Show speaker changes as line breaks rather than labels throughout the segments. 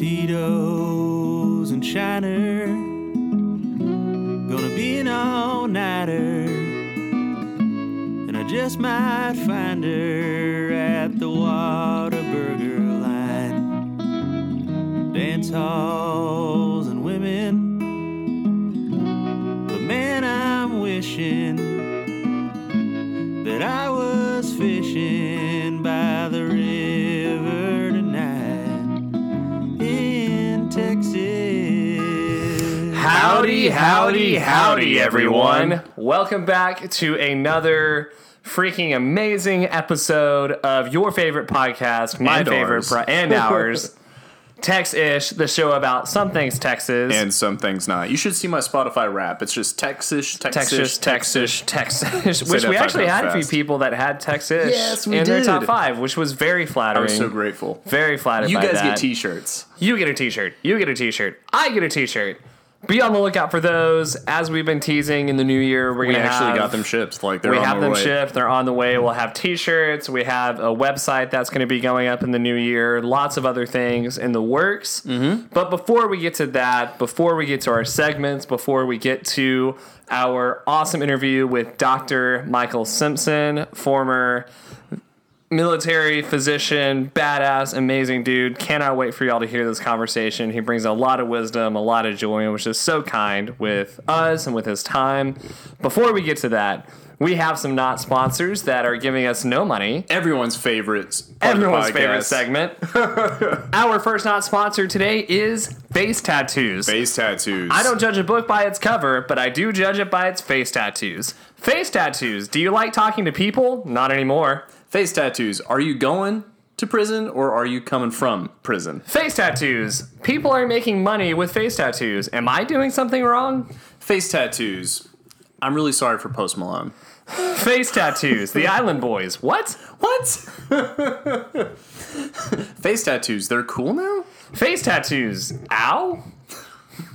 Tito's and Shiner. Gonna be an all nighter. And I just might find her at the Whataburger line. Dance halls
Howdy, howdy, everyone. Welcome back to another freaking amazing episode of your favorite podcast, my
And
favorite,
ours.
pro- and ours, Tex Ish, the show about some things Texas.
and some things not. You should see my Spotify wrap. It's just Texas, Texas,
Texas, Texas, Texas, which
that
we
five
actually
times
had a few
fast.
people that had Texas
Yes, we
in their
did.
top five, which was very flattering.
I
flattering.
was so grateful.
Very flattered
You
by
guys
that.
get T-shirts.
You get a t-shirt. You get a t-shirt. I get a t-shirt. Be on the lookout for those. As we've been teasing in the new year, we're
We
gonna
actually
have,
got them shipped. Like they're
We
on
have them
way.
shipped. They're on the way. We'll have t-shirts. We have a website that's going to be going up in the new year. Lots of other things in the works. Mm-hmm. But before we get to that, before we get to our segments, before we get to our awesome interview with Dr. Michael Simpson, former military physician, badass, amazing dude. Cannot wait for y'all to hear this conversation. He brings a lot of wisdom, a lot of joy, and was just so kind with us and with his time. Before we get to that, we have some not sponsors that are giving us no money.
Everyone's favorite. part of the
Everyone's favorite segment. Our first not sponsor today is face tattoos.
Face tattoos.
I don't judge a book by its cover, but I do judge it by its face tattoos. Face tattoos. Do you like talking to people? Not anymore.
Face tattoos. Are you going to prison or are you coming from prison?
Face tattoos. People are making money with face tattoos. Am I doing something wrong?
Face tattoos. I'm really sorry for Post Malone.
Face tattoos. The Island Boys. What?
What? face tattoos. They're cool now.
Face tattoos. Ow.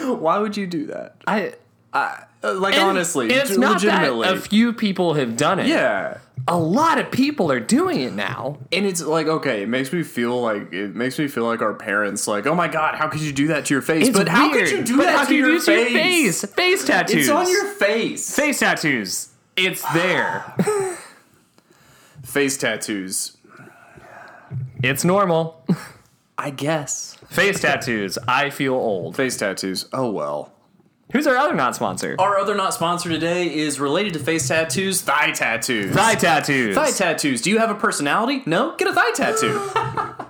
Why would you do that?
I.
Uh, like
and
honestly,
it's
t-
not that
legitimately.
a few people have done it.
yeah.
a lot of people are doing it now.
And it's like okay, it makes me feel like it makes me feel like our parents like, oh my god, how could you do that to your face?
It's
but how could you do that to,
you
your,
do it to
face?
your face? Face tattoos.
It's on your face.
face tattoos. It's there.
Face tattoos.
it's normal.
I guess.
Face tattoos. I feel old.
Face tattoos. Oh well.
Who's our other not sponsor?
Our other not sponsor today is related to face tattoos. Thigh tattoos.
Thigh tattoos.
Thigh tattoos. Do you have a personality? No. Get a thigh tattoo.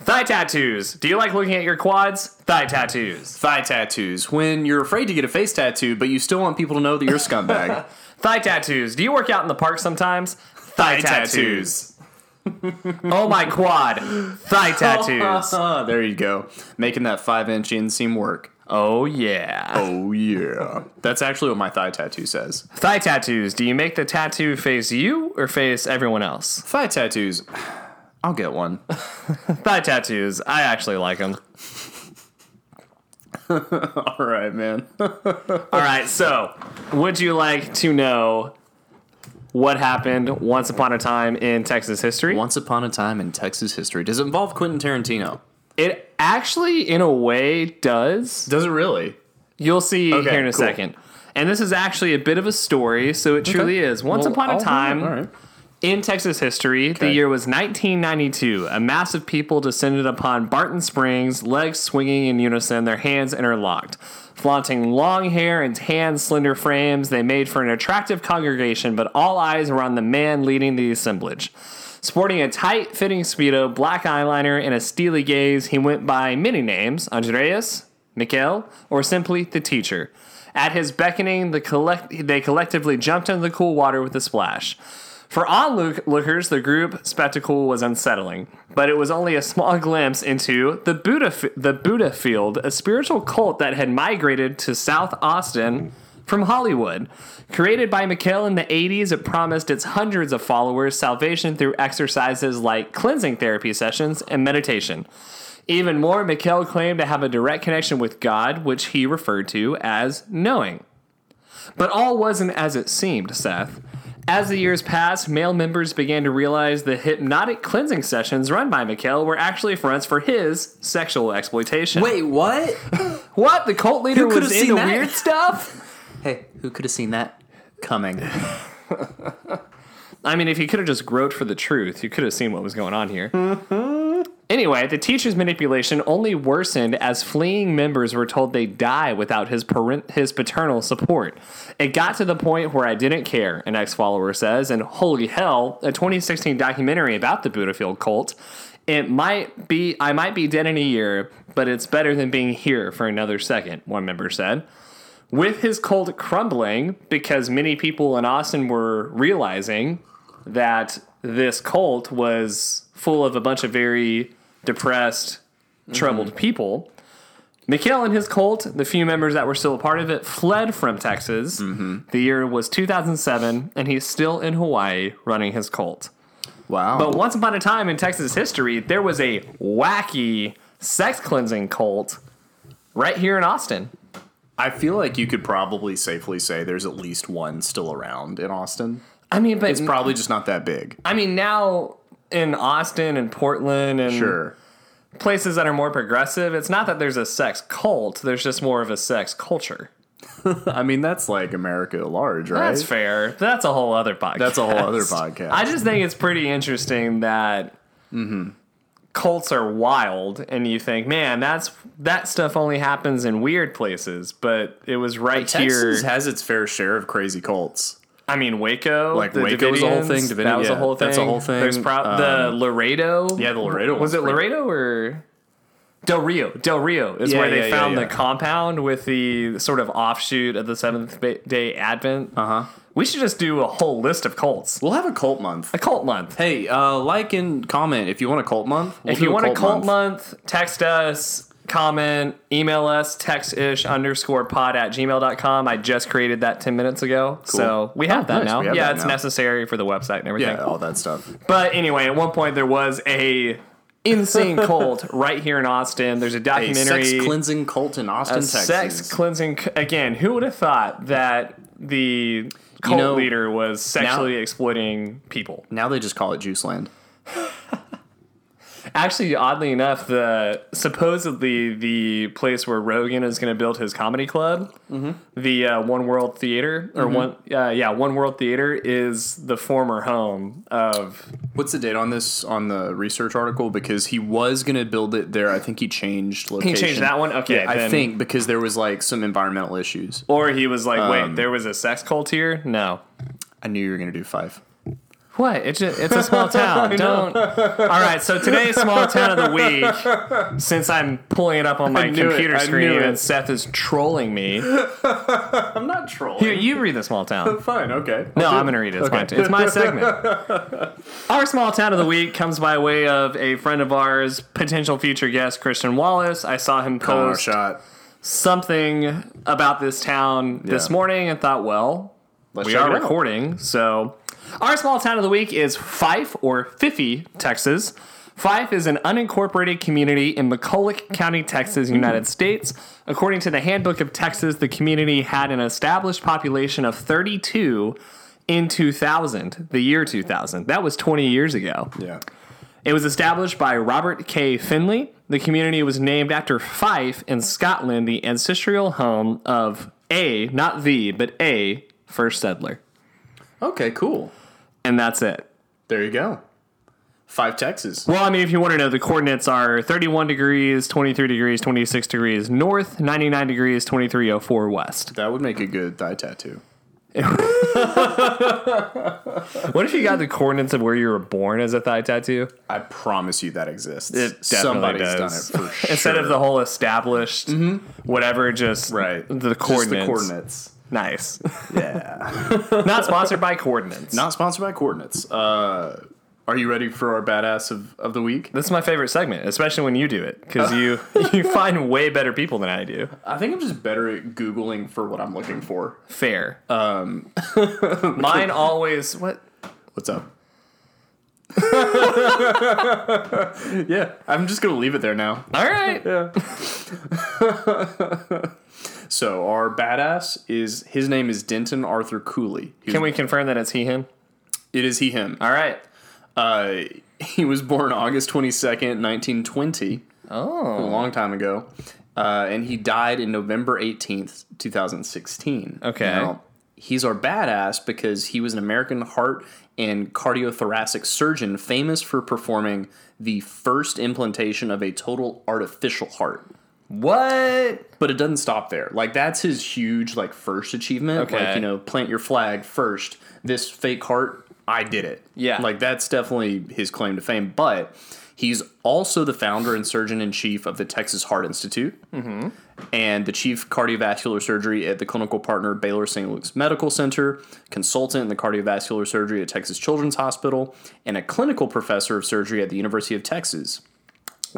Thigh tattoos. Do you like looking at your quads? Thigh tattoos.
thigh tattoos. When you're afraid to get a face tattoo, but you still want people to know that you're a scumbag.
Thigh tattoos. Do you work out in the park sometimes? Thigh, tattoos. Oh my quad. Thigh tattoos.
Ah, there you go. Making that five inch inseam work.
Oh yeah.
Oh yeah. That's actually what my thigh tattoo says.
Thigh tattoos. Do you make the tattoo face you or face everyone else?
Thigh tattoos. I'll get one.
Thigh tattoos. I actually like them.
All right, man.
All right. So, would you like to know what happened once upon a time in Texas history?
Once upon a time in Texas history. Does it involve Quentin Tarantino?
It actually, in a way, does.
Does it really?
You'll see
Okay,
here in a
cool.
second. And this is actually a bit of a story, so it truly is. Once
Well,
upon a
all
time
right,
in Texas history, the year was 1992. A mass of people descended upon Barton Springs, legs swinging in unison, their hands interlocked. Flaunting long hair and tan, slender frames, they made for an attractive congregation, but all eyes were on the man leading the assemblage. Sporting a tight fitting Speedo, black eyeliner, and a steely gaze, he went by many names Andreas, Mikhail, or simply the teacher. At his beckoning, the collect- they collectively jumped into the cool water with a splash. For onlookers, the group spectacle was unsettling, but it was only a small glimpse into the Buddha, the Buddha Field, a spiritual cult that had migrated to South Austin from Hollywood. Created by McHale in the 80s, it promised its hundreds of followers salvation through exercises like cleansing therapy sessions and meditation. Even more, McHale claimed to have a direct connection with God, which he referred to as knowing. But all wasn't as it seemed, Seth. As the years passed, male members began to realize the hypnotic cleansing sessions run by Mikhail were actually fronts for his sexual exploitation.
Wait, what?
what? The cult leader was
seen
into
that?
weird stuff?
Who could have seen that coming?
I mean, if you could have just groped for the truth, you could have seen what was going on here. Mm-hmm. Anyway, the teacher's manipulation only worsened as fleeing members were told they'd die without his parent, his paternal support. It got to the point where I didn't care, an ex follower says, and holy hell, a 2016 documentary about the Buddhafield cult. It might be, I might be dead in a year, but it's better than being here for another second, one member said. With his cult crumbling, because many people in Austin were realizing that this cult was full of a bunch of very depressed, mm-hmm. troubled people. Mikhail and his cult, the few members that were still a part of it, fled from Texas. Mm-hmm. The year was 2007, and he's still in Hawaii running his cult.
Wow.
But once upon a time in Texas history, there was a wacky sex cleansing cult right here in Austin.
I feel like you could probably safely say there's at least one still around in Austin.
I mean, but
It's probably just not that big.
I mean now in Austin and Portland and
Sure.
places that are more progressive, it's not that there's a sex cult, there's just more of a sex culture.
I mean, that's like America at large, right?
That's fair. That's a whole other podcast.
That's a whole other podcast.
I just think it's pretty interesting that mm-hmm. Cults are wild and you think, man, that's that stuff only happens in weird places, but it was right
Texas
here.
has its fair share of crazy cults.
I mean, Waco,
Like,
the
Waco was a whole thing, Davidian-
that was a whole thing.
that's a whole thing.
There's pro- the Laredo.
yeah, the Laredo
Was
one's
it Laredo or Del Rio? Del Rio is
Yeah,
where they
yeah, yeah,
found
yeah.
the compound with the sort of offshoot of the Seventh Day Advent. Uh huh. We should just do a whole list of cults.
We'll have a cult month.
A cult month.
Hey, uh, like and comment if you want a cult month. We'll
if you want a cult month. text us, comment, email us, textish underscore pod at gmail.com. I just created that 10 minutes ago. So we have
Oh,
that
nice.
now.
Have
yeah,
that
it's
now.
necessary for the website and everything.
Yeah, all that stuff.
But anyway, at one point there was a insane cult right here in Austin. There's a
A
documentary.
sex cleansing cult in Austin,
a
Texas.
sex cleansing. Again, who would have thought that the cult
know,
leader was sexually exploiting people?
now they just call it Juice Land.
Actually, oddly enough, the supposedly the place where Rogan is going to build his comedy club, the uh, One World Theater or one, uh, yeah, One World Theater is the former home of.
What's the date on this on the research article? Because he was going to build it there. I think he changed location.
He changed that one? Okay,
Yeah, I think because there was like some environmental issues.
Or he was like,
Um,
wait, there was a sex cult here? No.
I knew you were going to do five.
What? It's a, it's a small town. Don't. All right. So today's small town of the week. Since I'm pulling it up on my
it.
computer
I
screen
it.
and Seth is trolling me.
I'm not trolling.
Here, you read the small town.
Fine, okay.
No, I'm going to read it. It's
Okay.
mine. It's my segment. Our small town of the week comes by way of a friend of ours, potential future guest, Christian Wallace. I saw him post something about this town this morning and thought, well,
Let's
we are
it
recording. So, our small town of the week is Fife or Fifi, Texas. Fife is an unincorporated community in McCulloch County, Texas, United States. According to the Handbook of Texas, the community had an established population of 32 in 2000, the year 2000. That was 20 years ago.
Yeah.
It was established by Robert K. Finley. The community was named after Fife in Scotland, the ancestral home of a, not the, but a first settler.
Okay, cool.
And that's it.
There you go. Fife Texas.
Well, I mean, if you want to know, the coordinates are 31 degrees, 23 degrees, 26 degrees north, 99 degrees, 2304 west.
That would make a good thigh tattoo.
What if you got the coordinates of where you were born as a thigh tattoo?
I promise you that exists.
It definitely
Somebody's
does.
done it for sure.
Instead of the whole established mm-hmm. whatever, just
right
the
Just the coordinates.
Nice.
Yeah.
Not sponsored by coordinates.
Not sponsored by coordinates. Uh, are you ready for our badass of, of the week?
This is my favorite segment, especially when you do it, because you you find way better people than I do.
I think I'm just better at googling for what I'm looking for.
Fair. Um, mine always what?
What's up? yeah, I'm just gonna leave it there now.
All right.
So our badass is his name is Denton Arthur Cooley. He was-
Can we confirm that it's he him?
It is he him.
All right.
Uh, he was born August twenty second, nineteen twenty.
Oh, a
long time ago. Uh, and he died in November 18th, 2016.
Okay.
he's our badass because he was an American heart and cardiothoracic surgeon famous for performing the first implantation of a total artificial heart.
What?
But it doesn't stop there. Like that's his huge like first achievement.
Okay.
Like, you know, plant your flag first. This fake heart, I did it.
Yeah.
Like that's definitely his claim to fame. But he's also the founder and surgeon in chief of the Texas Heart Institute.
Mm-hmm.
And the chief cardiovascular surgery at the clinical partner Baylor St. Luke's Medical Center, consultant in the cardiovascular surgery at Texas Children's Hospital, and a clinical professor of surgery at the University of Texas.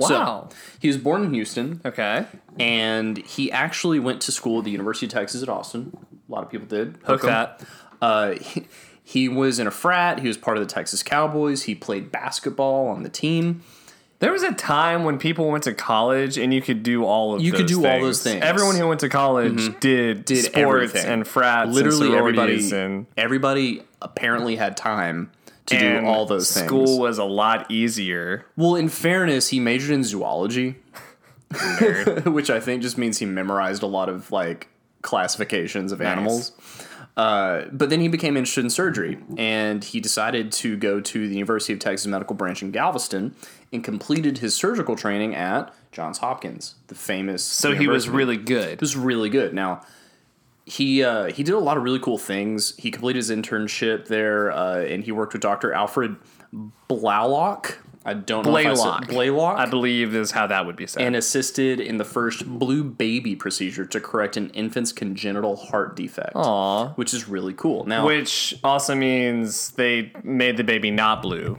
So,
Wow.
he was born in Houston,
okay.
and he actually went to school at the University of Texas at Austin. A lot of people did.
Hook that.
Uh, he, he was in a frat. He was part of the Texas Cowboys. He played basketball on the team.
There was a time when people went to college and you could do all of
You
those
could do all
things.
those things. Mm-hmm.
Everyone who went to college did,
Did
sports
everything.
and frats
Literally
and
everybody.
and,
Everybody apparently had time to do
and
all those
school
things.
School was a lot easier.
Well, in fairness, he majored in zoology, which I think just means he memorized a lot of like classifications of animals. Uh, but then he became interested in surgery, and he decided to go to the University of Texas Medical Branch in Galveston and completed his surgical training at Johns Hopkins, the famous.
So he was really good.
He was really good. Now, he uh, he did a lot of really cool things. He completed his internship there, uh, and he worked with Dr. Alfred Blalock. I don't know if I
Blaylock.
Blaylock.
I believe is how that would be said.
and assisted in the first blue baby procedure to correct an infant's congenital heart defect.
Aw.
Which is really cool. Now,
Which also means they made the baby not blue.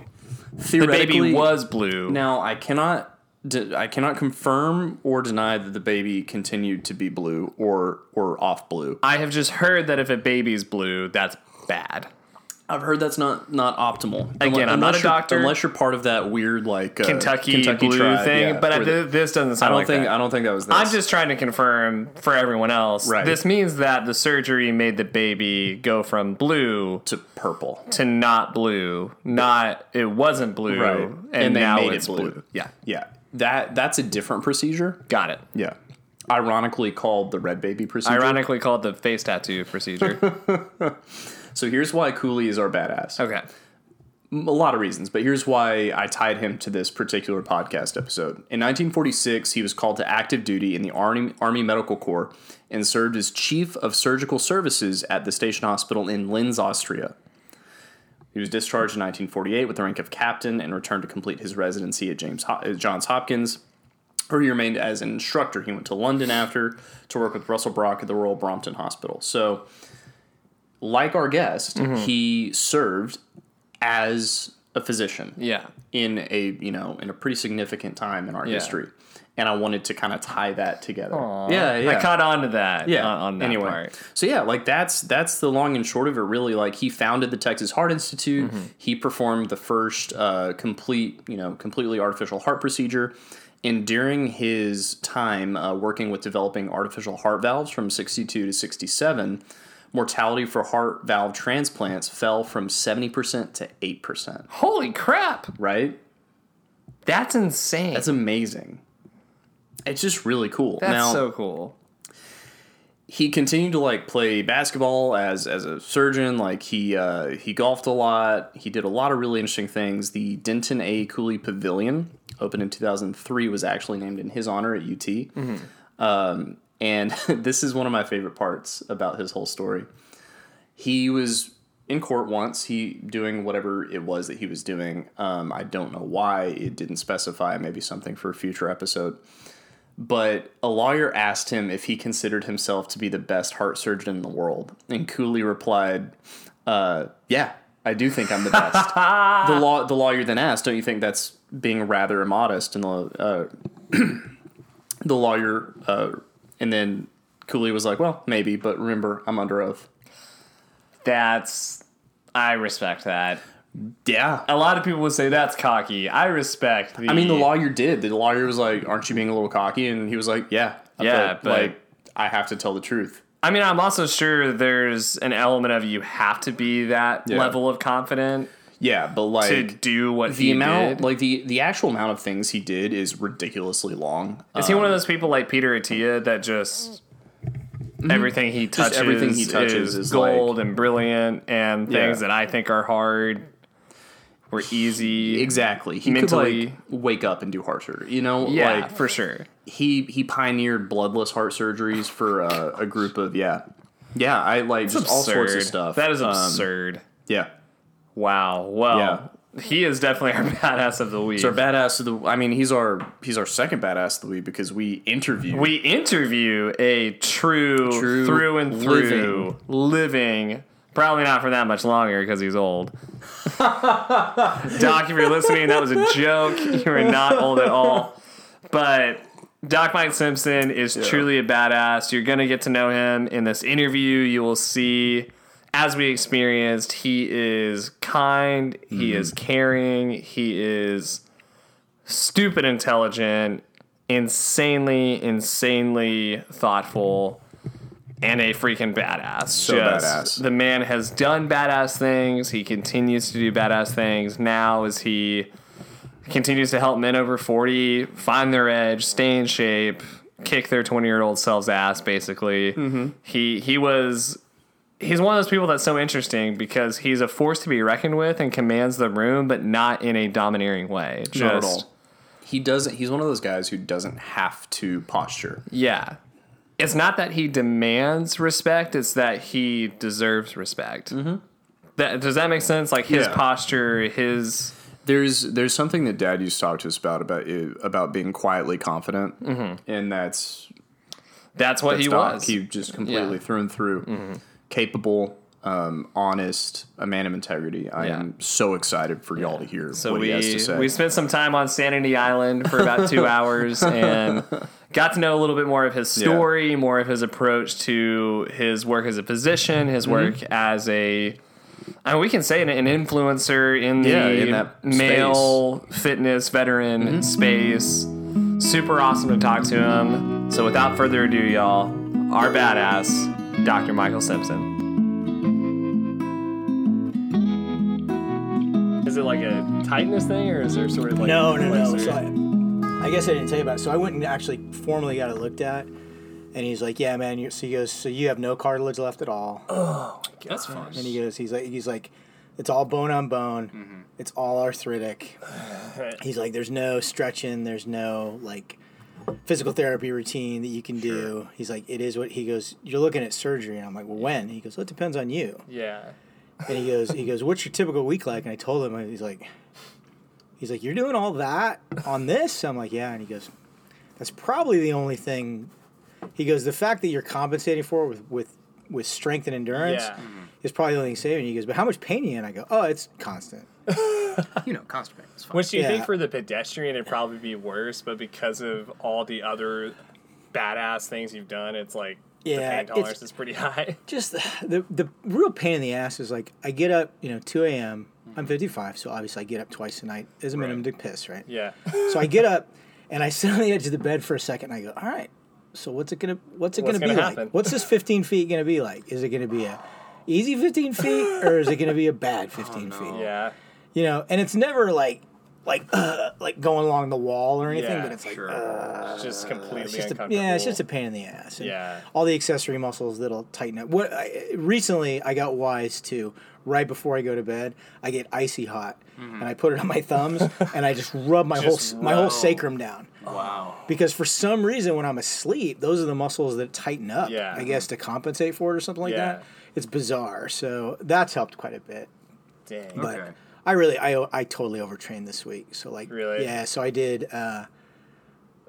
The baby was blue.
Now, I cannot de- I cannot confirm or deny that the baby continued to be blue or or off blue.
I have just heard that if a baby's blue, that's bad.
I've heard that's not not optimal.
Again, I'm not a doctor.
Unless you're part of that weird like uh,
Kentucky, blue
tribe,
thing,
yeah,
but I,
the-
this doesn't
I
sound
don't
like
think
that.
I don't think that was. This.
I'm just trying to confirm for everyone else.
Right.
This means that the surgery made the baby go from blue
to purple,
to not blue. Not it wasn't blue,
right?
and,
they
now it's
it blue.
blue. Yeah,
Yeah, that that's a different procedure.
got it.
Yeah, ironically called the red baby procedure.
Ironically called the face tattoo procedure.
So here's why Cooley is our badass.
okay.
a lot of reasons, but here's why I tied him to this particular podcast episode. In 1946, he was called to active duty in the Army, Army Medical Corps and served as Chief of Surgical Services at the Station Hospital in Linz, Austria. He was discharged in 1948 with the rank of captain and returned to complete his residency at James Ho- Johns Hopkins, where he remained as an instructor. He went to London after to work with Russell Brock at the Royal Brompton Hospital. So, like our guest, mm-hmm. he served as a physician
Yeah.
in a you know in a pretty significant time in our
Yeah.
history, and I wanted to kind of tie that together. Yeah, yeah.
I caught on to that.
yeah,
On, on that
anyway,
part.
so yeah, like that's that's the long and short of it. Really, like he founded the Texas Heart Institute.
Mm-hmm.
He performed the first uh, complete, you know, completely artificial heart procedure. And during his time uh, working with developing artificial heart valves from 62 to 67, mortality for heart valve transplants fell from 70% to 8%.
Holy crap!
Right?
That's insane.
That's amazing. It's just really cool.
That's
now,
so cool.
he continued to like play basketball as as a surgeon. Like he uh, he golfed a lot. He did a lot of really interesting things. The Denton A. Cooley Pavilion, opened in 2003, was actually named in his honor at UT. Um, and this is one of my favorite parts about his whole story. He was in court once. He doing whatever it was that he was doing. Um, I don't know why it didn't specify. Maybe something for a future episode but a lawyer asked him if he considered himself to be the best heart surgeon in the world. And Cooley replied, uh, Yeah, I do think I'm the best. the, law, the lawyer then asked, Don't you think that's being rather immodest? And the, uh, the lawyer, uh, and then Cooley was like, Well, maybe, but remember, I'm under oath.
That's I respect that.
Yeah.
A lot of people would say that's cocky. I respect the.
I mean, the lawyer did. The lawyer was like, Aren't you being a little cocky? And he was like, Yeah.
Yeah,
but,
but-
like, I have to tell the truth.
I mean, I'm also sure there's an element of you have to be that
Yeah.
level of confident
Yeah, but like
to do what
the
he
amount,
did.
like the the actual amount of things he did is ridiculously long.
Is he one of those people like Peter Attia that just everything he touches,
Mm-hmm. everything he touches
is,
is
gold and brilliant, and things
Yeah.
that I think are hard were easy.
Exactly. He
Mentally-
could like wake up and do heart surgery. You know,
Yeah,
like
for sure.
he he pioneered bloodless heart surgeries for uh, a group of yeah, yeah. I like just all sorts of stuff.
That is
Um,
absurd.
yeah.
wow. Well, he is definitely our badass of the week.
So our badass of the. I mean, he's our he's our second badass of the week because we interview
we interview a true,
True
through and through living. Probably not for that much longer because he's old. Doc, if you're listening, that was a joke. You are not old at all. But Doc Mike Simpson is truly a badass. You're going to get to know him in this interview. You will see, as we experienced, he is kind, he mm-hmm. is caring, he is stupid intelligent, insanely, insanely thoughtful, and a freaking badass.
So
Just-
badass.
The man has done badass things. He continues to do badass things. Now, as he continues to help men over 40 find their edge, stay in shape, kick their 20 year old selves ass, basically.
Mm-hmm.
He, he was. He's one of those people that's so interesting because he's a force to be reckoned with and commands the room, but not in a domineering way. Just,
Not at all. He doesn't. He's one of those guys who doesn't have to posture.
Yeah. It's not that he demands respect, it's that he deserves respect. Mm-hmm. That, does that make sense? Like his
Yeah.
posture, his.
There's there's something that Dad used to talk to us about about about being quietly confident, and that's
That's what
that's
he
Doc.
was.
He just completely
Yeah.
through and through, capable, um, honest, a man of integrity. I
Yeah.
am so excited for y'all to hear
So
what
we
he has to say.
we spent some time on Sanity Island for about two hours and got to know a little bit more of his story, more of his approach to his work as a physician, his work
Mm-hmm.
as a. I mean, we can say an, an influencer in the
Yeah, in that
male fitness veteran
Mm-hmm.
space. Super awesome to talk to him. So without further ado, y'all, our badass, Dr. Michael Simpson. Is it like a tightness thing, or is there sort of like
No, no, no.
flexor?
So I, I guess I didn't tell you about it. So I went and actually formally got it looked at, and he's like, "Yeah, man." You, so he goes, "So you have no cartilage left at all?"
Oh, that's fun.
And he goes, "He's like, he's like, it's all bone on bone.
Mm-hmm.
It's all arthritic." he's like, "There's no stretching. There's no like." Physical therapy routine that you can do. He's like, it is what he goes. You're looking at surgery, and I'm like, well, when? He goes, well, it depends on you.
Yeah.
And he goes, he goes, what's your typical week like? And I told him, he's like, he's like, you're doing all that on this? I'm like, yeah. And he goes, that's probably the only thing. He goes, the fact that you're compensating for it with with with strength and endurance
Yeah. Mm-hmm.
is probably the only thing saving you. He goes, but how much pain are you in? I go, oh, it's constant.
You know, constant pain. It's fine.
Which do you think for the pedestrian it'd probably be worse, but because of all the other badass things you've done, it's like
Yeah,
the pain
it's-
tolerance is pretty high.
Just the, the the real pain in the ass is like I get up, you know, 2 a.m. I'm 55, so obviously I get up twice a night as a minimum to piss, right?
Yeah.
So I get up and I sit on the edge of the bed for a second. And I go, all right. So what's it gonna what's it
What's
gonna be
gonna
like?
happen?
What's this 15 feet gonna be like? Is it gonna be a easy 15 feet or is it gonna be a bad 15 feet?
Yeah.
You know, and it's never like like uh, like going along the wall or anything,
Yeah,
but it's like
sure.
uh,
It's just completely
it's just a,
uncomfortable.
yeah, it's just a pain in the ass. And
Yeah.
all the accessory muscles that'll tighten up. What I, recently I got wise to right before I go to bed, I get icy hot and I put it on my thumbs and I just rub my
Just
whole my whole
rub.
sacrum down.
Wow.
Because for some reason when I'm asleep, those are the muscles that tighten up.
Yeah.
I guess to compensate for it or something like
Yeah.
that. It's bizarre. So that's helped quite a bit.
Dang.
But
Okay.
I really I I totally overtrained this week. So like
Really?
yeah, so I did uh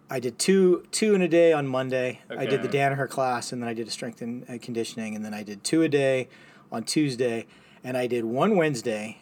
I did two two in a day on Monday. I did the
Okay.
Danaher class and then I did a strength and uh, conditioning and then I did two a day on Tuesday and I did one Wednesday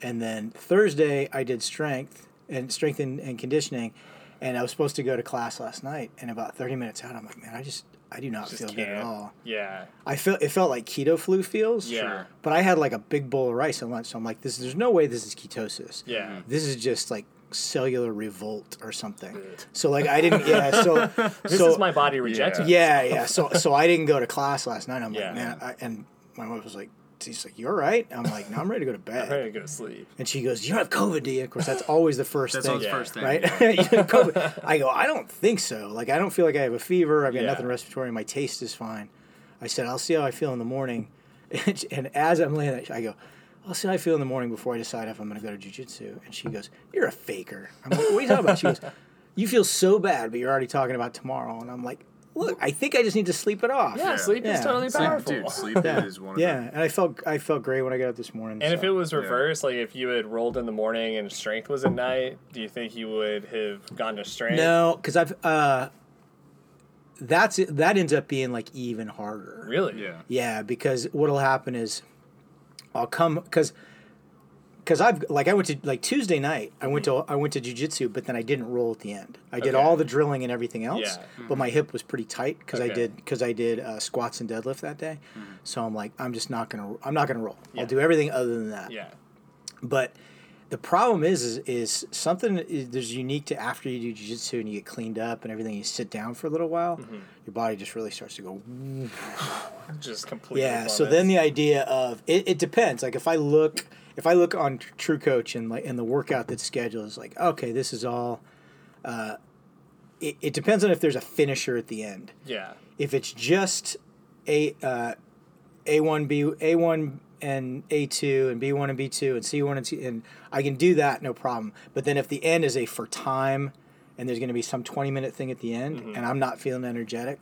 and then Thursday I did strength and strength and, and conditioning and I was supposed to go to class last night and about 30 minutes out I'm like man I just I do not feel good at all.
Yeah.
I felt it felt like keto flu feels.
Yeah. Sure.
But I had like a big bowl of rice at lunch, so I'm like, this. There's no way this is ketosis.
Yeah.
This is just like cellular revolt or something. So like I didn't. Yeah. So
This
so
is my body rejecting.
yeah, yeah. So so I didn't go to class last night. I'm
Yeah.
like, man, I, and my wife was like, she's like, you're all right? I'm like, no, I'm ready to go to
I'm ready
bed.
to go to sleep.
And she goes, you don't have COVID, do you? Of course, that's always the first
That's
thing.
always the
Yeah.
first thing.
Right? You have COVID. I go, I don't think so. Like, I don't feel like I have a fever. I've got
Yeah.
nothing respiratory. My taste is fine. I said, I'll see how I feel in the morning. And, and as I'm laying there, I go, I'll see how I feel in the morning before I decide if I'm going to go to jujitsu. And she goes, You're a faker. I'm like, What are you talking about? She goes, You feel so bad, but you're already talking about tomorrow. And I'm like, Look, I think I just need to sleep it off.
Yeah, sleep
Yeah.
is totally
Sleep,
powerful.
dude, sleep
Yeah.
is one of
Yeah,
the
and I felt I felt great when I got up this morning.
And if
so.
it was reversed, like if you had rolled in the morning and strength was at night, do you think you would have gone to strength?
no, because I've uh, that's that ends up being like even harder.
Really?
Yeah.
Yeah, because what'll happen is I'll come because because I've like I went to like Tuesday night I went to I went to jujitsu, but then I didn't roll at the end. I did
Okay.
all the drilling and everything else,
Yeah.
but my hip was pretty tight because I did because I did uh, squats and deadlift that day. So I'm like I'm just not gonna I'm not gonna roll.
Yeah.
I'll do everything other than that.
Yeah.
But the problem is, is, is something is, there's unique to after you do jiu-jitsu and you get cleaned up and everything. You sit down for a little while,
Mm-hmm.
your body just really starts to go.
Just completely.
Yeah. So then the idea of it, it depends. Like if I look, if I look on True Coach and like and the workout that's scheduled, it's like okay, this is all. Uh, it, it depends on if there's a finisher at the end.
Yeah.
If it's just a uh, a one B A one and A two and B one and B two and C one and C and I can do that no problem. But then if the end is a for time, and there's going to be some twenty minute thing at the end,
Mm-hmm.
and I'm not feeling energetic,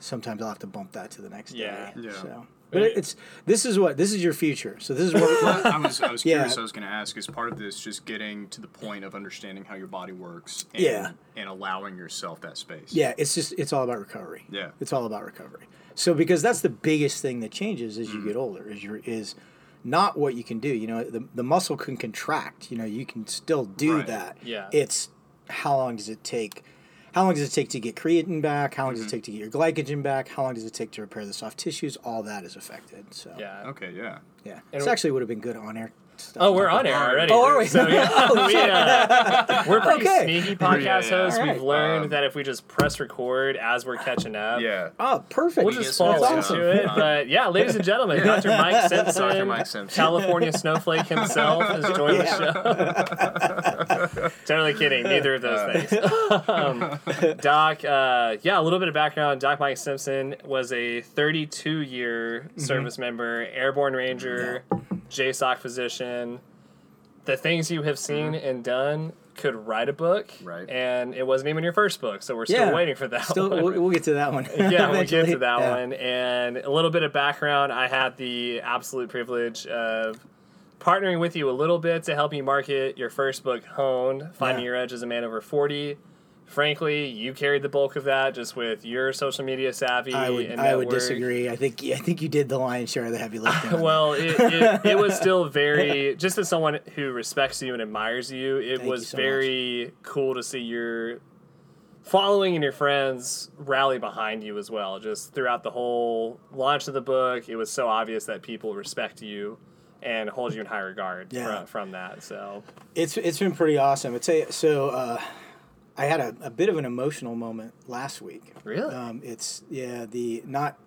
sometimes I'll have to bump that to the next
Yeah.
day.
Yeah.
So, but it, it's this is what this is your future. So this is what.
Well, I was, I was
Yeah.
curious. I was going to ask: is part of this just getting to the point of understanding how your body works? And,
Yeah.
and allowing yourself that space.
Yeah, it's just it's all about recovery.
Yeah.
it's all about recovery. So because that's the biggest thing that changes as you
Mm-hmm.
get older is your is not what you can do. You know, the the muscle can contract. You know, you can still do
Right.
that.
Yeah.
It's how long does it take? How long does it take to get creatine back? How long
Mm-hmm.
does it take to get your glycogen back? How long does it take to repair the soft tissues? All that is affected. So
Yeah.
Okay. Yeah.
yeah,
And
this
we-
actually would have been good on air. Stuff.
Oh, we're on air already.
Oh, are we?
So, yeah, we, uh, we're pretty
Okay.
sneaky podcast
Yeah.
hosts.
Alright.
We've learned
Um,
that if we just press record as we're catching up,
Yeah.
Oh, perfect.
we'll just fall into
awesome.
it. But yeah, ladies and gentlemen, Dr. Mike Simpson,
Dr. Mike Simpson.
California snowflake himself, has joined the show. totally kidding. Neither of those things. um, Doc, uh, yeah, a little bit of background. Doc Mike Simpson was a 32 year service member, airborne ranger, JSOC physician. The things you have seen mm-hmm. and done could write a book,
Right.
And it wasn't even your first book, so we're still
Yeah.
waiting for that.
Still,
one.
we'll, we'll get to that one.
yeah, we'll get to that
Yeah.
one. And a little bit of background I had the absolute privilege of partnering with you a little bit to help you market your first book, Honed Finding
Yeah.
Your Edge as a Man Over 40. Frankly, you carried the bulk of that just with your social media savvy.
I would,
and
I would disagree. I think, I think you did the lion's share of the heavy lifting.
Well, it, it, it was still very, just as someone who respects you and admires you, it
Thank
was
you so
very cool to see your following and your friends rally behind you as well. Just throughout the whole launch of the book, it was so obvious that people respect you and hold you in high regard
Yeah.
from, from that. So,
It's it's been pretty awesome. It's a, so uh, I had a, a bit of an emotional moment last week.
really?
Um, it's yeah the not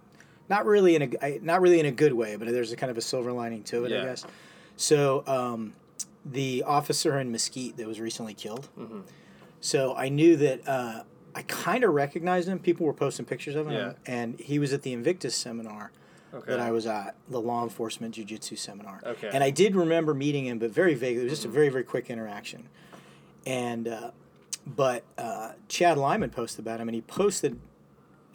not really in a not really in a good way, but there's a kind of a silver lining to it, I guess. So um, the officer in Mesquite that was recently killed.
Mm-hmm.
So I knew that uh, I kind of recognized him. People were posting pictures of him,
Yeah.
and he was at the Invictus seminar
okay.
that I was at, the law enforcement jiu-jitsu seminar.
Okay.
And I did remember meeting him, but very vaguely. It was just a very, very quick interaction. And, uh, but uh, Chad Lyman posted about him, and he posted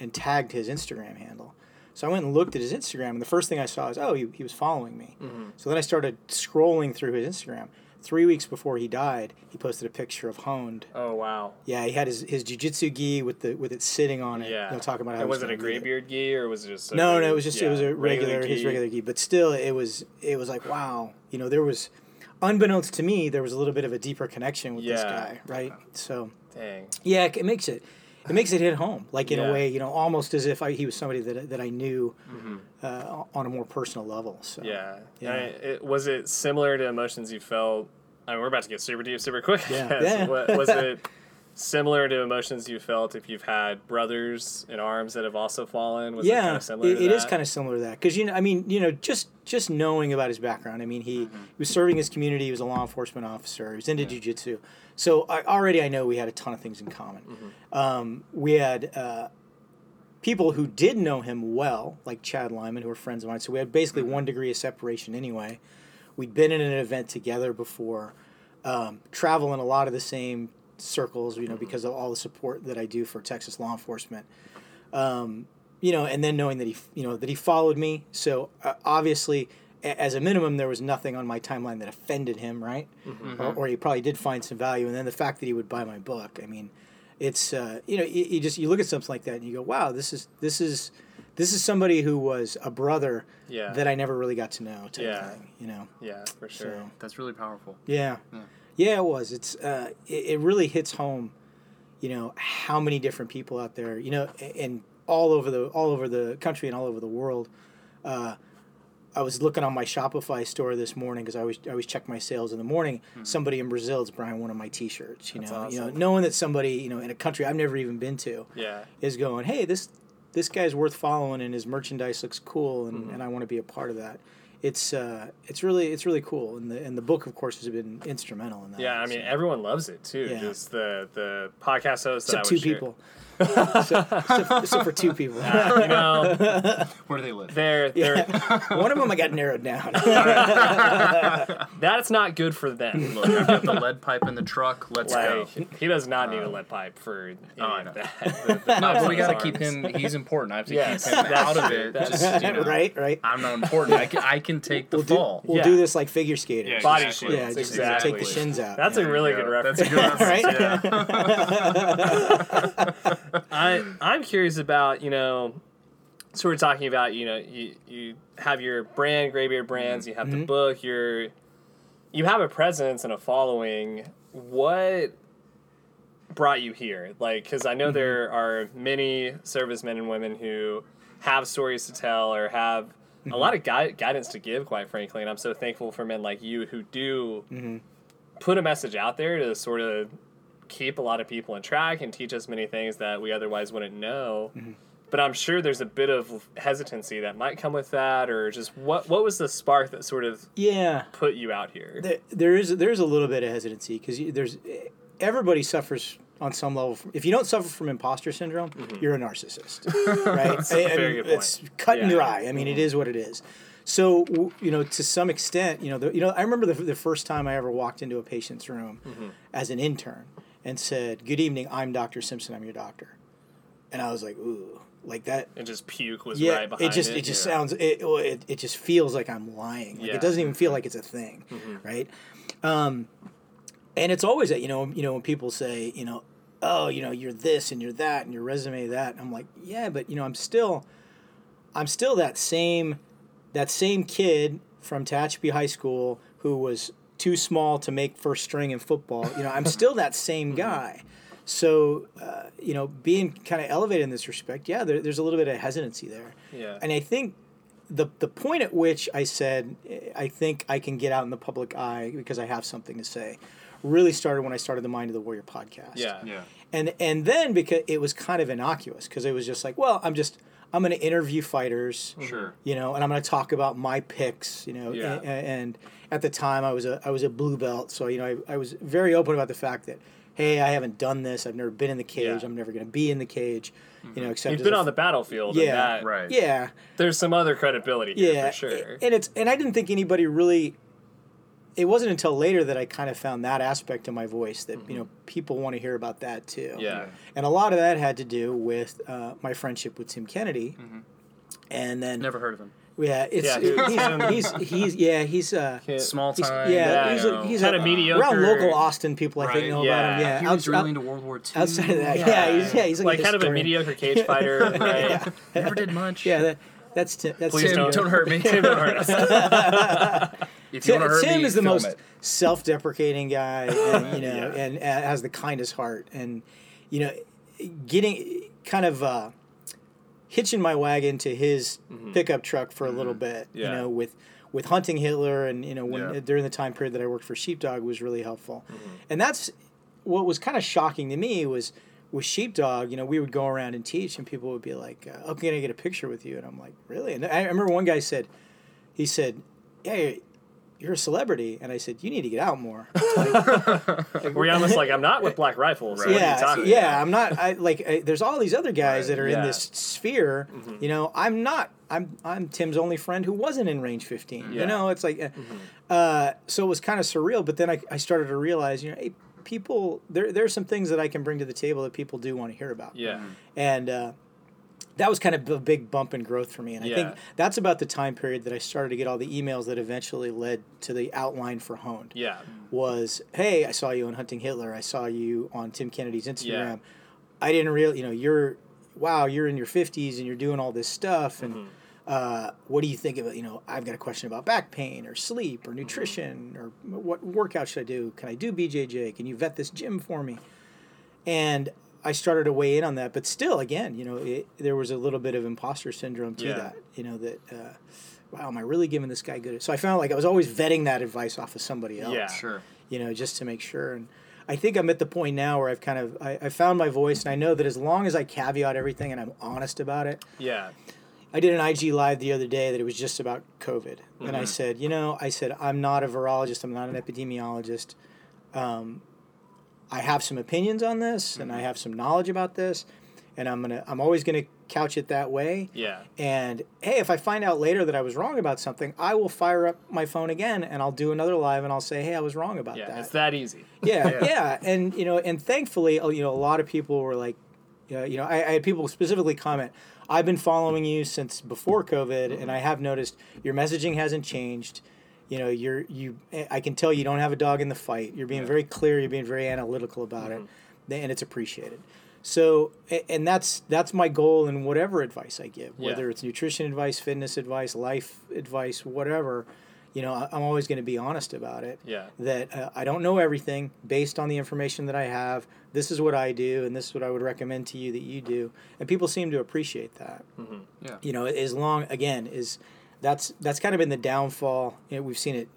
and tagged his Instagram handle. So I went and looked at his Instagram, and the first thing I saw is, oh, he, he was following me. So then I started scrolling through his Instagram. Three weeks before he died, he posted a picture of Honed.
oh, wow.
Yeah, he had his, his jiu-jitsu gi with the with it sitting on it.
Yeah.
You know, talking about how
And was it a graybeard gi or was it just a
no, no, it was just it was a regular, his regular gi, but still it was it was like wow, you know, there was unbeknownst to me there was a little bit of a deeper connection with this guy, right? So
Dang.
yeah, it makes it it makes it hit home, like in
Yeah.
a way, you know, almost as if I, he was somebody that that I knew uh, on a more personal level. So
Mm-hmm. Yeah.
Yeah.
And it, was it similar to emotions you felt I mean, we're about to get super deep, super quick.
Yeah. Yeah.
What, was it similar to emotions you felt if you've had brothers in arms that have also fallen? Was it
yeah,
kind of similar?
it,
to
it is kind of similar to that because you know, I mean, you know, just just knowing about his background. I mean, he, he was serving his community. He was a law enforcement officer. He was into jujitsu. So I, already, I know we had a ton of things in common. Um, we had uh, people who did know him well, like Chad Lyman, who were friends of mine. So we had basically one degree of separation anyway. We'd been in an event together before, um, travel in a lot of the same circles, you know, because of all the support that I do for Texas law enforcement Um, you know, and then knowing that he, you know, that he followed me. So uh, obviously, a- as a minimum, there was nothing on my timeline that offended him, right? Or, or he probably did find some value. And then the fact that he would buy my book, I mean, it's uh, you know, you, you just you look at something like that and you go, wow, this is this is this is somebody who was a brother
Yeah.
that I never really got to know, type
Yeah.
thing, you know.
Yeah, for sure.
So
That's really powerful.
yeah. Yeah, it was. It's uh, it, it really hits home, you know, how many different people out there, you know, and all over the all over the country and all over the world. Uh, I was looking on my Shopify store this morning because I always I always check my sales in the morning. Somebody in Brazil is buying one of my T-shirts. You know, you know, knowing that somebody you know in a country I've never even been to
Yeah.
is going, hey, this this guy's worth following and his merchandise looks cool and, and I want to be a part of that. It's uh, it's really it's really cool and the and the book of course has been instrumental in that.
Yeah, I mean,
so.
everyone loves it too.
Yeah.
Just the the podcast hosts that I
except two
share-
people. Except, except- except for two people.
Ah, you know,
Where do they live?
they're they're
One of them I got narrowed down.
that's not good for them.
Look, I've got the lead pipe in the truck. Let's go.
He does not need a um, lead pipe for any oh,
I
of
know.
that. The- the
No, but we got to keep him. He's important. I have to
Yes,
keep him
that's
out of it.
That's-
Just you know,
right, right.
I'm not important. I can, I can take the
We'll do,
fall.
we'll
Yeah.
do this like figure skaters.
Yeah,
Body
Exactly.
Yeah, just
exactly.
take the shins out.
That's
yeah.
a really
Yeah,
good reference.
That's a good reference.
Right?
I I'm curious about you know, so we're talking about you know you you have your brand Graybeard Brands, you have
Mm-hmm.
the book, you're you have a presence and a following. What brought you here? Like, because I know
Mm-hmm.
there are many servicemen and women who have stories to tell or have
Mm-hmm.
a lot of gui- guidance to give, quite frankly. And I'm so thankful for men like you who do
Mm-hmm.
put a message out there to sort of keep a lot of people in track and teach us many things that we otherwise wouldn't know.
Mm-hmm.
But I'm sure there's a bit of hesitancy that might come with that, or just what what was the spark that sort of
Yeah.
put you out here?
There, there is there's a little bit of hesitancy because there's everybody suffers on some level. From, if you don't suffer from imposter syndrome, you're a narcissist, right?
Mm-hmm. a
I- I
very
mean,
good point.
It's cut and dry. I mean, it is what it is. So you know, to some extent, you know, the, you know, I remember the, the first time I ever walked into a patient's room
Mm-hmm.
as an intern and said, "Good evening, I'm Doctor Simpson. I'm your doctor," and I was like, "Ooh." Like that,
and just puke was
yeah.
right behind
it just it, just sounds it, it it just feels like I'm lying. Like
Yeah.
it doesn't even feel like it's a thing, right? Um, and it's always that you know you know when people say you know oh you know you're this and you're that and your resume that I'm like yeah but you know I'm still I'm still that same that same kid from Tehachapi High School who was too small to make first string in football. You know I'm still that same guy. So uh, you know being kind of elevated in this respect, yeah, there, there's a little bit of hesitancy there.
Yeah.
And I think the the point at which I said eh, I think I can get out in the public eye because I have something to say really started when I started the Mind of the Warrior podcast.
yeah.
Yeah.
And and then because it was kind of innocuous because it was just like, well, I'm just I'm going to interview fighters,
Sure.
you know, and I'm going to talk about my picks, you know,
Yeah.
a- a- and, at the time I was a I was a blue belt, so you know I, I was very open about the fact that hey, I haven't done this, I've never been in the cage,
Yeah.
I'm never going to be in the cage, you know, mm-hmm. except
You've been
a
on the battlefield.
Yeah,
and that,
Right.
yeah,
There's some other credibility here
yeah,
for sure.
and it's and I didn't think anybody really. It wasn't until later that I kind of found that aspect of my voice that you know people want to hear about that too.
Mm-hmm. Yeah.
and a lot of that had to do with uh, my friendship with Tim Kennedy,
Mm-hmm.
and then
Never heard of him.
yeah, it's
Yeah.
he's, he's he's yeah he's uh
Small
he's,
time.
yeah,
yeah,
he's a,
know.
he's
Kinda
a,
mediocre.
around local Austin people I think know
yeah.
about him yeah
He was
outs-
really into World War II.
outside of that yeah, he's yeah he's like,
like kind of a mediocre cage fighter, right?
Never did much.
yeah that, that's Tim that's
Please
Tim,
Tim,
don't-
don't hurt me.
Tim, don't hurt us.
If
Tim,
want to hurt
Tim
me,
is the most
it.
self-deprecating guy, and you know, and uh, has the kindest heart, and you know, getting kind of uh, hitching my wagon to his pickup truck for a little bit, you know, with with hunting Hitler and you know when
Yeah.
during the time period that I worked for Sheepdog was really helpful, and that's what was kind of shocking to me was with Sheepdog. You know, we would go around and teach, and people would be like, uh, "Oh, can I get a picture with you?" And I'm like, "Really?" And I remember one guy said, he said, "Hey." You're a celebrity, and I said you need to get out more. Like,
Were you almost like I'm not with Black Rifle? So what are
yeah,
you
yeah.
about?
I'm not. I like. I, there's all these other guys that are
yeah.
in this sphere. You know, I'm not. I'm I'm Tim's only friend who wasn't in range 15.
Yeah.
You know, it's like, uh, uh, so it was kind of surreal. But then I, I started to realize, you know, hey, people. There there are some things that I can bring to the table that people do want to hear about.
Yeah.
And uh, that was kind of a big bump in growth for me. And I think that's about the time period that I started to get all the emails that eventually led to the outline for Honed
Yeah.
was, hey, I saw you on Hunting Hitler. I saw you on Tim Kennedy's Instagram.
Yeah.
I didn't real, you know, you're, wow, you're in your 50s and you're doing all this stuff. And
Mm-hmm.
uh, what do you think about, you know, I've got a question about back pain or sleep or
Mm-hmm.
nutrition or what workout should I do? Can I do BJJ? Can you vet this gym for me? And I started to weigh in on that, but still, again, you know, it, there was a little bit of imposter syndrome to
Yeah.
that. You know that, uh, wow, am I really giving this guy good? So I found like I was always vetting that advice off of somebody else
Yeah.
Sure.
you know, just to make sure. And I think I'm at the point now where I've kind of I, I found my voice, and I know that as long as I caveat everything and I'm honest about it.
Yeah.
I did an IG live the other day that it was just about COVID, and I said, you know, I said I'm not a virologist, I'm not an epidemiologist. Um, I have some opinions on this, and I have some knowledge about this, and I'm gonna I'm always gonna couch it that way.
Yeah.
And hey, if I find out later that I was wrong about something, I will fire up my phone again and I'll do another live and I'll say, hey, I was wrong about
Yeah.
that.
It's that easy.
yeah, yeah, and you know, and thankfully, uh, you know, a lot of people were like, uh, you know, I, I had people specifically comment, I've been following you since before COVID, and I have noticed your messaging hasn't changed. You know, you're you. I can tell you don't have a dog in the fight. You're being very clear. You're being very analytical about it, and it's appreciated. So, and that's that's my goal in whatever advice I give,
Yeah.
whether it's nutrition advice, fitness advice, life advice, whatever. You know, I- I'm always going to be honest about it
Yeah.
that uh, I don't know everything based on the information that I have. This is what I do, and this is what I would recommend to you that you do. And people seem to appreciate that.
Yeah.
You know, as long again is that's that's kind of been the downfall. You know, we've seen it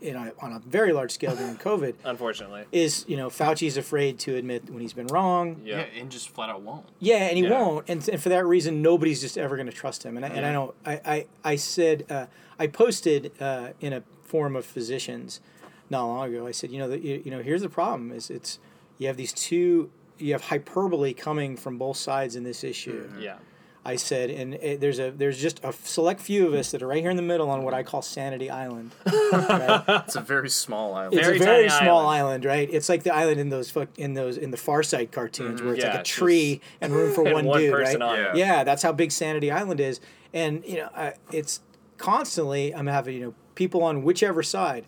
in a, on a very large scale during COVID.
Unfortunately.
Is you know Fauci's afraid to admit when he's been wrong.
Yeah.
Yeah. and just flat out won't.
Yeah, and he
Yeah.
won't, and, and for that reason, nobody's just ever going to trust him. And I, and I don't. I I, I said uh, I posted uh, in a forum of physicians not long ago. I said, you know, the, you, you know, here's the problem: is it's you have these two, you have hyperbole coming from both sides in this issue.
Yeah.
I said, and it, there's a there's just a select few of us that are right here in the middle on what I call Sanity Island. right?
It's a very small island.
It's
Very
a very small
island.
island. right? It's like the island in those fuck in those in the Far Side cartoons where it's
Yeah,
like a
it's
tree and room for
And
one,
one
dude, right?
on
it.
Yeah, that's how big Sanity Island is, and you know, I, it's constantly I'm having you know people on whichever side.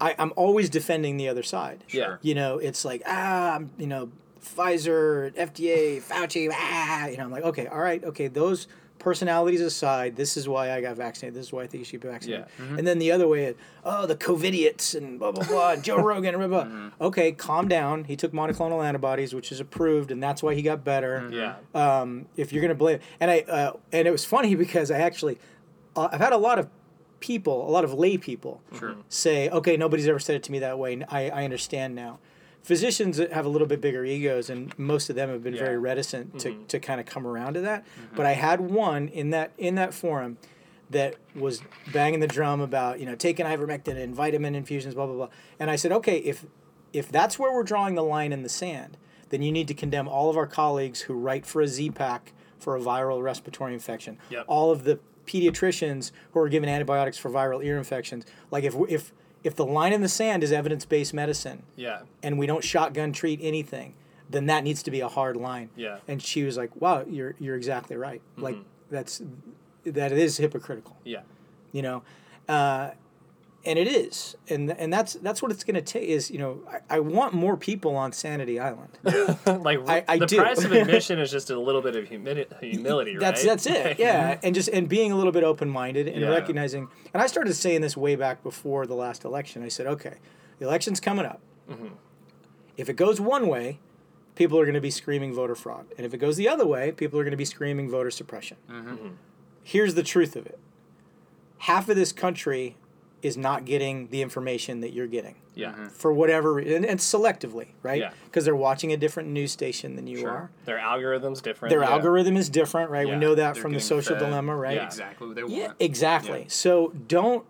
I, I'm always defending the other side.
Yeah.
You know, it's like ah, I'm, you know, Pfizer, FDA, Fauci, ah, you know, I'm like, okay, all right, okay, those personalities aside, this is why I got vaccinated. This is why I think you should be vaccinated.
Yeah.
And then the other way, oh, the COVIDiots and blah blah blah, Joe Rogan and blah blah. Okay, calm down. He took monoclonal antibodies, which is approved, and that's why he got better
Yeah.
um, if you're going to blame and i uh, and it was funny because i actually uh, i've had a lot of people a lot of lay people say okay nobody's ever said it to me that way I, I understand now physicians have a little bit bigger egos and most of them have been
Yeah.
very reticent to, mm-hmm. to kind of come around to that. Mm-hmm. But i had one in that in that forum that was banging the drum about you know taking ivermectin and vitamin infusions blah blah blah. And i said okay if if that's where we're drawing the line in the sand then you need to condemn all of our colleagues who write for a z-pack for a viral respiratory infection.
Yep.
all of the pediatricians who are given antibiotics for viral ear infections. Like if if if the line in the sand is evidence-based medicine
Yeah.
and we don't shotgun treat anything, then that needs to be a hard line.
Yeah.
And she was like, "Wow, you're you're exactly right. Like that's that is hypocritical,
Yeah.
you know." Uh, and it is, and and that's that's what it's going to take. Is you know, I, I want more people on Sanity Island.
like
I- I
the
do.
price of admission is just a little bit of humili- humility, right?
That's that's it. Yeah, and just and being a little bit open minded and
Yeah.
recognizing. And I started saying this way back before the last election. I said, okay, the election's coming up.
Mm-hmm.
If it goes one way, people are going to be screaming voter fraud, and if it goes the other way, people are going to be screaming voter suppression.
Mm-hmm.
Here's the truth of it: half of this country is not getting the information that you're getting
Yeah. Mm-hmm.
for whatever re- and, and selectively, right?
Yeah.
Because they're watching a different news station than you are.
Their algorithm's different.
Their
yeah.
algorithm is different, right?
Yeah.
We know that
They're
from the social
fed
dilemma, right?
Yeah.
Exactly what they want.
Yeah, exactly.
Yeah.
So don't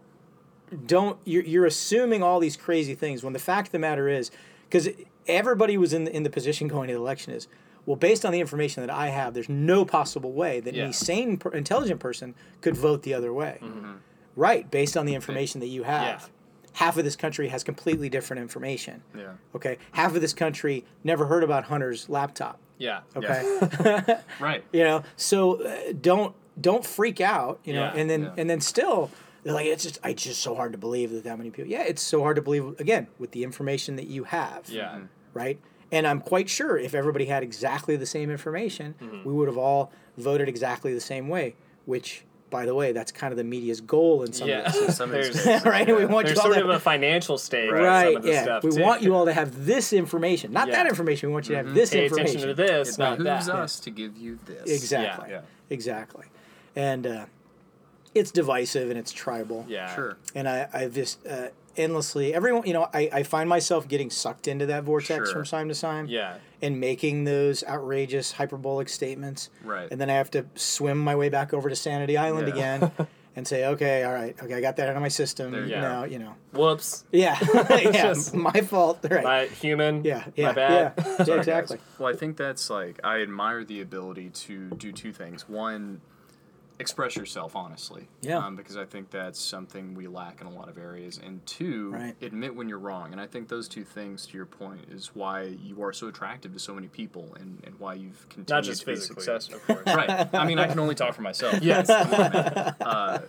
don't you're, you're assuming all these crazy things when the fact of the matter is because everybody was in the, in the position going to the election is well based on the information that I have there's no possible way that
Yeah.
any sane per, intelligent person could vote the other way. Mm-hmm. Right, based on the information that you have.
Yeah.
Half of this country has completely different information.
Yeah.
Okay, half of this country never heard about Hunter's laptop.
Yeah.
Okay,
Right.
you know so uh, don't don't freak out you know
Yeah,
and then
yeah.
and then still they're like it's just it's just so hard to believe that that many people yeah it's so hard to believe again with the information that you have
Yeah.
right and i'm quite sure if everybody had exactly the same information
Mm-hmm.
we would have all voted exactly the same way which by the way that's kind of the media's goal in some
Yeah.
of this
Some of these
right we want
there's
you all
sort
to
of a financial stake. in
right
Some of this
yeah
stuff
we
too.
want you all to have this information not
Yeah. Mm-hmm.
that information we want you to have this
Pay
information
attention to this,
It
not
behooves
that.
us to give you this.
exactly
Yeah.
exactly and uh, it's divisive and it's tribal
Yeah.
Sure.
and I, I've just uh, endlessly everyone you know I, I find myself getting sucked into that vortex
Sure.
from time to time
Yeah.
And making those outrageous hyperbolic statements
Right.
and then I have to swim my way back over to Sanity Island
Yeah.
again and say okay all right okay I got that out of my system
There you
go.
now you know
Whoops.
yeah yeah
Just-
my fault right
My human.
yeah yeah
My bad.
yeah, yeah exactly
guys. Well, I think that's like I admire the ability to do two things. One, express yourself honestly.
Yeah.
Um, because I think that's something we lack in a lot of areas. And two,
Right.
admit when you're wrong. And I think those two things, to your point, is why you are so attractive to so many people and, and why you've continued
Not just
to be
physically.
successful. Right. I mean, I can only talk for myself.
Yes.
uh,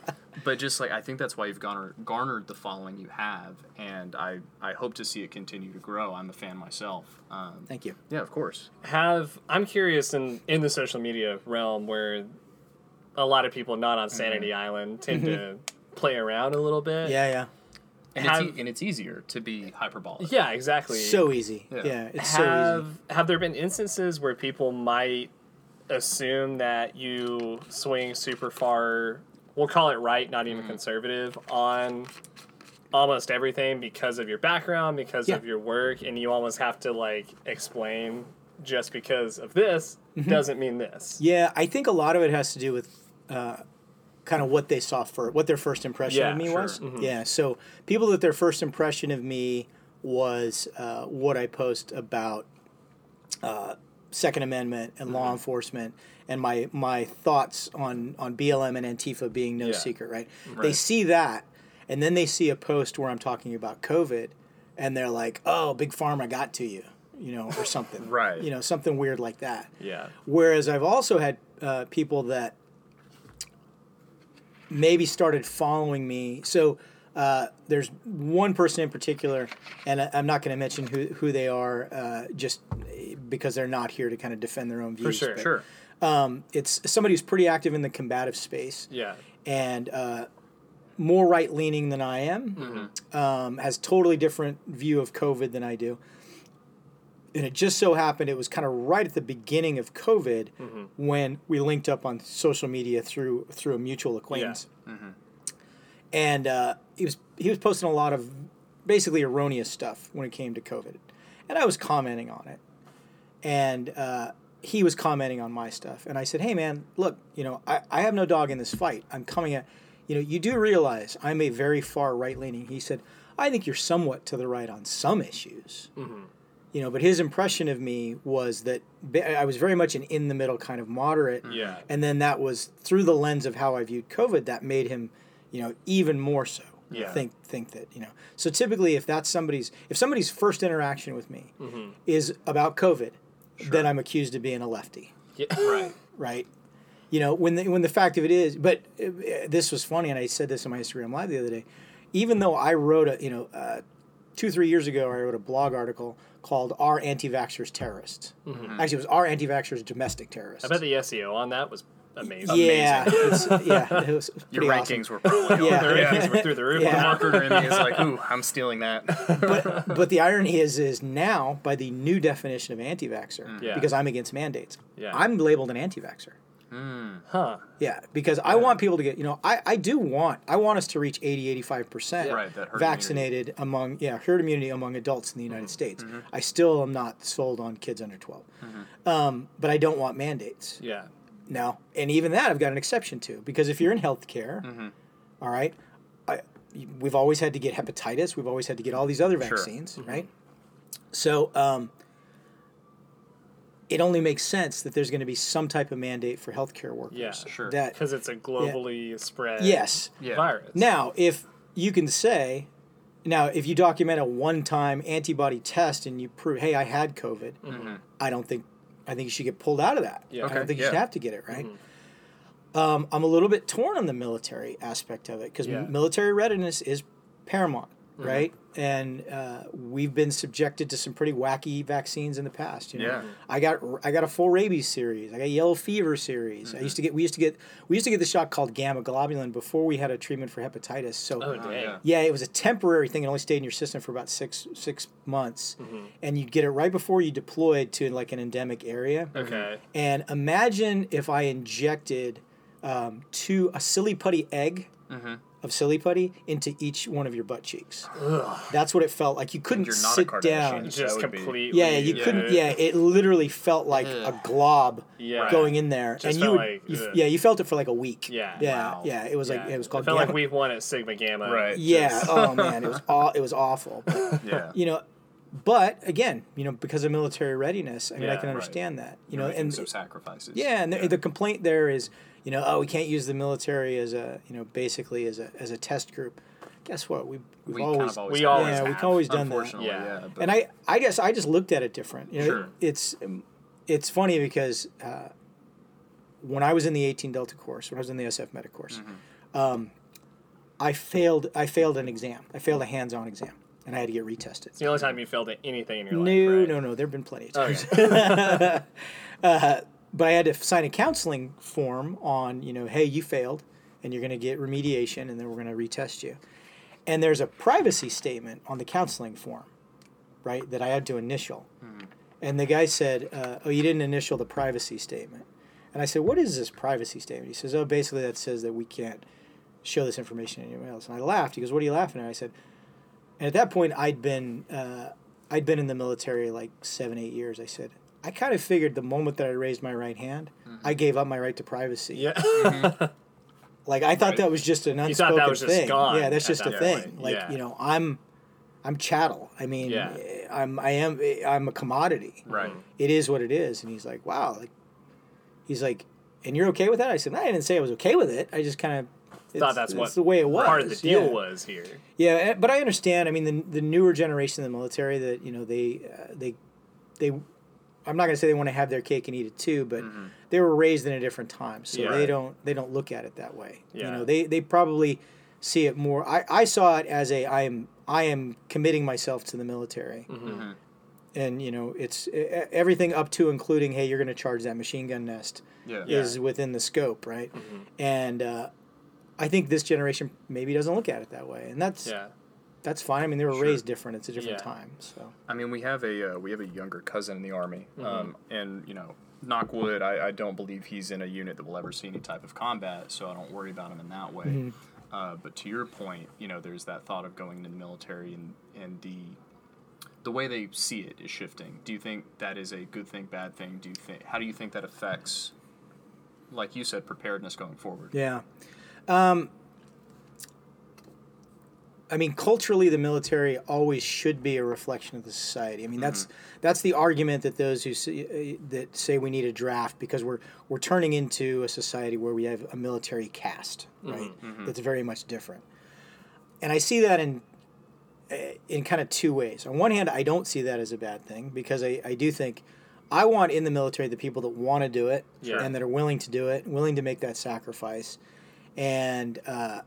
but just like I think that's why you've garnered, garnered the following you have, and I I hope to see it continue to grow. I'm a fan myself. Um,
thank you
yeah, of course.
have I'm curious in in the social media realm where a lot of people not on Sanity Island tend to play around a little bit.
Mm-hmm. yeah yeah
And,
Have-
it's, e- and it's easier to be hyperbolic.
Yeah, exactly.
so easy
Yeah.
yeah, it's so easy
have have there been instances where people might assume that you swing super far we'll call it right, not
Mm-hmm.
even conservative, on almost everything because of your background, because
Yeah.
of your work, and you almost have to like explain just because of this
Mm-hmm.
doesn't mean this.
Yeah, I think a lot of it has to do with uh, kind of what they saw for what their first impression
Yeah,
of me
sure.
was. Yeah, so people that their first impression of me was uh, what I post about uh, Second Amendment and law enforcement and my my thoughts on on BLM and Antifa being no
Yeah.
secret. Right? They see that, and then they see a post where I'm talking about COVID, and they're like, "Oh, big pharma got to you." You know, or something,
Right.
You know, something weird like that.
Yeah.
Whereas I've also had uh, people that maybe started following me. So uh, there's one person in particular, and I, I'm not going to mention who, who they are uh, just because they're not here to kind of defend their own views.
For sure.
but,
Sure.
Um, it's somebody who's pretty active in the combative space
Yeah.
and uh, more right leaning than I am. Um, has totally different view of COVID than I do. And it just so happened it was kind of right at the beginning of COVID when we linked up on social media through through a mutual acquaintance. And uh, he was he was posting a lot of basically erroneous stuff when it came to COVID, and I was commenting on it, and uh, he was commenting on my stuff, and I said, "Hey man, look, you know, I, I have no dog in this fight. I'm coming at, you know, you do realize I'm a very far right leaning." He said, "I think you're somewhat to the right on some issues." You know, but his impression of me was that I was very much an in the middle kind of moderate.
Yeah.
And then that was through the lens of how I viewed COVID that made him, you know, even more so.
Yeah.
Think think that you know. So typically, if that's somebody's if somebody's first interaction with me
Mm-hmm.
is about COVID, then I'm accused of being a lefty,
Yeah.
Right.
right? You know, when the, when the fact of it is, but uh, this was funny, and I said this on my Instagram live the other day. Even though I wrote a, you know, uh, two three years ago, I wrote a blog article called "Are Anti-Vaxxers Terrorists?" Actually, it was "Are Anti-Vaxxers Domestic Terrorists?"
Mm-hmm. I bet the SEO on that was amazing.
yeah, it's, yeah, it was
Your
pretty awesome.
rankings were probably
Yeah.
The rankings were through the roof.
Yeah.
on that.
marketer in me is like, ooh, I'm stealing that.
but but the irony is is now by the new definition of anti-vaxxer
Yeah.
because I'm against mandates.
Yeah.
I'm labeled an anti-vaxxer.
Huh.
Yeah, because I want people to get, you know, I, I do want, I want us to reach 80, 85%
Right, that herd
vaccinated among, yeah, herd immunity among adults in the United mm-hmm. States. Mm-hmm. I still am not sold on kids under 12. Mm-hmm. Um, but I don't want mandates.
Yeah.
No. and even that I've got an exception to because if you're in healthcare, all right, I, we've always had to get hepatitis, we've always had to get all these other vaccines, right? So, um, it only makes sense that there's going to be some type of mandate for healthcare workers.
Yeah, sure.
That
Because it's a globally spread
yes.
Yeah.
virus.
Now, if you can say, now if you document a one-time antibody test and you prove, hey, I had COVID, I don't think, I think you should get pulled out of that.
Yeah.
I don't think you should have to get it right. Um, I'm a little bit torn on the military aspect of it because
Yeah.
military readiness is paramount,
Mm-hmm.
right? And uh, we've been subjected to some pretty wacky vaccines in the past. You know,
Yeah.
I got I got a full rabies series. I got yellow fever series.
Mm-hmm.
I used to get we used to get we used to get the shot called gamma globulin before we had a treatment for hepatitis. So
Oh, dang.
yeah.
yeah, it was a temporary thing. It only stayed in your system for about six six months, and you'd get it right before you deployed to like an endemic area.
Okay.
And imagine if I injected um, two a silly putty egg
Mm-hmm.
Of silly putty into each one of your butt cheeks. That's what it felt like. You couldn't
you're not
sit
Kardashian.
down.
Just
would
completely.
Yeah, you couldn't. Yeah, it literally felt like a glob
Yeah.
going in there,
Just
and you would,
like,
you,
ugh.
yeah, you felt it for like a week.
Yeah.
yeah,
Wow.
yeah. It was like
Yeah.
it was called.
It felt
gamma.
like we've won at Sigma Gamma.
Right.
Yeah.
Just-
oh man, it was aw- it was awful. But,
Yeah.
you know, but again, you know, because of military readiness, I mean, I
Yeah,
can
right.
understand that. You know,
Making
and
some sacrifices.
yeah, and the, the complaint there is, you know, oh, we can't use the military as a, you know, basically as a as a test group. Guess what? We we've
we
always,
kind of always
we always
yeah,
have,
we've always done that.
Yeah.
yeah.
And I, I guess I just looked at it different. You know,
Sure.
it's um, it's funny because uh, when I was in the 18 Delta course, when I was in the SF Medic course,
Mm-hmm.
um, I failed. I failed an exam. I failed a hands-on exam, and I had to get retested.
It's the only time you failed at anything in your
No,
life. right?
no, no. There have been plenty of
Okay.
times. uh, but I had to sign a counseling form on, you know, hey, you failed, and you're going to get remediation, and then we're going to retest you. And there's a privacy statement on the counseling form, right, that I had to initial. And the guy said, uh, "Oh, you didn't initial the privacy statement." And I said, "What is this privacy statement?" He says, "Oh, basically that says that we can't show this information to anyone else." And I laughed. He goes, "What are you laughing at?" I said, and at that point, I'd been uh, I'd been in the military like seven, eight years. I said, I kind of figured the moment that I raised my right hand, I gave up my right to privacy.
Yeah.
Like I thought that was just an
thought
unspoken
that was just
thing.
gone
yeah, that's
at
just a thing.
point.
Like
Yeah.
you know, I'm I'm chattel. I mean,
Yeah.
I'm I am I'm a commodity.
right.
It is what it is. And he's like, wow. Like he's like, and you're okay with that? I said, I didn't say I was okay with it. I just kind of
Thought that's what
the way it was.
part of the deal
yeah.
was here.
Yeah, eh, but I understand. I mean, the the newer generation in the military that you know they uh, they they. I'm not gonna say they want to have their cake and eat it too, but they were raised in a different time, so
Yeah.
they don't they don't look at it that way. You know, they they probably see it more. I, I saw it as a I am I am committing myself to the military,
Mm-hmm.
and you know it's everything up to including hey you're gonna charge that machine gun nest
Yeah.
is within the scope, right? And uh, I think this generation maybe doesn't look at it that way, and that's
Yeah.
That's fine. I mean, they were
Sure.
raised different. It's a different
Yeah.
time. So
I mean, we have a uh, we have a younger cousin in the army,
Mm-hmm.
um, and you know, knock wood, I, I don't believe he's in a unit that will ever see any type of combat, so I don't worry about him in that way.
Mm-hmm.
Uh, but to your point, you know, there's that thought of going into the military, and and the the way they see it is shifting. Do you think that is a good thing, bad thing? Do you think how do you think that affects, like you said, preparedness going forward?
yeah, um, I mean, culturally, the military always should be a reflection of the society. I mean, that's that's the argument that those who say, uh, that say we need a draft because we're we're turning into a society where we have a military caste, right? That's very much different. And I see that in uh, in kind of two ways. On one hand, I don't see that as a bad thing because I, I do think I want in the military the people that want to do it
Sure.
and that are willing to do it, willing to make that sacrifice, and uh,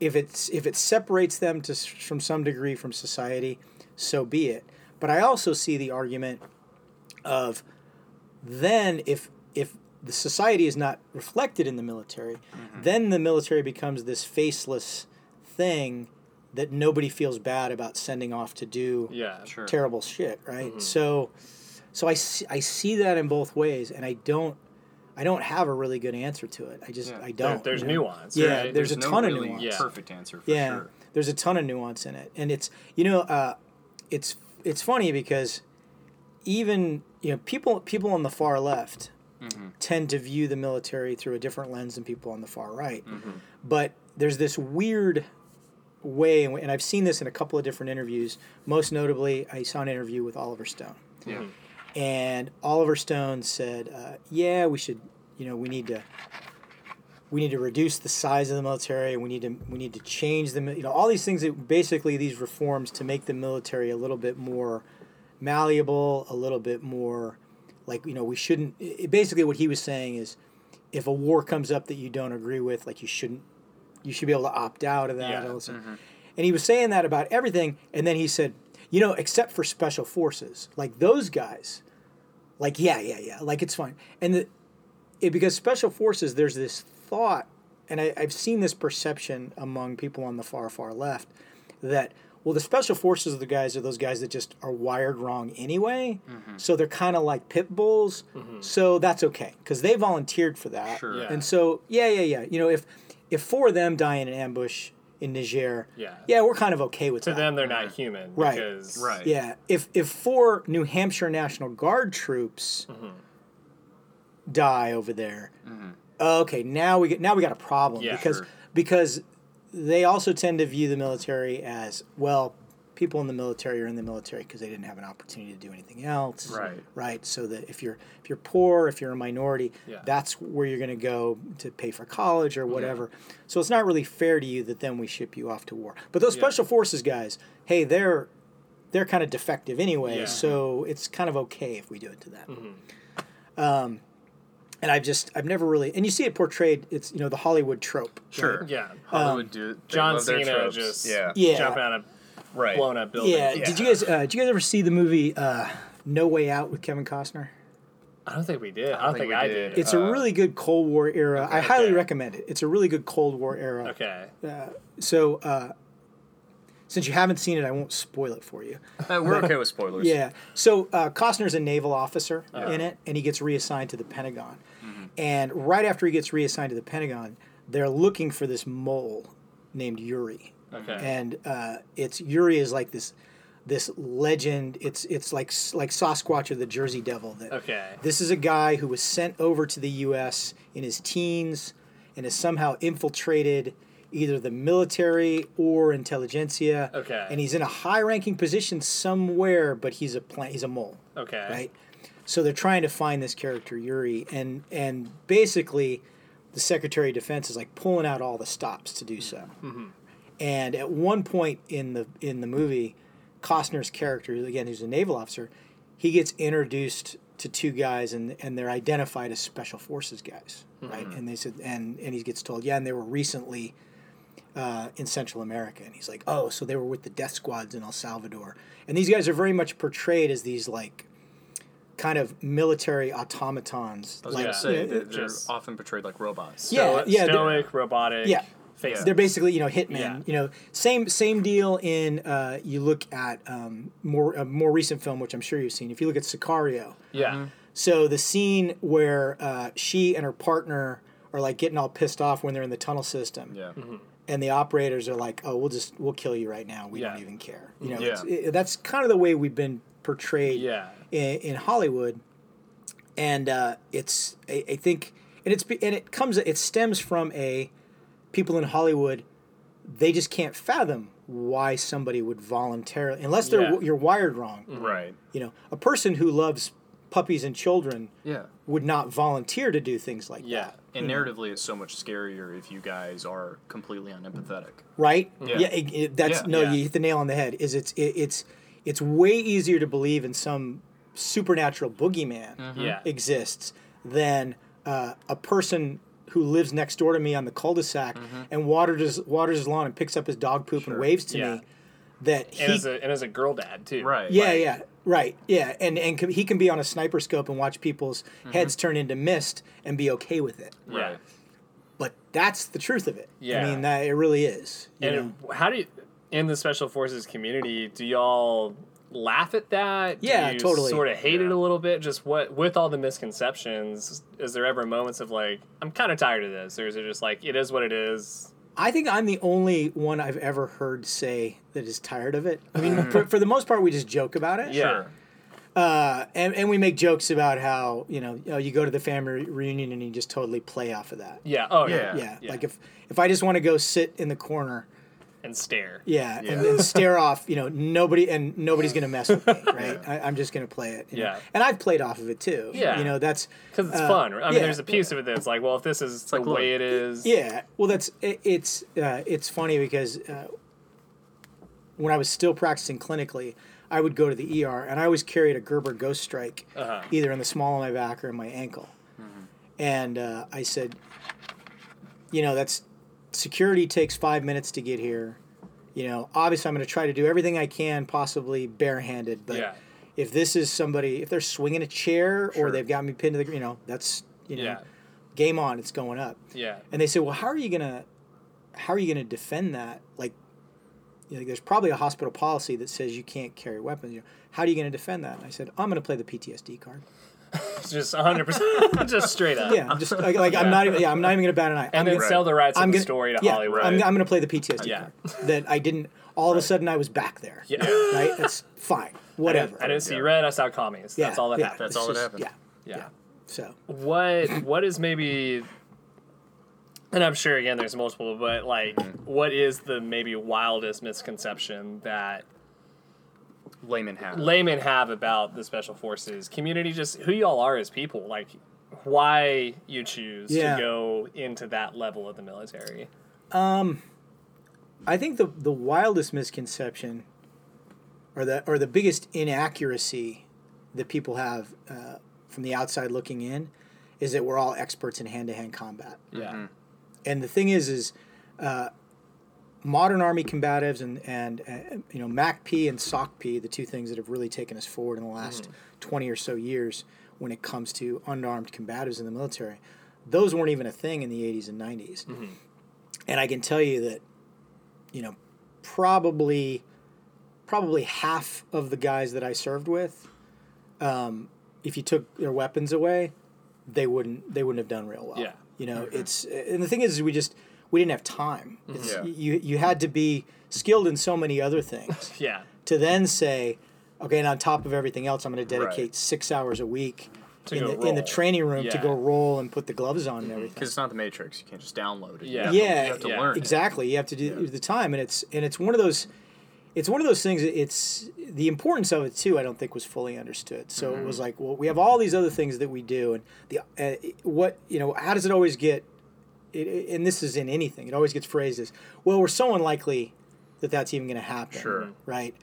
if it's if it separates them to from some degree from society, so be it. But I also see the argument of then if if the society is not reflected in the military, mm-hmm. then the military becomes this faceless thing that nobody feels bad about sending off to do
Yeah.
Sure.
terrible shit, right? Mm-hmm. So, so I see, I see that in both ways, and I don't, I don't have a really good answer to it. I just
Yeah.
I don't.
there's
you know?
nuance.
Yeah,
right?
there's a
no
ton of nuance.
Yeah.
perfect answer for
yeah,
sure.
there's a ton of nuance in it, and it's you know uh, it's it's funny because even you know people people on the far left
Mm-hmm.
tend to view the military through a different lens than people on the far right,
Mm-hmm.
but there's this weird way, and I've seen this in a couple of different interviews. Most notably, I saw an interview with Oliver Stone.
Yeah.
And Oliver Stone said, uh, "Yeah, we should. You know, we need to. We need to reduce the size of the military. We need to. We need to change the. You know, all these things. That basically, these reforms to make the military a little bit more malleable, a little bit more, like you know, we shouldn't. It, basically, what he was saying is, if a war comes up that you don't agree with, like you shouldn't. You should be able to opt out of that.
Yeah.
this- And he was saying that about everything, and then he said, you know, except for special forces, like those guys, like yeah, yeah, yeah, like it's fine. And the, it, because special forces, there's this thought, and I, I've seen this perception among people on the far, far left, that well, the special forces are the guys are those guys that just are wired wrong anyway, mm-hmm. so they're kind of like pit bulls. Mm-hmm. So that's okay because they volunteered for that,
Sure.
Yeah.
and so yeah, yeah, yeah. You know, if if four of them die in an ambush in Niger,
Yeah.
yeah, we're kind of okay with
To
that.
them, they're not human.
Right.
Because,
Right.
Yeah, if if four New Hampshire National Guard troops
Mm-hmm.
die over there, okay, now we get now we got a problem
Yeah,
because
sure.
because they also tend to view the military as well. People in the military are in the military because they didn't have an opportunity to do anything else.
Right.
Right. So that if you're if you're poor, if you're a minority,
Yeah.
that's where you're going to go to pay for college or whatever. So it's not really fair to you that then we ship you off to war. But those
Yeah.
special forces guys, hey, they're they're kind of defective anyway,
Yeah.
so it's kind of okay if we do it to them.
Mm-hmm.
Um, and I've just I've never really and you see it portrayed. It's you know the Hollywood trope.
Sure.
right?
Yeah.
Hollywood do it.
John
love their
Cena just
Yeah.
Yeah.
jumping out of
Right.
blown up building.
Yeah. Did you guys uh, did you guys ever see the movie uh, No Way Out with Kevin Costner?
I don't think we did. I don't, think,
think
I
did.
did.
It's a really good Cold War era. I highly
okay.
recommend it. It's a really good Cold War era.
okay.
So uh, since you haven't seen it, I won't spoil it for you.
Uh, we're okay with spoilers.
Yeah. So uh, Costner's a naval officer in it, and he gets reassigned to the Pentagon. And right after he gets reassigned to the Pentagon, they're looking for this mole named Yuri.
Okay.
And uh, it's Yuri is like this this legend. It's it's like like Sasquatch or the Jersey Devil. That
Okay.
this is a guy who was sent over to the U.S. in his teens and has somehow infiltrated either the military or intelligentsia.
Okay.
And he's in a high-ranking position somewhere, but he's a plant. He's a mole,
Okay.
right? So they're trying to find this character Yuri, and and basically, the Secretary of Defense is like pulling out all the stops to do so. And at one point in the in the movie, Costner's character, again, who's a naval officer, he gets introduced to two guys, and and they're identified as special forces guys, right? And they said, and and he gets told, yeah, and they were recently uh, in Central America, and he's like, oh, so they were with the death squads in El Salvador, and these guys are very much portrayed as these like kind of military automatons,
I was
like
gonna say
you know,
that they're
just-
often portrayed like robots.
Yeah, yeah,
Stoic, robotic.
Yeah.
Face.
they're basically you know hitmen.
Yeah.
You know, same same deal in uh, you look at um, more a more recent film, which I'm sure you've seen. If you look at Sicario,
Yeah.
so the scene where uh, she and her partner are like getting all pissed off when they're in the tunnel system,
Yeah.
and the operators are like, "Oh, we'll just we'll kill you right now. We
Yeah.
don't even care." You know,
Yeah.
it's, it, that's kind of the way we've been portrayed
Yeah.
in, in Hollywood, and uh, it's I, I think and it's and it comes it stems from a people in Hollywood they just can't fathom why somebody would voluntarily unless they're
Yeah.
you're wired wrong.
Right.
You know, a person who loves puppies and children
Yeah.
would not volunteer to do things like
Yeah.
that.
And narratively, it's so much scarier if you guys are completely unempathetic.
right?
Yeah.
it- it- that's
Yeah.
no,
Yeah.
you hit the nail on the head. Is it's it, it's it's way easier to believe in some supernatural boogeyman
Yeah.
exists than uh, a person who lives next door to me on the cul-de-sac mm-hmm. and waters his, waters his lawn and picks up his dog poop and waves to
Yeah.
me. That
And
he,
as a and as a girl dad too.
Right.
yeah, yeah, right, yeah, and and he can be on a sniper scope and watch people's mm-hmm. heads turn into mist and be okay with it.
Right.
But that's the truth of it.
Yeah.
I mean, that it really is. you know?
And how do you in the special forces community do y'all laugh at that? Do
Yeah,
you
totally.
Sort of hate it a little bit. Just what with all the misconceptions, is there ever moments of like, I'm kind of tired of this, or is it just like it is what it is?
I think I'm the only one I've ever heard say that is tired of it. I mean, for, for the most part, we just joke about it.
Yeah.
Uh, and, and we make jokes about how, you know, you, know, you go to the family reunion and you just totally play off of that.
Yeah. Oh yeah.
Yeah.
Yeah. Like if, if I just want to go sit in the corner,
And stare.
yeah,
Yeah.
And, and stare off, you know, nobody, and nobody's going to mess with me, right? I, I'm just going to play it. you know?
Yeah.
And I've played off of it too.
Yeah.
You know, that's,
Because it's
Uh,
fun. I mean,
yeah.
there's a piece of it that's like, well, if this is the
like, look,
way it is.
Yeah, well, that's it, it's uh, it's funny because uh, when I was still practicing clinically, I would go to the ER and I always carried a Gerber Ghost Strike,
Uh-huh.
either in the small of my back or in my ankle. And uh, I said, you know, that's security takes five minutes to get here. You know, obviously, I'm going to try to do everything I can, possibly barehanded. But
Yeah.
if this is somebody, if they're swinging a chair or they've got me pinned to the, you know, that's you know,
Yeah.
game on. It's going up.
Yeah.
And they said, well, how are you gonna, how are you gonna defend that? Like, you know, there's probably a hospital policy that says you can't carry weapons. You know, how are you gonna defend that? And I said, I'm gonna play the PTSD card.
It's just 100%. just straight up.
Yeah, I'm just like, like I'm not even, yeah, I'm not even gonna bat an eye.
And
I'm
then
gonna,
sell the rights
I'm
of the
gonna,
story to
yeah,
Hollywood.
I'm, I'm gonna play the PTSD
Yeah.
card. That I didn't. All of a sudden, I was back there.
Yeah.
Right. That's fine. Whatever.
I didn't see
Yeah.
red. I saw commies.
yeah,
That's all that
yeah,
happened.
That's
it's
all that happened.
Yeah.
Yeah.
So
What What is maybe, and I'm sure again there's multiple, but like, mm-hmm. what is the maybe wildest misconception that
Layman have.
laymen have about the special forces community? Just who y'all are as people, like why you choose
Yeah.
to go into that level of the military.
um I think the the wildest misconception, or the or the biggest inaccuracy that people have uh, from the outside looking in, is that we're all experts in hand to hand combat.
Yeah.
And the thing is, is uh, modern Army combatives and and uh, you know MACP and SOCP, the two things that have really taken us forward in the last twenty or so years when it comes to unarmed combatives in the military, those weren't even a thing in the '80s and '90s. And I can tell you that, you know, probably probably half of the guys that I served with, um, if you took their weapons away, they wouldn't they wouldn't have done real well.
Yeah.
You know, it's and the thing is, is we just we didn't have time. Mm-hmm. It's,
Yeah.
You you had to be skilled in so many other things
Yeah.
to then say, okay, and on top of everything else, I'm going to dedicate
Right.
six hours a week
To
in
go
the in the training room to go roll and put the gloves on and mm-hmm. everything.
Because it's not the Matrix. You can't just download it. You
Yeah.
to-
Yeah,
you have to
yeah.
learn it.
exactly you have to do the time and it's and it's one of those it's one of those things it's the importance of it too i don't think was fully understood so it was mm-hmm. like well we have all these other things that we do and the uh, what you know how does it always get it, and this is in anything it always gets phrased as well we're so unlikely that that's even going to happen
Sure.
right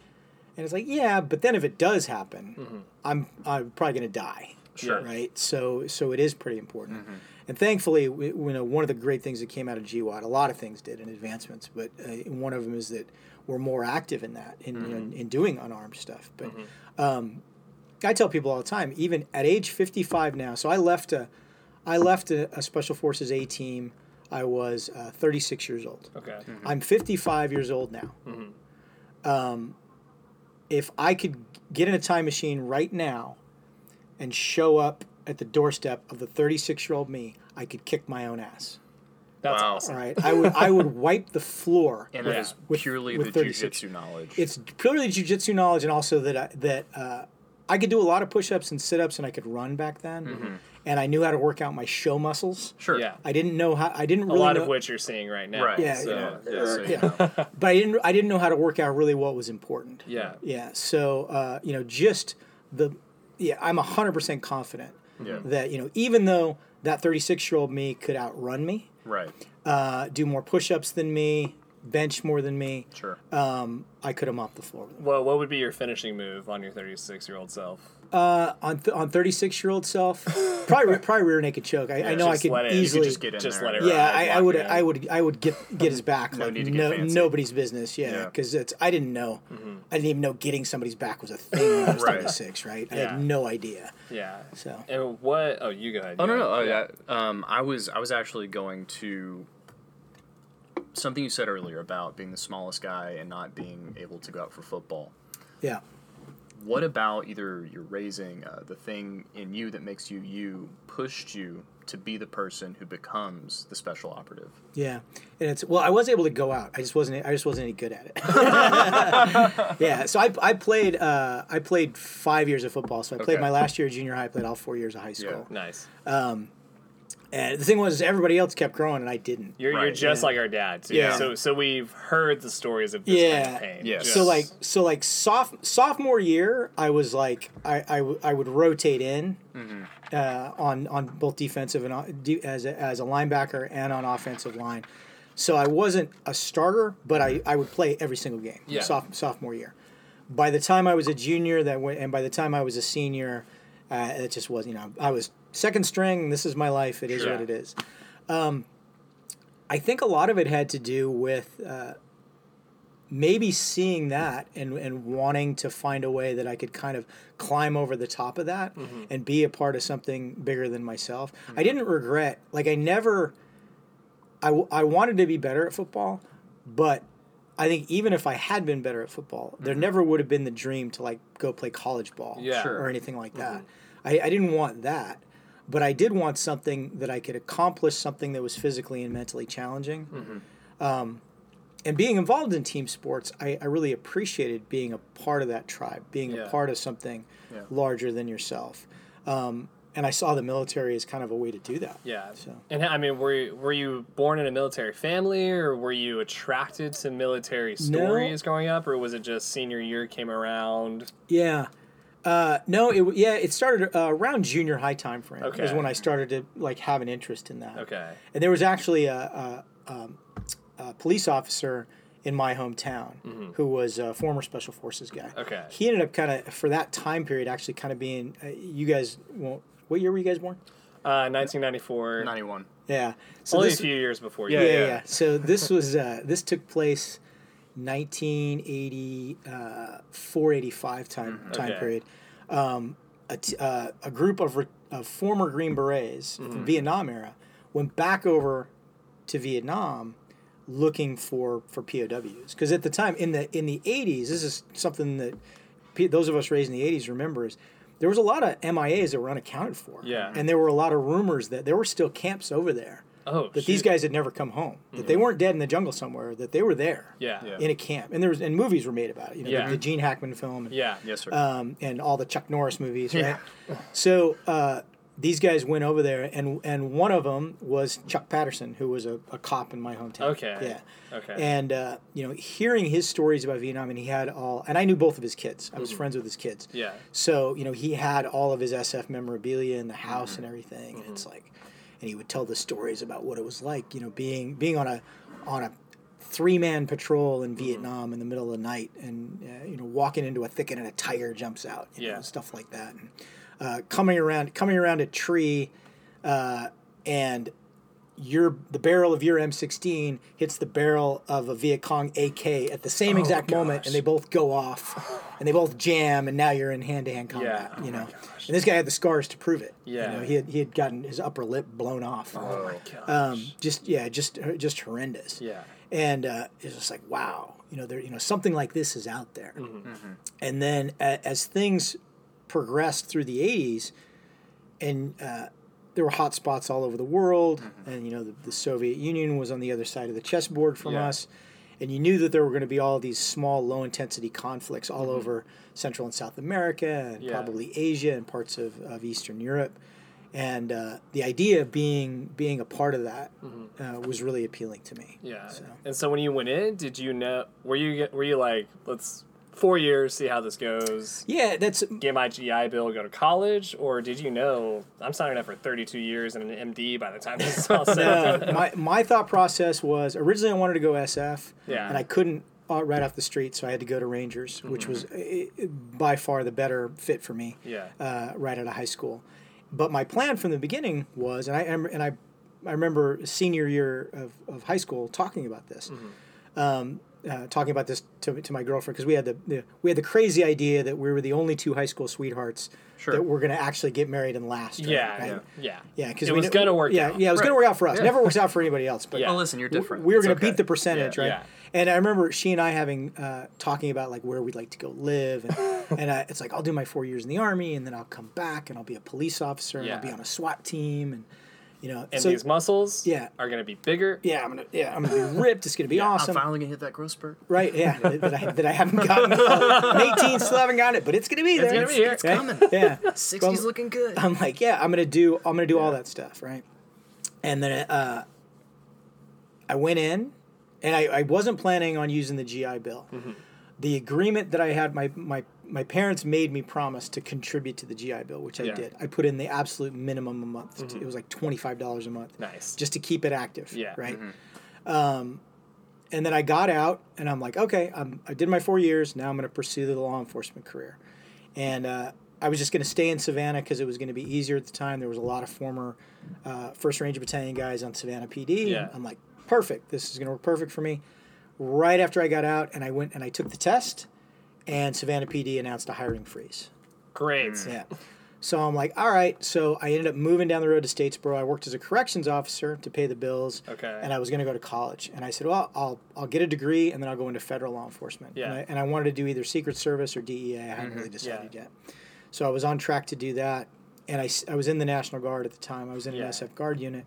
and it's like yeah but then if it does happen i'm i'm probably going to die
Sure.
right? So so it is pretty important. And thankfully, we, you know, one of the great things that came out of GWOT, a lot of things did in advancements, but uh, one of them is that we're more active in that, in, you know, in doing unarmed stuff. But um, I tell people all the time, even at age 55 now, so I left a, I left a, a Special Forces A team. I was uh, 36 years old.
Okay.
I'm 55 years old now. Um, if I could get in a time machine right now and show up at the doorstep of the 36 year old me, I could kick my own ass.
That's
Wow.
awesome.
All right, I would I would wipe the floor.
And
Yeah.
it is
With-
purely
with
the
36.
jujitsu knowledge.
It's purely the jujitsu knowledge, and also that I, that uh, I could do a lot of push ups and sit ups, and I could run back then, and I knew how to work out my show muscles.
sure.
Yeah.
I didn't know how. I didn't
A
really
lot
know,
of which you're seeing right now.
Right.
Yeah,
So,
yeah.
Yeah, so,
Yeah.
know.
but I didn't. I didn't know how to work out really what was important.
Yeah.
Yeah. So uh, you know, just the yeah, I'm hundred percent confident
Yeah.
that you know, even though that 36 year old me could outrun me,
Right.
uh, do more push ups than me, bench more than me,
Sure.
um, I could have mopped the floor.
Well, what would be your finishing move on your 36 year old self?
Uh, on th- on 36 year old self, probably probably rear naked choke. I, I know I could
let it- you could
easily.
just get in
Just
there.
let it
yeah,
ride,
I, I would. I would, I would get get his back
No
like
need to get
no,
fancy.
nobody's business. Yeah,
Yeah.
because it's I didn't know,
Mm-hmm.
I didn't even know getting somebody's back was a thing when I was
Right.
36. Right, I
Yeah.
had no idea.
Yeah.
So
And what? Oh, you go ahead.
Oh no no! Oh, yeah. Um, I was I was actually going to something you said earlier about being the smallest guy and not being able to go out for football.
yeah,
what about either you're raising, uh, the thing in you that makes you you, pushed you to be the person who becomes the special operative?
Yeah, and it's well, I was able to go out. I just wasn't. I just wasn't any good at it. yeah, so I, I played. Uh, I played five years of football. So I played
Okay.
my last year of junior high. I played all four years of high school.
Nice.
And the thing was, everybody else kept growing, and I didn't.
You're, you're just
yeah.
like our dad. Too.
Yeah.
So so we've heard the stories of this
Yeah.
kind of pain.
Yes.
Just-
So like so like soph- sophomore year, I was like I, I, w- I would rotate in uh, on on both defensive and o- de- as a, as a linebacker and on offensive line. So I wasn't a starter, but I, I would play every single game.
Yeah.
Soph- sophomore year. By the time I was a junior, that went, and by the time I was a senior, uh, it just was you know I was second string. This is my life. It is
Sure.
what it is. Um, I think a lot of it had to do with uh, maybe seeing that and, and wanting to find a way that I could kind of climb over the top of that and be a part of something bigger than myself. I didn't regret, like, I never, I, I wanted to be better at football, but I think even if I had been better at football, there never would have been the dream to, like, go play college ball
Yeah.
Or anything like that. I, I didn't want that. But I did want something that I could accomplish, something that was physically and mentally challenging and being involved in team sports, I, I really appreciated being a part of that tribe, being
Yeah.
a part of something
Yeah.
larger than yourself. Um, and I saw the military as kind of a way to do that.
Yeah.
So
And I mean, were you, were you born in a military family, or were you attracted to military stories growing up, or was it just senior year came around?
yeah, uh, no, it w- yeah, it started uh, around junior high time frame.
Okay.
is when I started to like have an interest in that.
Okay.
And there was actually a, a, um, a police officer in my hometown who was a former special forces guy.
Mm-hmm. Okay.
He ended up kind of for that time period actually kind of being. Uh, you guys won't. What year were you guys born?
Uh, 1994.
91.
Yeah. So
Only
this,
a few years before
yeah,
you.
yeah, yeah, So this was uh, this took place 1980 uh, 485 time time
Okay.
period. Um, a, t- uh, a group of, re- of former Green Berets from Vietnam era went back over to Vietnam looking for for POWs because at the time in the in the 80s this is something that P- those of us raised in the 80s remember is there was a lot of MIAs that were unaccounted for.
Yeah.
And there were a lot of rumors that there were still camps over there
Oh,
that these guys had never come home, that they weren't dead in the jungle somewhere, that they were there
Yeah.
Yeah.
in a camp, and there was and movies were made about it. You know,
Yeah.
the, the Gene Hackman film, and,
Yeah.
Yes, sir.
um, and all the Chuck Norris movies, right?
Yeah.
So uh, these guys went over there, and and one of them was Chuck Patterson, who was a, a cop in my hometown.
Okay.
Yeah.
Okay.
And uh, you know, hearing his stories about Vietnam, and he had all, and I knew both of his kids. I was friends with his kids.
Mm-hmm. yeah.
So you know, he had all of his SF memorabilia in the house
Mm-hmm.
and everything, and it's like, and he would tell the stories about what it was like, you know, being being on a on a three man patrol
Mm-hmm.
in Vietnam in the middle of the night, and uh, you know, walking into a thicket and a tiger jumps out, you
Yeah.
know, stuff like that, and uh, coming around coming around a tree, uh, and your the barrel of your M16 hits the barrel of a Viet Cong AK at the same exact moment, and they both go off, and they both jam, and now you're in hand to hand combat.
Yeah.
You know, and this guy had the scars to prove it.
Yeah.
you know, he had he had gotten his upper lip blown off.
Oh my gosh.
Um, just yeah, just just horrendous.
yeah.
And uh, it's just like wow, you know, there you know something like this is out there.
Mm-hmm.
And then a, as things progressed through the '80s, and uh, there were hot spots all over the world,
Mm-hmm.
and you know the, the Soviet Union was on the other side of the chessboard from
Yeah.
us, and you knew that there were going to be all these small, low intensity conflicts all
Mm-hmm.
over Central and South America, and
Yeah.
probably Asia and parts of, of Eastern Europe, and uh, the idea of being being a part of that uh, was really appealing to me.
Mm-hmm. Yeah.
So.
And so when you went in, did you know? Were you were you like, let's four years, see how this goes,
Yeah, that's
get my GI Bill, go to college, or did you know I'm signing up for 32 years and an MD by the time this is all and
no, my my thought process was originally I wanted to go SF,
Yeah.
and I couldn't uh, right off the street, so I had to go to Rangers, which was uh, by far the better fit for me.
Yeah.
uh, right out of high school. But my plan from the beginning was, and I and I, I remember senior year of, of high school talking about this. Um, uh, talking about this to, to my girlfriend because we had the, the we had the crazy idea that we were the only two high school sweethearts
Sure.
that were going to actually get married and last. right?
Yeah,
Right?
yeah, yeah.
Yeah, because
it was gonna work.
Yeah,
out.
yeah, it was going to work out for us. Never works out for anybody else. But
Yeah.
Oh, listen, you're different.
we were going to
okay.
beat the percentage,
Yeah.
right?
Yeah.
And I remember she and I having uh, talking about like where we'd like to go live, and, and I, it's like I'll do my four years in the army, and then I'll come back and I'll be a police officer, and I'll be on a SWAT team, and you know,
And
so
these muscles
Yeah.
are going to be bigger.
yeah, I'm gonna yeah, I'm gonna be ripped. It's gonna be awesome
I'm
awesome,
finally gonna hit that growth spurt.
right? Yeah, that I, that I haven't gotten. I'm 18, still haven't gotten it, but it's gonna be there.
gonna be here.
It's
Yeah.
coming.
Yeah,
60's
Well,
looking good.
I'm like, yeah, I'm gonna do, I'm gonna do all that stuff, right? And then uh, I went in, and I, I wasn't planning on using the GI Bill. The agreement that I had, my my my parents made me promise to contribute to the GI Bill, which I
Yeah.
did. I put in the absolute minimum a month. It was like twenty five dollars a month,
Nice.
just to keep it active.
Yeah.
Right. Um, and then I got out, and I'm like, okay, I'm, I did my four years. Now I'm going to pursue the law enforcement career. And uh, I was just going to stay in Savannah because it was going to be easier at the time. There was a lot of former uh, First Ranger Battalion guys on Savannah PD.
Yeah.
I'm like, perfect. This is going to work perfect for me. Right after I got out, and I went and I took the test, and Savannah PD announced a hiring freeze.
Great. Hmm.
Yeah. So I'm like, all right. So I ended up moving down the road to Statesboro. I worked as a corrections officer to pay the bills.
Okay.
And I was going to go to college. And I said, well, I'll, I'll get a degree and then I'll go into federal law enforcement.
Yeah.
And I, and I wanted to do either Secret Service or DEA. I hadn't mm-hmm. really decided
Yeah.
yet. So I was on track to do that. And I, I was in the National Guard at the time. I was in
Yeah.
an SF Guard unit.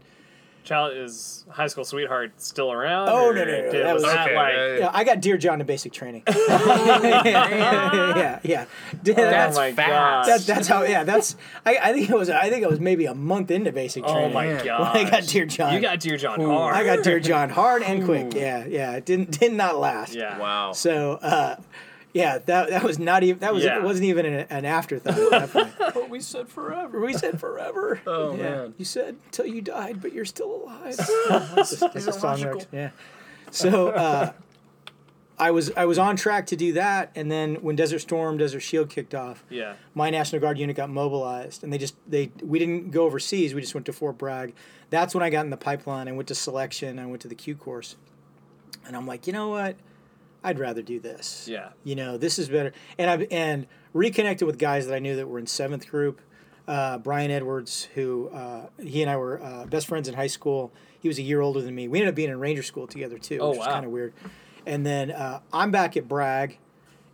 Child is high school sweetheart still around?
Oh,
or
no, no, no,
did-
that
was
was-
that like?
yeah, yeah.
Yeah, I got Dear John in basic training. yeah, yeah.
That's oh my
fast.
god.
That's that's how yeah that's I, I think it was I think it was maybe a month into basic training.
oh
training.
my
Man.
god.
I got Dear John.
You got Dear John hard.
I got Dear John hard and quick. Yeah, yeah. It didn't did not last.
Yeah.
Wow.
So uh, yeah, that that was not even that was
Yeah.
it wasn't even an, an afterthought at that point.
But we said forever.
We said forever.
Oh,
yeah.
man.
You said till you died, but you're still alive. That's a- that's a song lyrics, Yeah. So uh, I was I was on track to do that, and then when Desert Storm, Desert Shield kicked off,
Yeah.
my National Guard unit got mobilized, and they just they we didn't go overseas. We just went to Fort Bragg. That's when I got in the pipeline. I went to selection. I went to the Q course, and I'm like, you know what? I'd rather do this.
Yeah.
You know, this is better. And I and reconnected with guys that I knew that were in seventh group. Uh, Brian Edwards, who uh, he and I were uh, best friends in high school. He was a year older than me. We ended up being in Ranger School together too,
Oh,
which was
wow.
kind of weird. And then uh, I'm back at Bragg,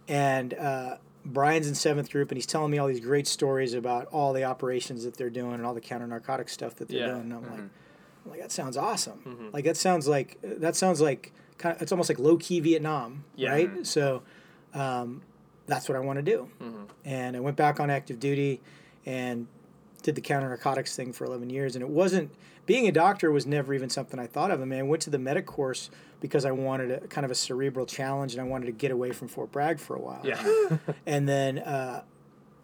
and uh, Brian's in seventh group, and he's telling me all these great stories about all the operations that they're doing and all the counter narcotic stuff that they're
Yeah.
doing. And I'm like, I'm like that sounds awesome. Like that sounds like that sounds like kind of, it's almost like low key Vietnam,
Yeah.
right? So um, that's what I want to do. And I went back on active duty and did the counter narcotics thing for 11 years. And it wasn't being a doctor was never even something I thought of. I mean, I went to the medic course because I wanted a kind of a cerebral challenge and I wanted to get away from Fort Bragg for a while.
Yeah.
And then uh,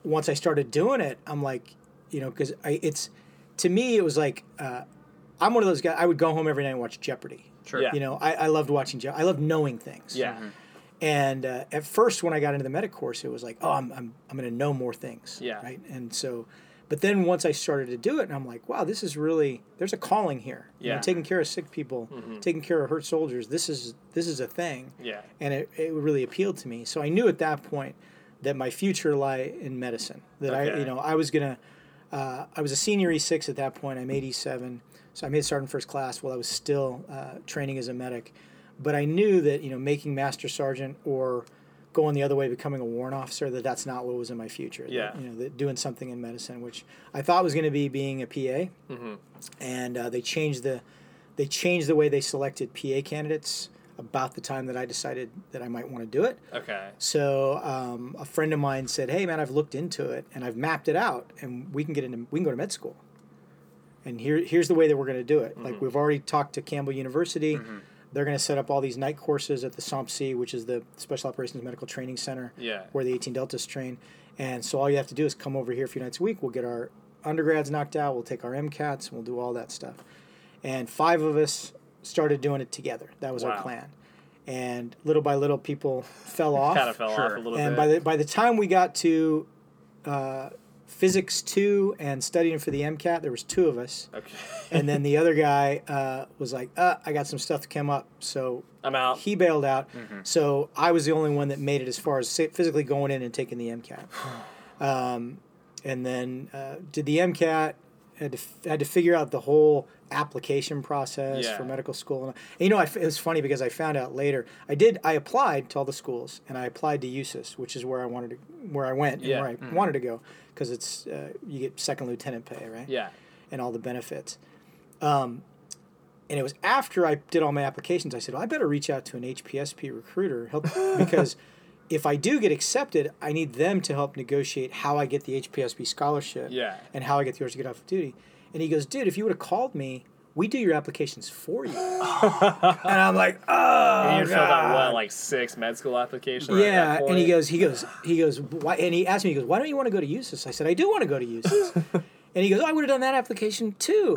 once I started doing it, I'm like, you know, because it's to me it was like uh, I'm one of those guys. I would go home every night and watch Jeopardy.
Sure. Yeah.
You know, I, I loved watching Jeopardy. I loved knowing things.
Yeah.
And uh, at first, when I got into the medic course, it was like, oh, I'm, I'm, I'm going to know more things.
Yeah.
Right. And so, but then once I started to do it, and I'm like, wow, this is really there's a calling here. You know,
Yeah. Mm-hmm.
taking care of sick people, taking care of hurt soldiers. This is this is a thing.
Yeah.
And it, it really appealed to me. So I knew at that point that my future lay in medicine. That I, you know, I was gonna. Uh, I was a senior E6 at that point. I'm 87, so I made sergeant first class while I was still uh, training as a medic. But I knew that you know making master sergeant or going the other way, becoming a warrant officer, that that's not what was in my future. That,
Yeah.
you know, that doing something in medicine, which I thought was going to be being a PA,
Mm-hmm.
and uh, they changed the they changed the way they selected PA candidates about the time that I decided that I might want to do it.
Okay.
So um, a friend of mine said, "Hey man, I've looked into it and I've mapped it out, and we can get into we can go to med school. And here here's the way that we're going to do it. Like we've already talked to Campbell University. They're going to set up all these night courses at the SOMTC, which is the Special Operations Medical Training Center,
Yeah.
where the 18 Deltas train. And so all you have to do is come over here a few nights a week. We'll get our undergrads knocked out. We'll take our MCATs. And we'll do all that stuff. And five of us started doing it together. That was
Wow.
our plan. And little by little, people fell off
Kind of fell off a little
and
bit.
by the by the time we got to uh, physics two and studying for the MCAT. There was two of us,
Okay.
and then the other guy uh, was like, uh, "I got some stuff to come up," so
I'm out.
he bailed out.
Mm-hmm.
So I was the only one that made it as far as physically going in and taking the MCAT. Um, and then uh, did the MCAT. Had to, f- had to figure out the whole application process
Yeah.
for medical school. And, and you know, I f it was funny because I found out later. I did. I applied to all the schools, and I applied to USUHS, which is where I wanted to, where I went,
Yeah.
and where I wanted to go, because it's uh, you get second lieutenant pay, right?
Yeah.
and all the benefits. Um, and it was after I did all my applications, I said, well, I better reach out to an HPSP recruiter help because if I do get accepted, I need them to help negotiate how I get the HPSP scholarship
Yeah.
and how I get the orders to get off of duty. And he goes, dude, if you would have called me, we do your applications for you. and I'm like, oh,
And you filled out
God."
what, like six med school applications? at
Yeah,
that
and he goes, he goes, he goes, why? And he asked me, he goes, why don't you want to go to USUHS? I said, I do want to go to USUHS. and he goes, oh, I would have done that application too.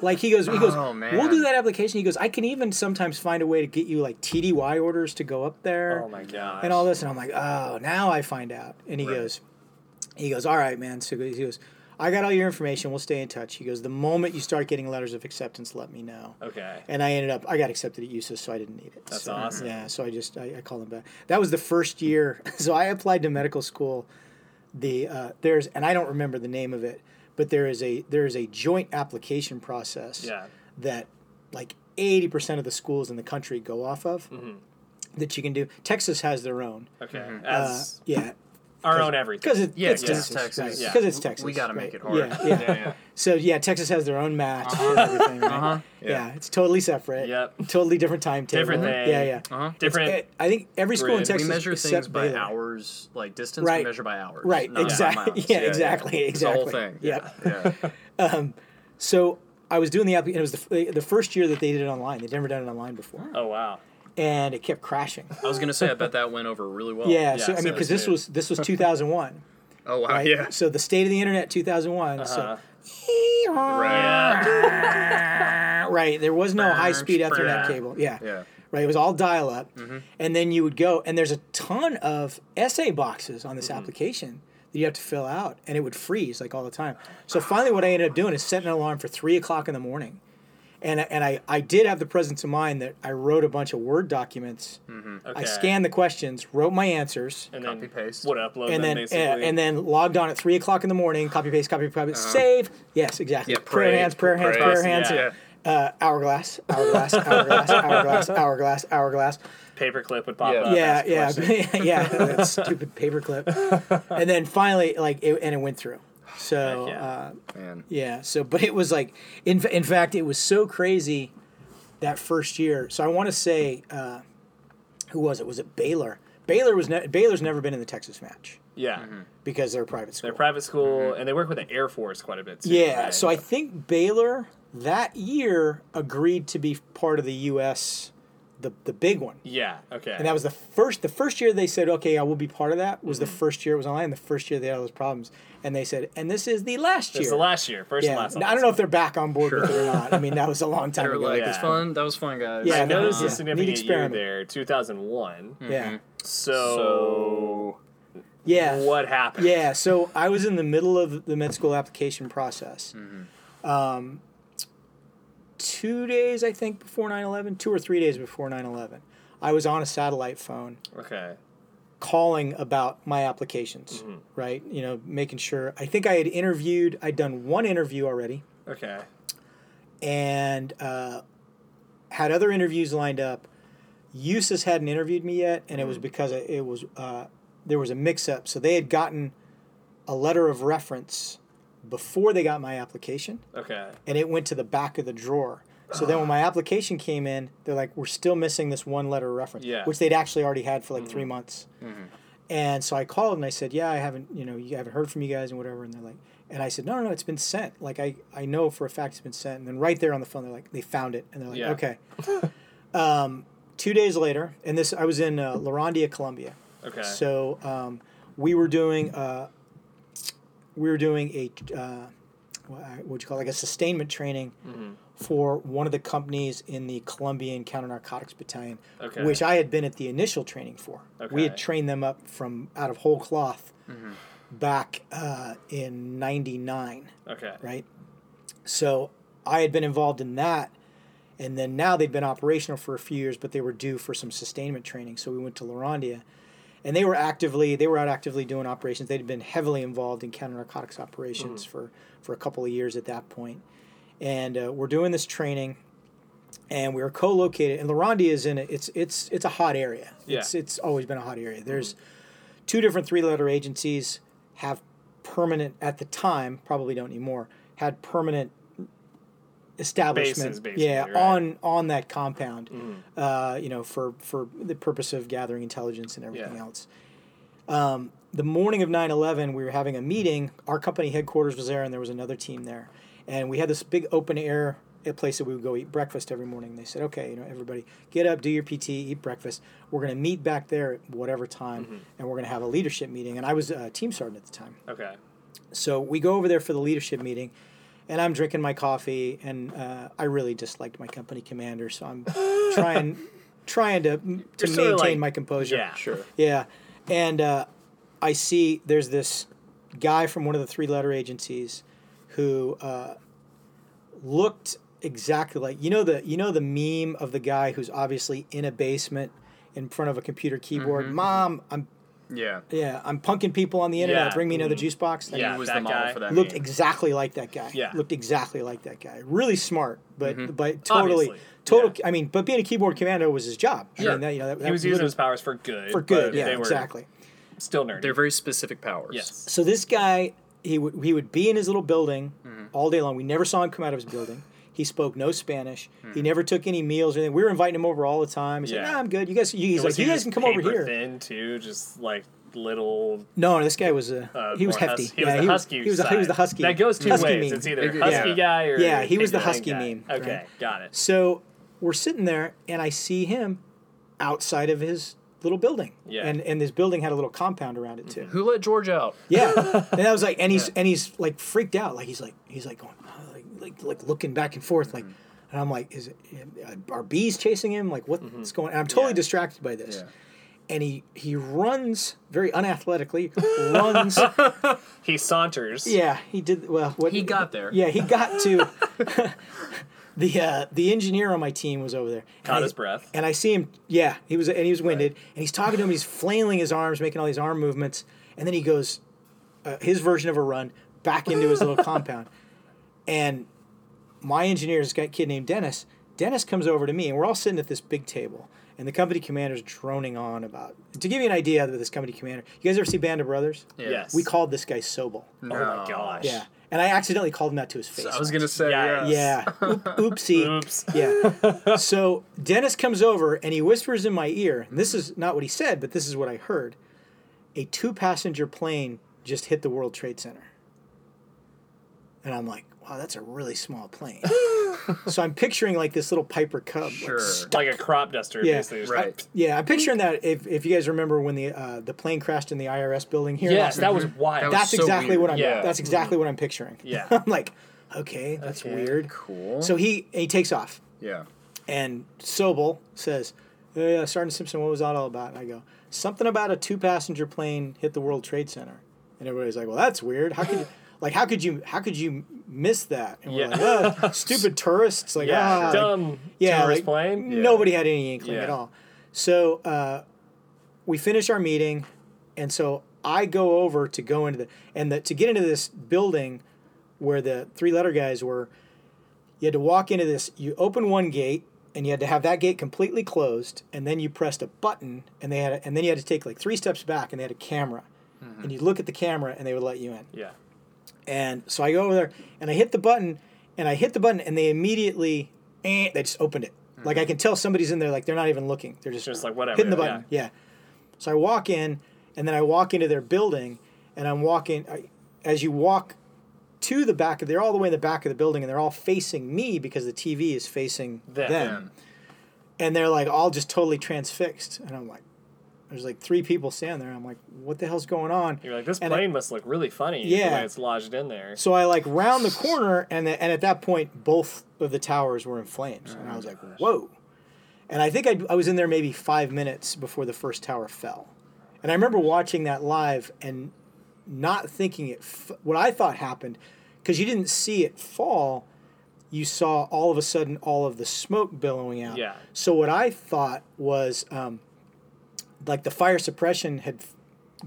Like he goes, he goes,
Oh, man.
we'll do that application. He goes, I can even sometimes find a way to get you like TDY orders to go up there
Oh my god.
and all this. And I'm like, oh, now I find out. And he goes, he goes, all right, man. So he goes, I got all your information. We'll stay in touch. He goes, the moment you start getting letters of acceptance, let me know.
Okay.
And I ended up, I got accepted at USUHS, so I didn't need it.
That's
So,
awesome.
Yeah, so I just, I, I called him back. That was the first year. So I applied to medical school. The uh, there's, and I don't remember the name of it, but there is a there is a joint application process
Yeah.
that like eighty percent of the schools in the country go off of
Mm-hmm.
that you can do. Texas has their own.
Okay.
Uh,
As
yeah,
our own everything.
because it,
Yeah,
it's
'cause it's
Texas.
Texas.
Because
Yeah.
it's Texas.
We gotta
right.
make it hard.
Yeah, yeah.
yeah, yeah.
So yeah, Texas has their own match and everything. Right?
Uh-huh.
Yeah. it's totally separate.
Yep.
Totally different timetable.
Different thing.
Yeah, yeah.
Uh-huh.
Different.
It's- I think every school in
grid. We
Texas
We measure things by
Baylor.
hours, like distance.
Right.
We measure by hours.
Right, exactly.
miles.
Yeah, exactly,
It's the whole
exactly.
thing.
Yep.
Yeah.
So I was doing the app. and It was the, the first year that they did it online. They'd never done it online before,
Oh wow.
And it kept crashing.
I was gonna say, I bet that went over really well.
Yeah. so I mean, because this was this was 2001.
Oh wow.
Right?
Yeah.
So the state of the internet 2001.
Uh-huh.
So
Yeah.
right, there was no high speed Ethernet cable. Yeah.
Yeah.
Right, it was all dial up,
Mm-hmm.
and then you would go, and there's a ton of essay boxes on this
Mm-hmm.
application that you have to fill out, and it would freeze like all the time. So finally, what I ended up doing is setting an alarm for three o'clock in the morning, and and I I did have the presence of mind that I wrote a bunch of Word documents.
Okay.
I scanned the questions, wrote my answers,
and
Copy,
then
paste.
Would upload
and
them
then uh,
basically.
and then logged on at three o'clock in the morning. Copy paste, copy copy, save. Yes, exactly.
Uh-huh. Yeah,
prayer hands, prayer hands,
pray.
prayer hands.
Yeah.
Uh, hourglass, hourglass, hourglass, hourglass, hourglass, hourglass.
paperclip would pop
Yeah.
up.
Yeah, yeah,
question.
yeah. That stupid paperclip. And then finally, like, it, and it went through. So,
yeah.
uh, yeah. So, but it was like, in in fact, it was so crazy that first year. So I want to say, uh, who was it? Was it Baylor? Baylor was ne- Baylor's never been in the Texas match
Yeah.
because they're a private school.
They're private school and they work with the Air Force quite a bit too.
Yeah,
right?
so I think Baylor that year agreed to be part of the U.S. the the big one,
Yeah. Okay.
and that was the first the first year they said, okay, I will be part of that. Was
Mm-hmm.
the first year it was online. The first year they had all those problems, and they said, and this is the last year.
It's the last year, first
yeah,
and last.
Now, I don't know if they're back on board with it or not. I mean, that was a long time ago.
like,
Yeah.
it's fun. That was fun, guys.
Yeah,
I know
no,
this is a significant
Neat
year
experiment.
there, 2001.
yeah,
So,
yeah.
what happened?
Yeah, so I was in the middle of the med school application process. Um, two days, I think, before 9 11, two or three days before 9 11, I was on a satellite phone
Okay.
calling about my applications, right? You know, making sure. I think I had interviewed, I'd done one interview already
Okay.
and uh, had other interviews lined up. USUHS hadn't interviewed me yet, and it was because it it was uh, there was a mix-up. So they had gotten a letter of reference before they got my application,
Okay.
and it went to the back of the drawer. So then when my application came in, they're like, "We're still missing this one letter of reference,"
Yeah.
which they'd actually already had for like three months. And so I called and I said, "Yeah, I haven't, you know, you haven't heard from you guys and whatever." And they're like, and I said, "No, no, no, it's been sent. Like I, I know for a fact it's been sent." And then right there on the phone, they're like, they found it, and they're like,
Yeah.
"Okay." um, two days later, and this I was in uh, Larandia, Colombia.
Okay.
So um, we were doing uh, we were doing a uh, what would you call it, like a sustainment training
Mm-hmm.
for one of the companies in the Colombian Counter Narcotics Battalion,
Okay.
which I had been at the initial training for. We had trained them up from out of whole cloth back uh, in '99
Okay.
right? So I had been involved in that, and then now they'd been operational for a few years, but they were due for some sustainment training. So we went to Larandia, and they were actively they were out actively doing operations. They'd been heavily involved in counter narcotics operations for for a couple of years at that point, and uh, we're doing this training. And we were co-located, and Larandia is in a, it's it's it's a hot area.
Yeah.
It's it's always been a hot area. There's two different three-letter agencies have permanent at the time, probably don't anymore, had permanent establishment.
Bases,
yeah,
right.
on on that compound. Uh, you know, for for the purpose of gathering intelligence and everything
Yeah.
else. Um, the morning of 9-11 we were having a meeting our company headquarters was there and there was another team there and we had this big open air a place that we would go eat breakfast every morning they said okay you know everybody get up do your pt eat breakfast we're going to meet back there at whatever time
Mm-hmm.
and we're going to have a leadership meeting and i was a team sergeant at the time
Okay.
so we go over there for the leadership meeting, and I'm drinking my coffee, and uh, I really disliked my company commander, so I'm trying trying to to
You're
maintain
like-
my composure.
Yeah.
Sure.
Yeah, and uh, I see there's this guy from one of the three letter agencies who uh, looked exactly like you know the you know the meme of the guy who's obviously in a basement in front of a computer keyboard.
Mm-hmm.
Mom, I'm
Yeah.
yeah, I'm punking people on the internet.
Yeah.
Bring me another
Mhm.
juice box. That
Yeah,
Who was
that
the model
guy
for that?
looked
meme?
exactly like that guy.
Yeah.
looked exactly like that guy. Really smart, but
Mm-hmm.
but totally
Obviously,
total. I mean, but being a keyboard commando was his job. I mean, that, you know, that,
He
that
was using his powers for good.
for good. Yeah,
they were
exactly.
Still nerdy.
They're very specific powers.
yes.
So this guy, he would he would be in his little building
Mm-hmm.
all day long. We never saw him come out of his building. He spoke no Spanish.
Hmm.
He never took any meals or anything. We were inviting him over all the time. He's like,
Yeah.
"Nah, I'm good. You guys." He's like,
he
"You guys can come over here."
Thin too, just like little.
No, no, this guy was a
Uh,
he was hefty.
hus- He was
yeah,
the
he
husky.
He was a, he was the husky.
That goes two
husky
ways.
meme.
It's either
Yeah.
husky guy or
Yeah, he was the husky
guy.
meme,
Okay,
right?
got it.
So we're sitting there, and I see him outside of his little building.
Yeah.
And and this building had a little compound around it too.
Who let George out?
Yeah. and I was like, and he's and he's like freaked out, like he's like he's like going, like like looking back and forth, like. And I'm like, is it uh, are bees chasing him? Like what's going? And I'm totally
Yeah.
distracted by this.
Yeah.
And he he runs very unathletically, runs.
He saunters.
yeah, he did well. What
He got there.
Yeah, he got to. the uh, the engineer on my team was over there. And
Caught
I-
his breath.
And I see him. Yeah, he was, and he was winded. And he's talking to him. He's flailing his arms, making all these arm movements. And then he goes, uh, his version of a run back into his little compound. And my engineer is a kid named Dennis. Dennis comes over to me, and we're all sitting at this big table. And the company commander's droning on about. To give you an idea of this company commander, you guys ever see Band of Brothers?
Yes.
We called this guy Sobel.
Oh my gosh.
Yeah. And I accidentally called him that to his face.
I was gonna say
Yeah.
yeah.
Yeah. Oop, oopsie.
Oops.
Yeah. So Dennis comes over and he whispers in my ear. And this is not what he said, but this is what I heard. A two passenger plane just hit the World Trade Center. And I'm like, wow, that's a really small plane. so I'm picturing like this little Piper Cub. like,
Sure.
stuck-
Like a crop duster,
Yeah.
basically. Just-
Right.
yeah, I'm picturing that if, if you guys remember when the uh, the plane crashed in the IRS building here.
Yes, that was wild.
That was
that's
so
exactly
weird.
what I'm
Yeah.
that's exactly what I'm picturing.
Yeah.
I'm like, okay, that's
Okay.
weird.
Cool.
So he he takes off.
yeah.
And Sobel says, "Hey, uh, Sergeant Simpson, what was that all about?" And I go, "Something about a two-passenger plane hit the World Trade Center." And everybody's like, "Well, that's weird. How could you, like, how could you, how could you miss that?" And we're
Yeah.
like, "Oh, stupid tourists!" Like,
yeah,
ah, like,
dumb
yeah,
tourist
like,
plane.
nobody had any inkling
Yeah.
at all. So uh, we finish our meeting, and so I go over to go into the and the, to get into this building where the three-letter guys were. You had to walk into this. You open one gate, and you had to have that gate completely closed, and then you pressed a button, and they had, a, and then you had to take like three steps back, and they had a camera, and you look at the camera, and they would let you in.
Yeah.
And so I go over there and I hit the button and I hit the button and they immediately eh, they just opened it. Like I can tell somebody's in there like they're not even looking. They're just,
Just like whatever,
hitting the
yeah.
button. Yeah. So I walk in and then I walk into their building and I'm walking I, as you walk to the back of they're all the way in the back of the building and they're all facing me because the TV is facing
Them.
them. And they're like all just totally transfixed and I'm like there's like three people standing there. I'm like, what the hell's going on?
You're like, this
And I-
plane must look really funny the
Yeah.
way it's lodged in there.
So I like round the corner, and the, and at that point, both of the towers were in flames, and I was like, "Whoa!" And I think I, I was in there maybe five minutes before the first tower fell, and I remember watching that live and not thinking it. F- what I thought happened, because you didn't see it fall, you saw all of a sudden all of the smoke billowing out.
Yeah.
So what I thought was, um, like the fire suppression had f-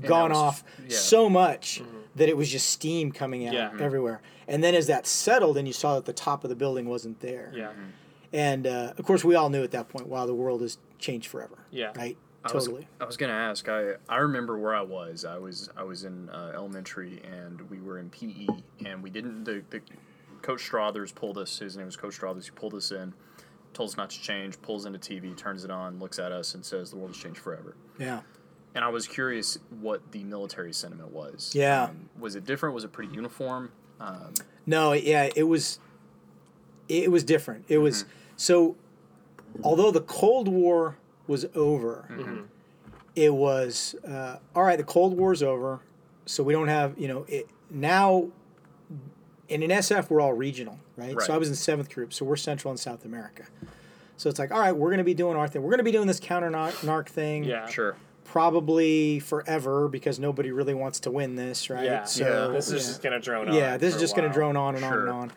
gone off
yeah.
so much that it was just steam coming out
Yeah.
everywhere. And then as that settled, and you saw that the top of the building wasn't there.
Yeah.
And uh, of course, we all knew at that point, wow, the world has changed forever.
Yeah.
Right.
I was-
Totally.
I was gonna ask. I I remember where I was. I was I was in uh, elementary and we were in PE and we didn't. The, the coach Strothers pulled us. His name was Coach Strothers. He pulled us in, told us not to change. Pulls into TV, turns it on, looks at us, and says, "The world has changed forever."
Yeah.
And I was curious what the military sentiment was.
Yeah.
Um, was it different? Was it pretty uniform? Um,
No, yeah, it was. It was different. It was so. Although the Cold War was over, it was uh, all right. The Cold War's over, so we don't have you know it now. And in SF, we're all regional, right?
Right.
So I was in seventh group, so we're Central and South America. So it's like, all right, we're going to be doing our thing. We're going to be doing this counter narc thing.
Yeah.
sure.
Probably forever because nobody really wants to win this, right?
Yeah.
So
This is
yeah.
just gonna drone on.
Yeah, this is
for a
just going to drone on and on and on.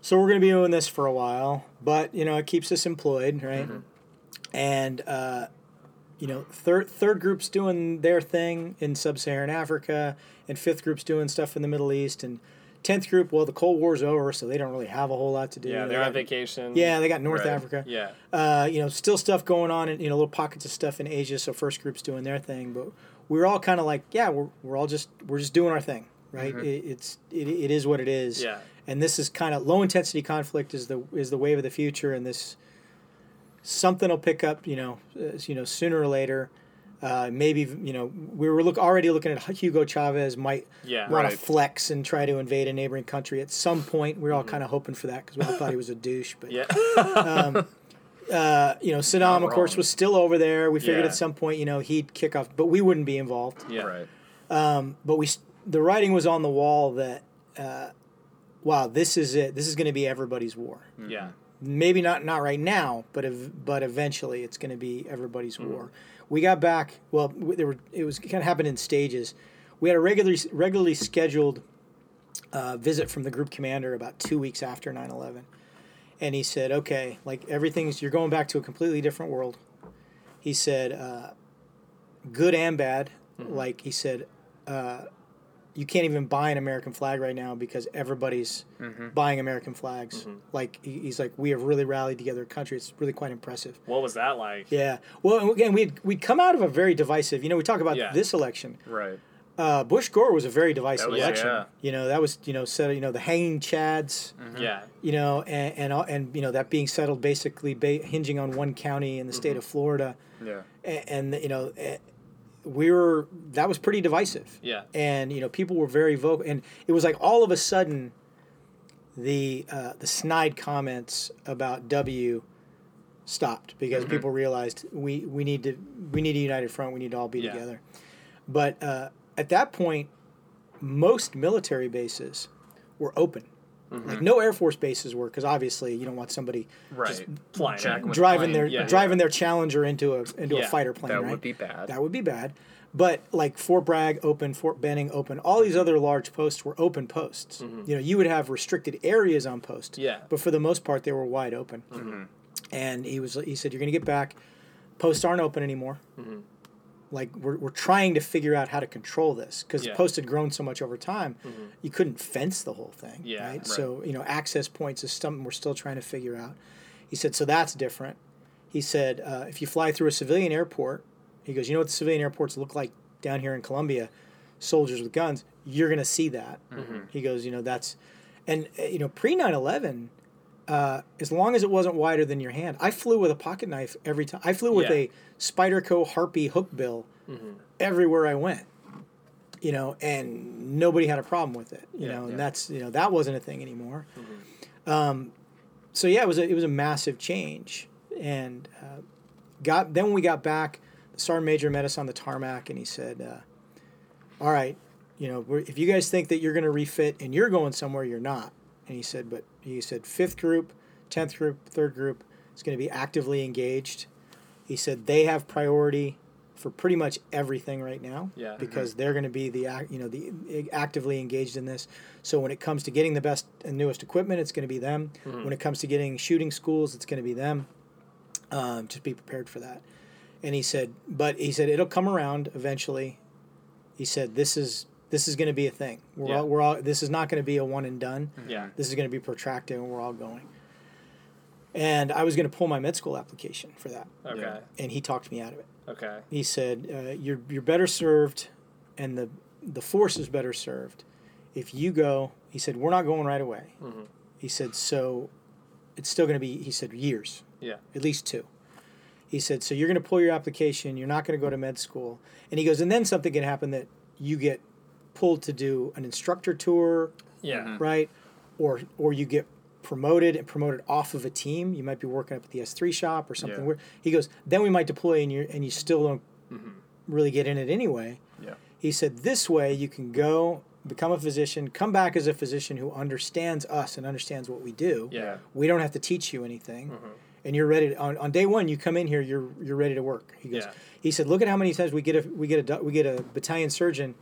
So we're going to be doing this for a while, but you know it keeps us employed, right?
Mm-hmm.
And uh, you know, third third group's doing their thing in sub-Saharan Africa, and fifth group's doing stuff in the Middle East, and tenth group, well, the Cold War's over, so they don't really have a whole lot to do.
Yeah,
They
they're
got-
on vacation.
Yeah, they got North
Right.
Africa.
Yeah.
Uh, you know, still stuff going on, and you know, little pockets of stuff in Asia. So first group's doing their thing, but we're all kind of like, yeah, we're, we're all just we're just doing our thing, right? It, it's it, it is what it is.
Yeah.
And this is kind of low intensity conflict is the is the wave of the future, and this something will pick up, you know, uh, you know, sooner or later. Uh, maybe you know we were look already looking at Hugo Chavez might
Yeah.
want
Right.
to flex and try to invade a neighboring country at some point. We were all kind of hoping for that because we all thought he was a douche, but
Yeah.
uh, you know, Saddam, of course,
wrong.
was still over there. We figured
Yeah.
at some point, you know, he'd kick off, but we wouldn't be involved.
yeah.
Right.
But we, the writing was on the wall that, uh, wow, this is it. This is going to be everybody's war.
Yeah.
Maybe not not right now, but ev- but eventually it's going to be everybody's
Mm-hmm.
war. We got back. Well, there were. It was kind of happened in stages. We had a regularly regularly scheduled uh, visit from the group commander about two weeks after 9-11 and he said okay like everything's you're going back to a completely different world he said uh, good and bad like he said uh, you can't even buy an american flag right now because everybody's buying american flags like he's like we have really rallied together a country it's really quite impressive
What was that like?
yeah well again we'd, we'd come out of a very divisive you know we talk about
Yeah.
this election
Right.
uh, bush gore was a very divisive
was-
election
yeah.
you know that was you know said you know the hanging chads
Yeah.
you know, and and, all- and you know that being settled basically ba- hinging on one county in the state of Florida,
Yeah.
and, and you know, eh, we were that was pretty divisive,
Yeah.
and you know people were very vocal, and it was like all of a sudden, the uh, the snide comments about W stopped because people realized we we need to we need a united front, we need to all be
Yeah.
together, but uh, at that point, most military bases were open. Mm-hmm. Like no Air Force bases were because obviously you don't want somebody
Right.
Flying.
Jack
driving
plane.
their
yeah.
driving their Challenger into a into a fighter plane.
That
right?
would be bad.
that would be bad. But like Fort Bragg open, Fort Benning open, all these other large posts were open posts. Mm-hmm. You know, you would have restricted areas on post.
Yeah.
But for the most part, they were wide open. Mm-hmm. And he was he said, "You're going to get back. Posts aren't open anymore. Like we're, we're trying to figure out how to control this because
Yeah.
post had grown so much over time, you couldn't fence the whole thing.
Yeah,
right?
right.
So you know, access points is something we're still trying to figure out. He said, so that's different. He said, uh, if you fly through a civilian airport, he goes, you know what the civilian airports look like down here in Colombia, soldiers with guns. You're gonna see that. He goes, you know that's, and uh, you know pre 9/11, uh, as long as it wasn't wider than your hand, I flew with a pocket knife every time. I flew with
Yeah.
a Spyderco Harpy hawkbill everywhere I went. You know, and nobody had a problem with it. You
Yeah,
know, and
yeah.
that's you know that wasn't a thing anymore. Um, so yeah, it was a, it was a massive change, and uh, got then when we got back, the sergeant major met us on the tarmac, and he said, uh, "All right, you know, we're, if you guys think that you're going to refit and you're going somewhere, you're not." And he said, "But he said fifth group, tenth group, third group is going to be actively engaged." He said they have priority for pretty much everything right now.
Yeah.
Because they're going to be the you know the actively engaged in this. So when it comes to getting the best and newest equipment, it's going to be them. When it comes to getting shooting schools, it's going to be them. Um, just be prepared for that. And he said, but he said it'll come around eventually. He said this is this is going to be a thing. We're
Yeah.
all, we're all this is not going to be a one and done.
Yeah.
This is going to be protracted, and we're all going. And I was going to pull my med school application for that,
Okay.
and he talked me out of it.
Okay.
He said, uh, "You're you're better served, and the the force is better served if you go." He said, "We're not going right away." He said, "So it's still going to be." He said, "Years,
Yeah.
at least two. He said, "So you're going to pull your application. You're not going to go to med school." And he goes, "And then something can happen that you get pulled to do an instructor tour
Yeah.
right? Or or you get promoted and promoted off of a team. You might be working up at the S three shop or something.
Yeah.
Where he goes, then we might deploy and you and you still don't mm-hmm. really get in it anyway.
Yeah.
He said this way you can go become a physician, come back as a physician who understands us and understands what we do.
Yeah.
We don't have to teach you anything. Mm-hmm. And you're ready to, on, on day one. You come in here. You're you're ready to work. He goes.
Yeah.
He said, look at how many times we get a we get a we get a battalion surgeon.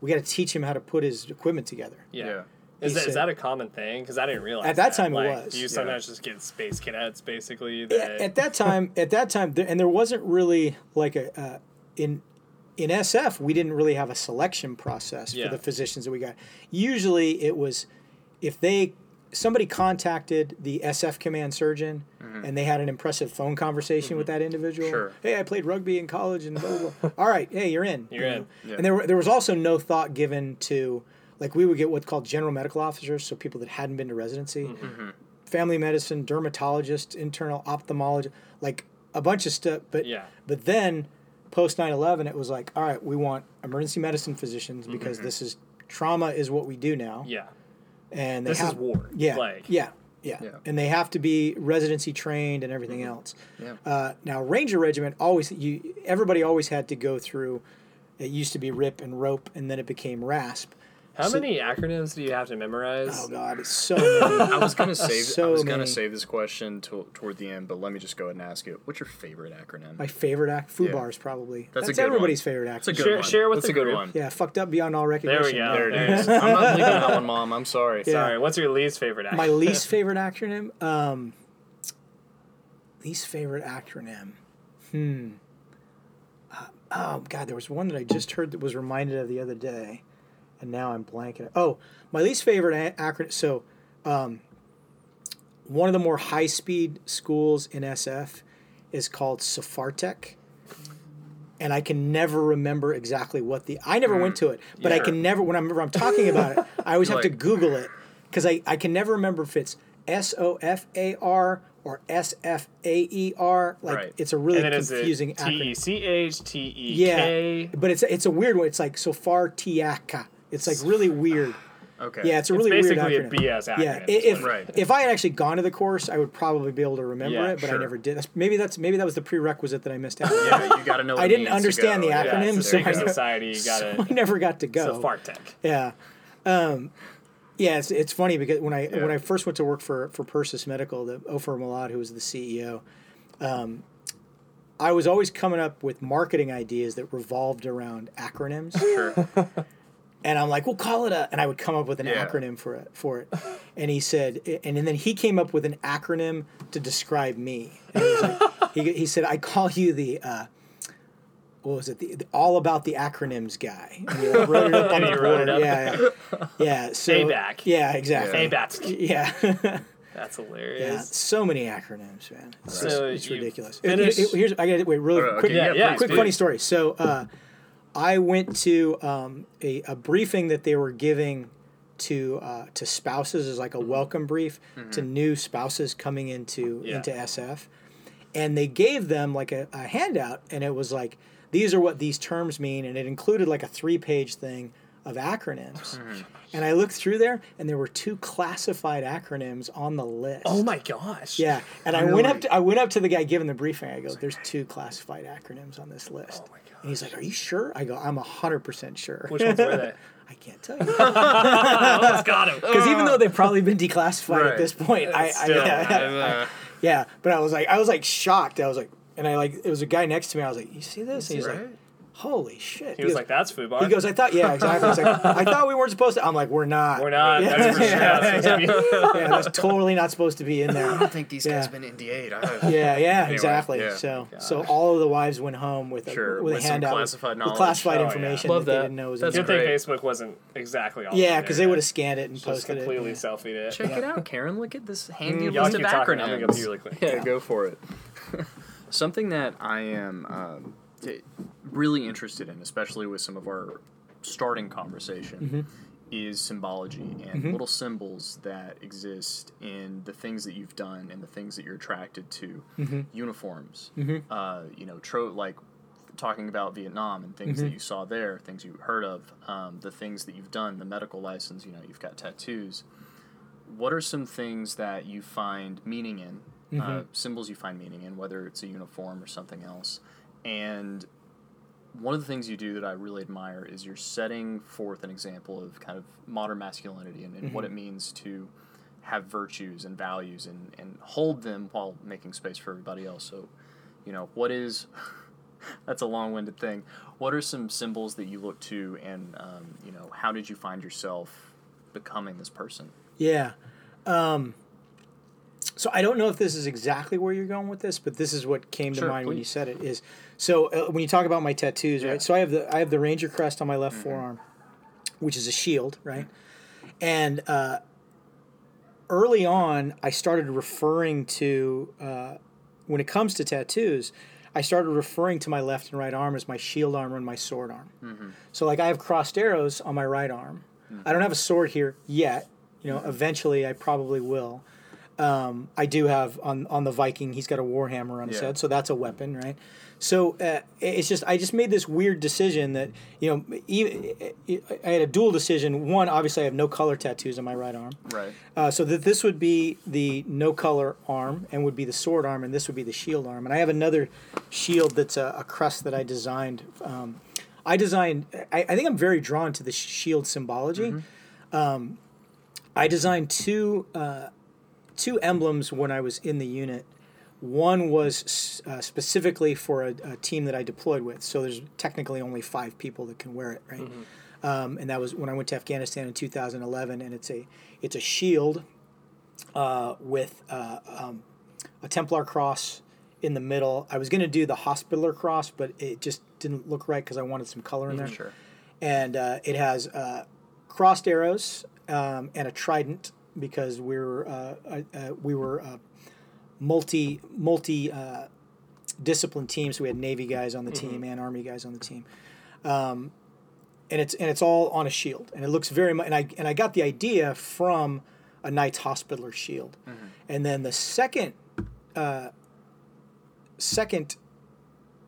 We got to teach him how to put his equipment together.
Yeah.
Yeah.
Is, that, is that a common thing? Because I didn't realize
At that time it was.
You
Yeah.
sometimes just get space cadets, basically.
at,
That,
at that time at that time and there wasn't really like a uh, in in SF we didn't really have a selection process
Yeah.
for the physicians that we got usually it was if they somebody contacted the SF command surgeon and they had an impressive phone conversation with that individual
Sure.
hey I played rugby in college and blah blah, blah. all right hey you're in
You're
you
in.
Yeah.
and there were, there was also no thought given to like we would get what's called general medical officers so people that hadn't been to residency mm-hmm. family medicine, dermatologist, internal ophthalmologist, like a bunch of stuff. But
Yeah.
but then post 9-11, it was like, all right, we want emergency medicine physicians because mm-hmm. this is trauma is what we do now.
yeah.
And they
This is war.
Yeah,
Like-
yeah, yeah,
Yeah.
and they have to be residency trained and everything mm-hmm. else.
Yeah.
Uh, now Ranger Regiment always you everybody always had to go through. It used to be RIP and ROPE, and then it became RASP.
How
So-
many acronyms do you have to memorize?
Oh God, so many.
I was gonna save. I
So
was gonna
many.
save this question to, toward the end, but let me just go ahead and ask you: What's your favorite acronym?
My favorite act, food
Yeah.
bars probably.
That's a
That's,
good
everybody's
one.
favorite
That's a
acronym.
good
Share-
one.
share with
That's
the
a good
group.
one.
Yeah, fucked up beyond all recognition.
go.
There it
There it
is. I'm not leaving that one, Mom. I'm sorry.
Yeah.
Sorry, what's your least favorite acronym?
My least favorite acronym. Um, least favorite acronym. Hmm. Uh, oh God, there was one that I just heard that was reminded of the other day, and now I'm blanking. Oh, my least favorite acronym. So, um, one of the more high-speed schools in SF is called Safartech. And I can never remember exactly what the I never went to it, but I can never when I'm, I'm talking about it, I always have to Google it because I, I can never remember if it's S O F A R or S F A E R. Like
Right.
it's a really
then it
confusing acronym.
E C H T E
Yeah, but it's it's a weird one. It's like Sofar Tiaka. It's like really weird.
Okay.
Yeah, it's a
It's
really weird
basically a
acronym.
BS acronym.
Yeah, if
Right.
if I had actually gone to the course, I would probably be able to remember
Yeah,
it, but I never did. That's, maybe that's maybe that was the prerequisite that I missed out.
Yeah, you got to know. what
I didn't understand the
Yeah,
acronym,
it's
so
a
I
society. You got
So I
to.
never got to go.
So Fartech.
Yeah. Um, yeah, it's, it's funny because when I
Yeah.
when I first went to work for for Persys Medical, the Ofer Malad, who was the CEO, um, I was always coming up with marketing ideas that revolved around acronyms.
Sure.
And I'm like, we'll call it a, and I would come up with an
Yeah.
acronym for it, for it. And he said, and, and then he came up with an acronym to describe me. And he, was like, he, he said, I call you the, uh, what was it? The, the all about the acronyms guy. And he like, wrote it up on the
he wrote
board.
it up.
Yeah, yeah, yeah. So
ABAC.
Yeah, exactly.
Hey, Bats.
Yeah,
That's hilarious. yeah.
So many acronyms, man. It's,
So
just- it's
you
ridiculous.
finish-
Here- Here's I got to wait. Really
Oh, okay,
quick.
yeah,
yeah,
please,
quick
please.
funny story. So uh, I went to um, a, a briefing that they were giving to uh, to spouses as like a welcome brief to new spouses coming into
Yeah.
into SF, and they gave them like a, a handout, and it was like these are what these terms mean, and it included like a three page thing of acronyms. And I looked through there, and there were two classified acronyms on the list.
Oh my gosh.
Yeah, and I went up. To, I went up to the guy giving the briefing. I go, "There's two classified acronyms on this list."
Oh my
And he's like, "Are you sure?" I go, "I'm hundred percent sure."
Which ones were they?
I can't tell you
Let's got him.
because even though they've probably been declassified at this point, I, I
Still,
yeah,
Uh,
yeah. But I was like, I was like shocked. I was like, and I like, it was a guy next to me. I was like, "You see this?" And he's
Right.
like, holy shit.
He was
goes,
like, "That's Fubar."
he goes, I thought, yeah, exactly. He's like, I thought we weren't supposed to. I'm like, we're not.
"We're not.
Yeah.
That's for sure not supposed to be."
Yeah, that's totally not supposed to be in there.
I don't think these
Yeah.
guys been NDA'd.
Yeah, yeah, exactly.
yeah.
So, so all of the wives went home with a,
Sure,
with,
with
a
some
handout
classified
with,
knowledge.
classified
Oh, yeah.
information
Love
that, they didn't know was
That's
in
Good
there.
thing. Facebook wasn't exactly all.
Yeah, because they would have scanned it and
just
posted
completely
it.
selfied it.
Check it out, Karen. Look at this mm-hmm. handy
Y'all
list of
keep talking. I'm gonna go
acronyms.
pee really quick.
Yeah, go for it. Something that I am um, really interested in, especially with some of our starting conversation,
Mm-hmm.
is symbology and little symbols that exist in the things that you've done and the things that you're attracted to.
Mm-hmm.
Uniforms, uh, you know, tro- like talking about Vietnam and things
Mm-hmm.
that you saw there, things you heard of, um, the things that you've done, the medical license. You know, you've got tattoos what are some things that you find meaning in, uh,
Mm-hmm.
symbols you find meaning in, whether it's a uniform or something else? And one of the things you do that I really admire is you're setting forth an example of kind of modern masculinity and, and
Mm-hmm.
what it means to have virtues and values and, and hold them while making space for everybody else. So, you know, what is. That's a long-winded thing. What are some symbols that you look to, and um, you know, how did you find yourself becoming this person?
Yeah. Um, so I don't know if this is exactly where you're going with this, but this is what came to
Sure,
mind when you said it. Is so uh, when you talk about my tattoos,
Yeah. Mm-hmm.
right? So I have the I have the Ranger crest on my left forearm, which is a shield, right? And uh, early on, I started referring to uh, when it comes to tattoos. I started referring to my left and right arm as my shield arm and my sword arm.
Mm-hmm.
So like I have crossed arrows on my right arm. I don't have a sword here yet. You know, eventually I probably will. Um, I do have on on the Viking. He's got a warhammer on his
Yeah.
head, so that's a weapon, right? So uh, it's just I just made this weird decision that you know I had a dual decision. One, obviously, I have no color tattoos on my right arm,
Right.
uh, so that this would be the no color arm and would be the sword arm, and this would be the shield arm. And I have another shield that's a, a crest that I designed. Um, I designed. I, I think I'm very drawn to the shield symbology. Um, I designed two uh, two emblems when I was in the unit. One was uh, specifically for a, a team that I deployed with. So there's technically only five people that can wear it, right? Um, and that was when I went to Afghanistan in 2011. And it's a it's a shield uh, with uh, um, a Templar cross in the middle. I was going to do the Hospitaller cross, but it just didn't look right because I wanted some color in there
Sure.
and uh, it has uh, crossed arrows um, and a trident because we were uh, uh, uh, we were uh, multi multi uh, discipline teams. So we had Navy guys on the team and Army guys on the team, um, and it's and it's all on a shield, and it looks very much. And I and I got the idea from a Knight's Hospitaller shield, and then the second uh, second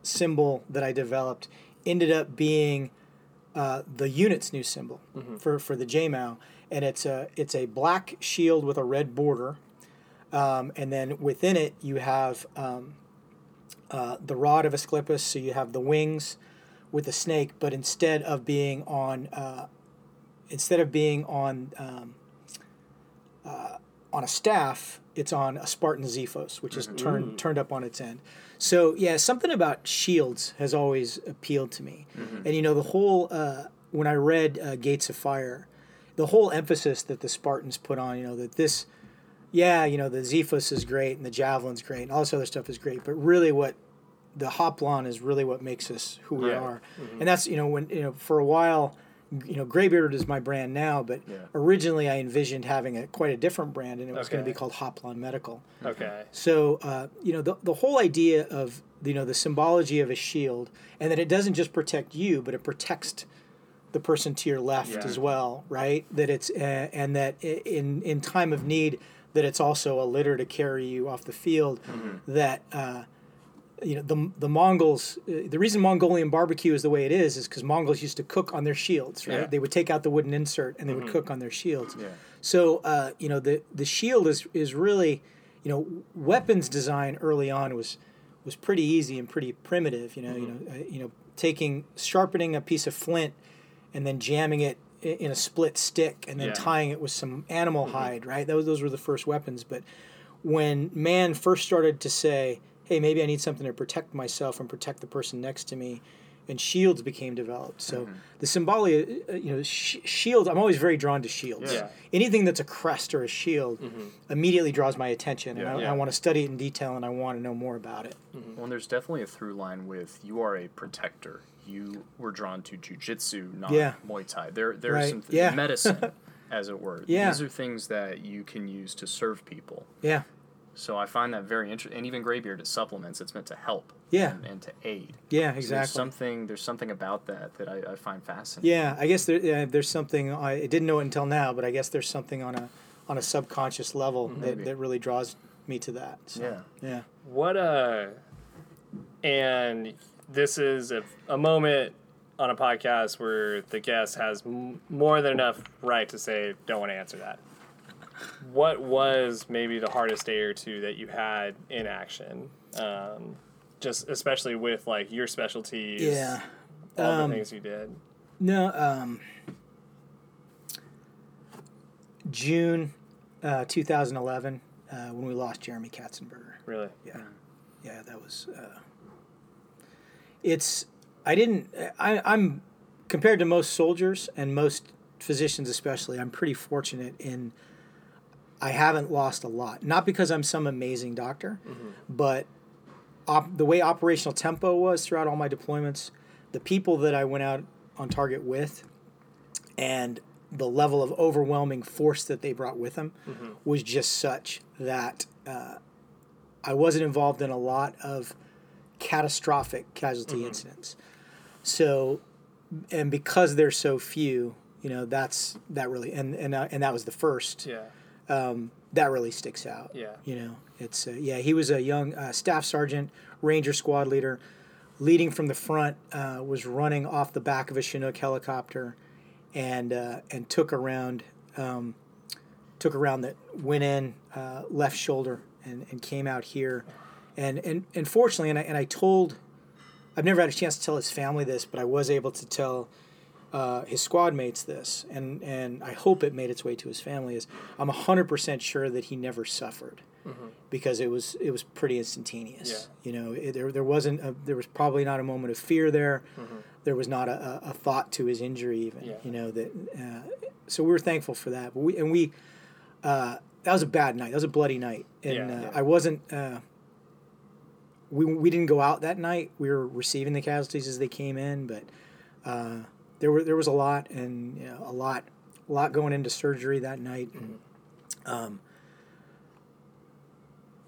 symbol that I developed ended up being uh, the unit's new symbol for, for the JMAU, and it's a it's a black shield with a red border, um, and then within it you have um, uh, the rod of Asclepius, so you have the wings with the snake, but instead of being on uh, instead of being on um, uh, on a staff, it's on a Spartan xiphos, which is turned turned up on its end. So yeah, something about shields has always appealed to me, and you know the whole uh, when I read uh, Gates of Fire, the whole emphasis that the Spartans put on, you know that this, yeah, you know the xiphos is great and the javelin's great and all this other stuff is great, but really what the hoplon is really what makes us who we
Right.
are, and that's you know when you know for a while, you know Graybeard is my brand now, but
Yeah.
originally I envisioned having a quite a different brand, and it was going to be called Hoplon Medical.
Okay.
So uh, you know the the whole idea of you know the symbology of a shield, and that it doesn't just protect you, but it protects the person to your left
Yeah.
as well, right? That it's uh, and that in in time of need, that it's also a litter to carry you off the field. That uh, you know the the Mongols. Uh, the reason Mongolian barbecue is the way it is is because Mongols used to cook on their shields, right?
Yeah.
They would take out the wooden insert and they would cook on their shields.
Yeah.
So uh, you know the the shield is is really you know weapons design early on was was pretty easy and pretty primitive. You know you know uh, you know taking sharpening a piece of flint and then jamming it in a split stick and then
Yeah.
tying it with some animal mm-hmm. hide. Right. Those those were the first weapons. But when man first started to say, "Hey, maybe I need something to protect myself and protect the person next to me," and shields became developed. So mm-hmm. the Symboli, uh, uh, you know, sh- shields. I'm always very drawn to shields.
Yeah.
Anything that's a crest or a shield mm-hmm. immediately draws my attention, and I,
Yeah.
I want to study it in detail, and I want to know more about it.
Well, and there's definitely a through line with you are a protector. You were drawn to jujitsu, not
Yeah.
Muay Thai. There, there's
Right.
some th-
Yeah.
medicine, as it were.
Yeah.
These are things that you can use to serve people.
Yeah,
So I find that very interesting. And even Graybeard, it supplements. It's meant to help.
Yeah.
And, and to aid.
yeah,
So
exactly.
there's something. There's something about that that I, I find fascinating.
Yeah, I guess there, yeah, there's something I didn't know it until now, but I guess there's something on a on a subconscious level that, that really draws me to that. So,
Yeah.
yeah,
What uh and this is a, a moment on a podcast where the guest has m- more than enough right to say don't want to answer that. What was maybe the hardest day or two that you had in action? Um, just especially with like your specialties,
yeah.
all
Um,
the things you did.
No, um, June uh, 2011 uh, when we lost Jeremy Katzenberger.
Really,
Yeah, yeah, that was. Uh, it's I didn't. I, I'm compared to most soldiers and most physicians, especially. I'm pretty fortunate in. I haven't lost a lot, not because I'm some amazing doctor, but op- the way operational tempo was throughout all my deployments, the people that I went out on target with, and the level of overwhelming force that they brought with them was just such that uh, I wasn't involved in a lot of catastrophic casualty incidents. So, and because there's so few, you know, that's that really and and uh, and that was the first.
yeah,
Um, that really sticks out.
Yeah.
You know, it's uh, yeah. He was a young uh, staff sergeant, Ranger squad leader, leading from the front. Uh, was running off the back of a Chinook helicopter, and uh, and took around, um, took around that went in uh, left shoulder and, and came out here, and and and fortunately, and I and I told, I've never had a chance to tell his family this, but I was able to tell uh, his squad mates this, and and I hope it made its way to his family. Is I'm hundred percent sure that he never suffered because it was it was pretty instantaneous. You know, it, there there wasn't a, there was probably not a moment of fear there. There was not a, a, thought to his injury even.
Yeah.
You know that. Uh, so we were thankful for that. But we and we. Uh, that was a bad night. That was a bloody night, and
Yeah.
uh, I wasn't. Uh, we, we didn't go out that night. We were receiving the casualties as they came in, but uh, there were there was a lot and you know, a lot a lot going into surgery that night. And, um,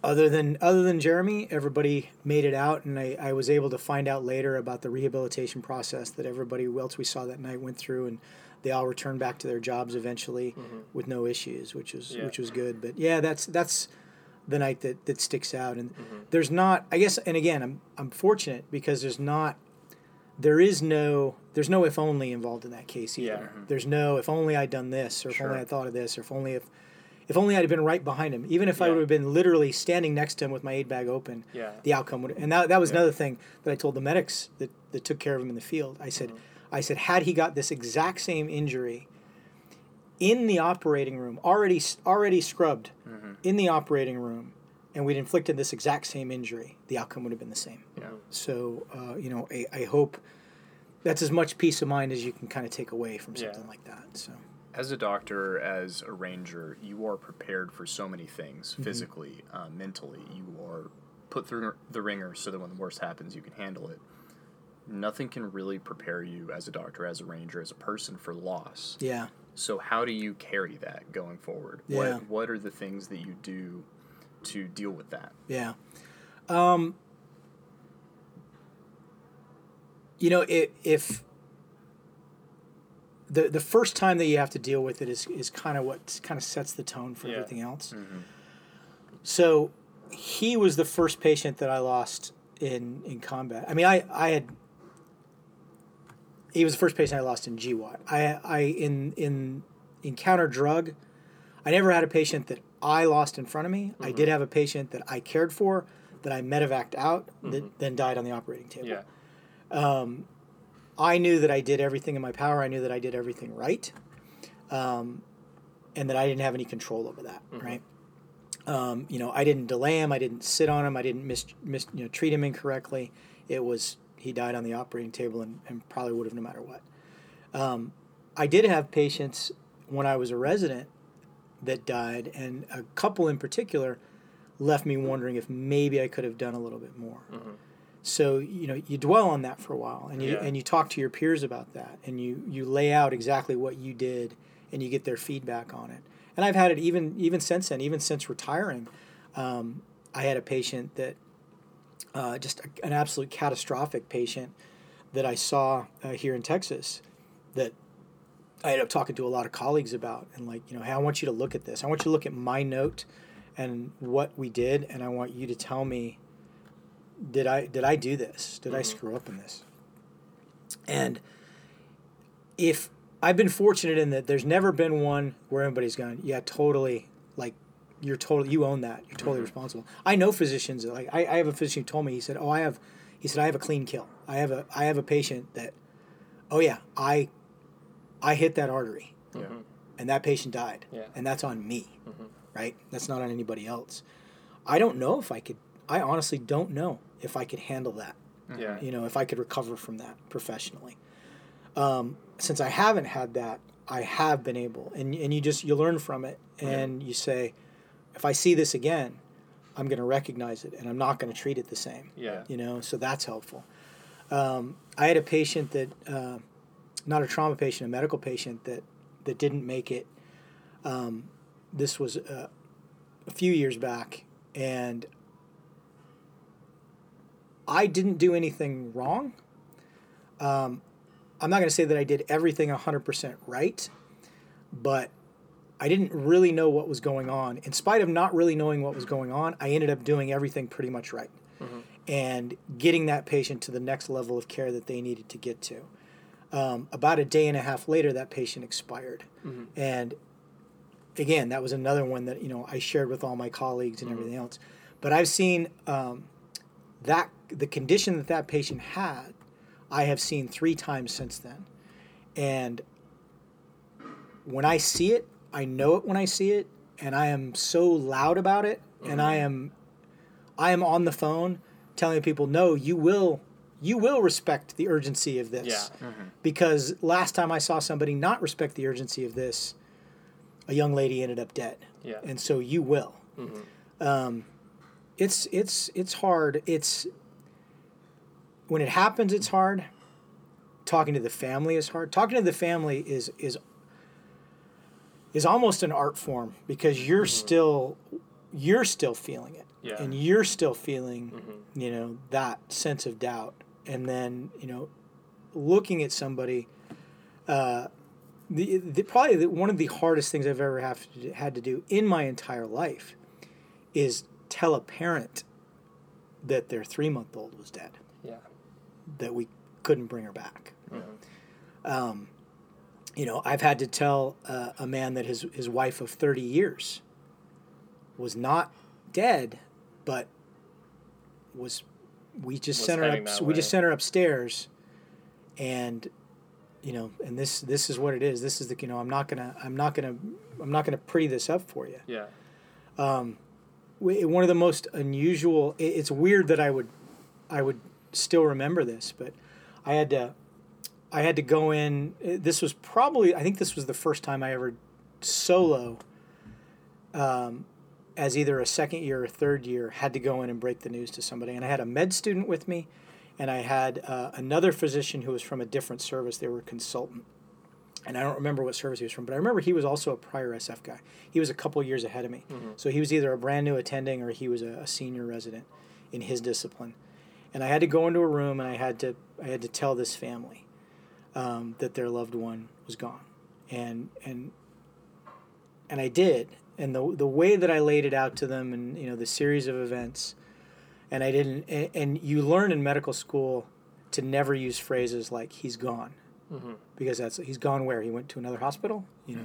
other than other than Jeremy, everybody made it out, and I, I was able to find out later about the rehabilitation process that everybody else we saw that night went through, and they all returned back to their jobs eventually with no issues, which was
Yeah.
which was good. But yeah, that's that's the night that, that sticks out, and mm-hmm. there's not I guess, and again, I'm I'm fortunate because there's not there is no there's no if only involved in that case either.
Yeah. Mm-hmm.
There's no if only I'd done this or if only I thought of this or if only if if only I'd been right behind him. Even if I would have been literally standing next to him with my aid bag open,
Yeah.
the outcome would. And that, that was another thing that I told the medics that, that took care of him in the field. I said, mm-hmm. I said, had he got this exact same injury in the operating room, already already scrubbed in the operating room, and we'd inflicted this exact same injury, the outcome would have been the same.
Yeah.
So, uh, you know, I, I hope that's as much peace of mind as you can kind of take away from
Yeah.
something like that. So,
As a doctor, as a ranger, you are prepared for so many things
Mm-hmm.
physically, uh, mentally. You are put through the ringer so that when the worst happens, you can handle it. Nothing can really prepare you as a doctor, as a ranger, as a person for loss.
yeah.
So how do you carry that going forward?
Yeah.
What What are the things that you do to deal with that?
Yeah. Um, you know, if, if the the first time that you have to deal with it is is kind of what kind of sets the tone for
Yeah.
everything else. So he was the first patient that I lost in in combat. I mean, I I had he was the first patient I lost in GWOT. I I in in encounter drug. I never had a patient that I lost in front of me. I did have a patient that I cared for that I medevaced out that then died on the operating table.
Yeah.
I knew that I did everything in my power. I knew that I did everything right, um, and that I didn't have any control over that. Right. Um, you know, I didn't delay him. I didn't sit on him. I didn't mis, mis you know treat him incorrectly. It was he died on the operating table and, and probably would have no matter what. Um, I did have patients when I was a resident that died, and a couple in particular left me wondering if maybe I could have done a little bit more. So you know you dwell on that for a while, and you
Yeah.
and you talk to your peers about that, and you you lay out exactly what you did, and you get their feedback on it. And I've had it even even since then, even since retiring. Um, I had a patient that uh, just a, an absolute catastrophic patient that I saw uh, here in Texas that I ended up talking to a lot of colleagues about and like you know hey I want you to look at this. I want you to look at my note and what we did and I want you to tell me did I did I do this? Did I screw up in this? And if I've been fortunate in that there's never been one where everybody's gone yeah totally like you're totally you own that. You're totally mm-hmm. responsible. I know physicians like I, I have a physician who told me he said oh I have he said I have a clean kill. I have a I have a patient that oh yeah I I hit that artery
Yeah. Mm-hmm.
and that patient died
Yeah.
and that's on me mm-hmm. right? That's not on anybody else. I don't know if I could I honestly don't know if I could handle that
Yeah.
you know if I could recover from that professionally. Um, since I haven't had that I have been able and, and you just you learn from it and you say if I see this again I'm going to recognize it and I'm not going to treat it the same.
Yeah.
you know so that's helpful. Um, I had a patient that uh, not a trauma patient a medical patient that that didn't make it. Um, this was uh, a few years back and I didn't do anything wrong. Um, I'm not going to say that I did everything 100% right but I didn't really know what was going on. In spite of not really knowing what was going on, I ended up doing everything pretty much right and getting that patient to the next level of care that they needed to get to. Um, about a day and a half later, that patient expired. And again, that was another one that you know I shared with all my colleagues and everything else. But I've seen um, that the condition that that patient had, I have seen three times since then, and when I see it, I know it when I see it, and I am so loud about it, and I am, I am on the phone telling people, no, you will, you will respect the urgency of this,
Yeah.
because last time I saw somebody not respect the urgency of this, a young lady ended up dead,
Yeah.
and so you will. Mm. Um, it's it's it's hard. It's when it happens, it's hard. Talking to the family is hard. Talking to the family is is is almost an art form because you're still you're still feeling it
Yeah.
and you're still feeling you know that sense of doubt and then you know looking at somebody uh, the, the probably the, one of the hardest things I've ever have to, had to do in my entire life is tell a parent that their three month old was dead
Yeah.
that we couldn't bring her back. Um, you know, I've had to tell uh, a man that his his wife of thirty years was not dead, but was we just
Was
sent her up. We just sent her upstairs, and you know, and this this is what it is. This is the you know, I'm not gonna I'm not gonna I'm not gonna pretty this up for you
Yeah.
w- one of the most unusual it- it's weird that i would i would still remember this but i had to i had to go in eh, this was probably i think this was the first time i ever solo um, as either a second year or third year had to go in and break the news to somebody. And i had a med student with me and i had uh, another physician who was from a different service. They were a consultant. And I don't remember what service he was from, but I remember he was also a prior SF guy. He was a couple years ahead of me, so he was either a brand new attending or he was a, a senior resident in his discipline. And I had to go into a room and I had to I had to tell this family um, that their loved one was gone, and and and I did. And the the way that I laid it out to them, and you know the series of events, and I didn't. And, and you learn in medical school to never use phrases like "he's gone." because that's he's gone where? He went to another hospital you know?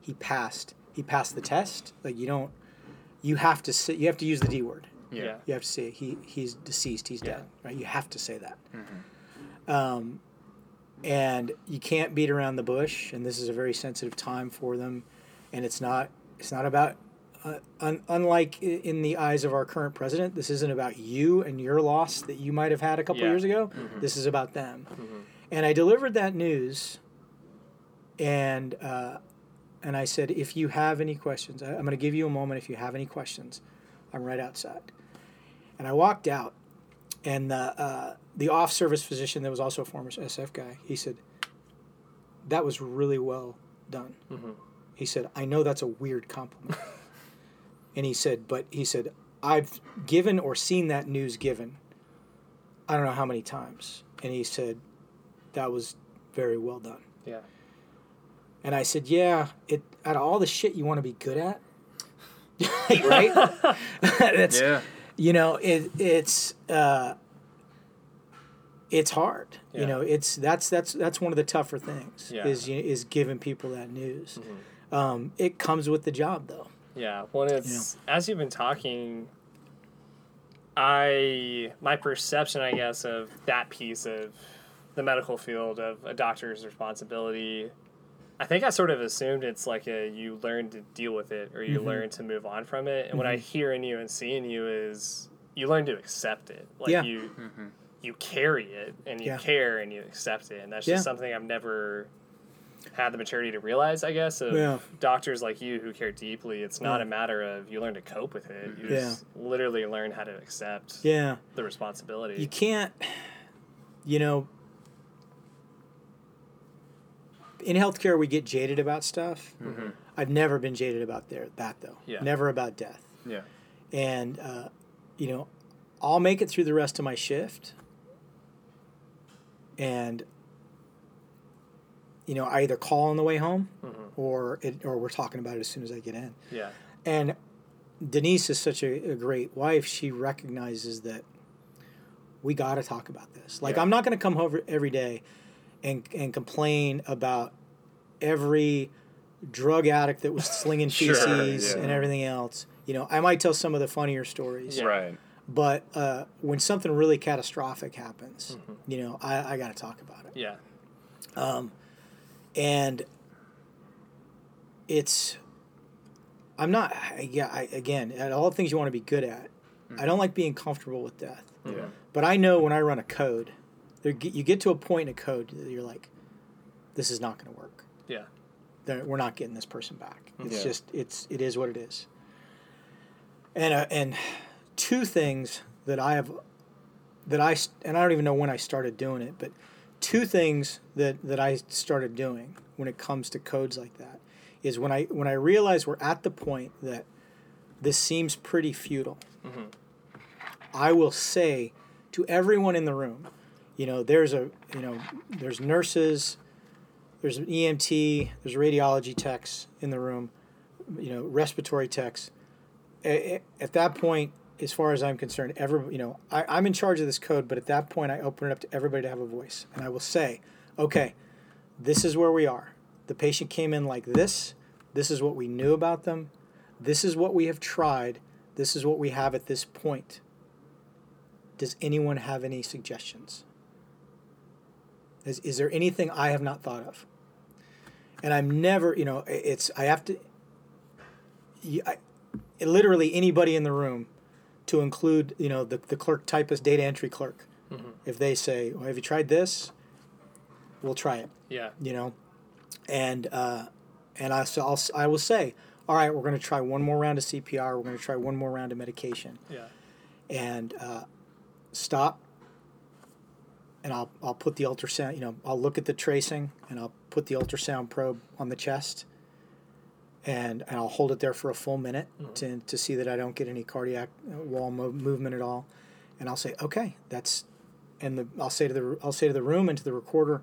He passed. He passed the test. Like you don't you have to say you have to use the d word.
Yeah.
you have to say he he's deceased. He's dead right? You have to say that. Um, and you can't beat around the bush and this is a very sensitive time for them and it's not it's not about uh, un, unlike in the eyes of our current president, this isn't about you and your loss that you might have had a couple
Yeah.
years ago. This is about them. And I delivered that news, and uh, and I said, if you have any questions, I, I'm going to give you a moment. If you have any questions, I'm right outside. And I walked out, and the uh, the off service physician that was also a former SF guy, he said, that was really well done. He said, I know that's a weird compliment. and he said, but he said, I've given or seen that news given, I don't know how many times. And he said, that was very well done.
Yeah.
And I said, yeah, it out of all the shit you want to be good at, right? That's,
Yeah.
you know it, it's uh, it's hard you know it's that's that's that's one of the tougher things
Yeah.
is you- is giving people that news mm-hmm. um, it comes with the job though
Yeah, when it's as you've been talking, I my perception, I guess, of that piece of the medical field of a doctor's responsibility. I think I sort of assumed it's like a you learn to deal with it or you mm-hmm. learn to move on from it. And what I mm-hmm. hear in you and see in you is you learn to accept it. Like
Yeah.
you you carry it and you
Yeah.
care and you accept it. And that's
Yeah.
just something I've never had the maturity to realize, I guess, of
Yeah.
doctors like you who care deeply. It's not
Yeah.
a matter of you learn to cope with it. You
Yeah.
just literally learn how to accept
yeah
the responsibility.
you can't you know in healthcare we get jaded about stuff i've never been jaded about there that though
Yeah.
never about death
Yeah.
and uh, you know i'll make it through the rest of my shift and you know i either call on the way home mm-hmm. or it, or we're talking about it as soon as i get in
yeah.
and denise is such a, a great wife she recognizes that we got to talk about this like
Yeah.
i'm not going to come over every day and, and complain about every drug addict that was slinging
Sure,
feces
yeah.
and everything else you know i might tell some of the funnier stories
Yeah.
Right.
But uh, when something really catastrophic happens,
Mm-hmm.
you know, I, I got to talk about it.
Yeah.
Um, and it's, I'm not, yeah, I, again, at all the things you want to be good at, I don't like being comfortable with death.
Yeah.
But I know when I run a code, there, you get to a point in a code that you're like, this is not going to work.
Yeah.
We're not getting this person back. It's
Yeah.
just, it's, it is what it is. And, uh, and two things that I have, that I, and I don't even know when I started doing it, but two things that, that I started doing when it comes to codes like that is when I, when I realize we're at the point that this seems pretty futile, mm-hmm. I will say to everyone in the room, you know, there's a, you know, there's nurses, there's an EMT, there's radiology techs in the room, you know, respiratory techs. At that point, as far as I'm concerned, every, you know, I, I'm in charge of this code, but at that point, I open it up to everybody to have a voice, and I will say, okay, this is where we are. The patient came in like this. This is what we knew about them. This is what we have tried. This is what we have at this point. Does anyone have any suggestions? Is, is there anything I have not thought of? And I'm never, you know, it's, I have to, I, literally anybody in the room to include, you know, the, the clerk typist, data entry clerk. If they say, well, have you tried this? We'll try it
Yeah.
you know and uh, and I so I'll, I will say all right we're going to try one more round of CPR we're going to try one more round of medication
Yeah.
and uh, stop and I'll, I'll put the ultrasound you know I'll look at the tracing and I'll put the ultrasound probe on the chest and, and I'll hold it there for a full minute to, to see that I don't get any cardiac uh, wall mo- movement at all and I'll say okay that's and the I'll say to the I'll say to the room and to the recorder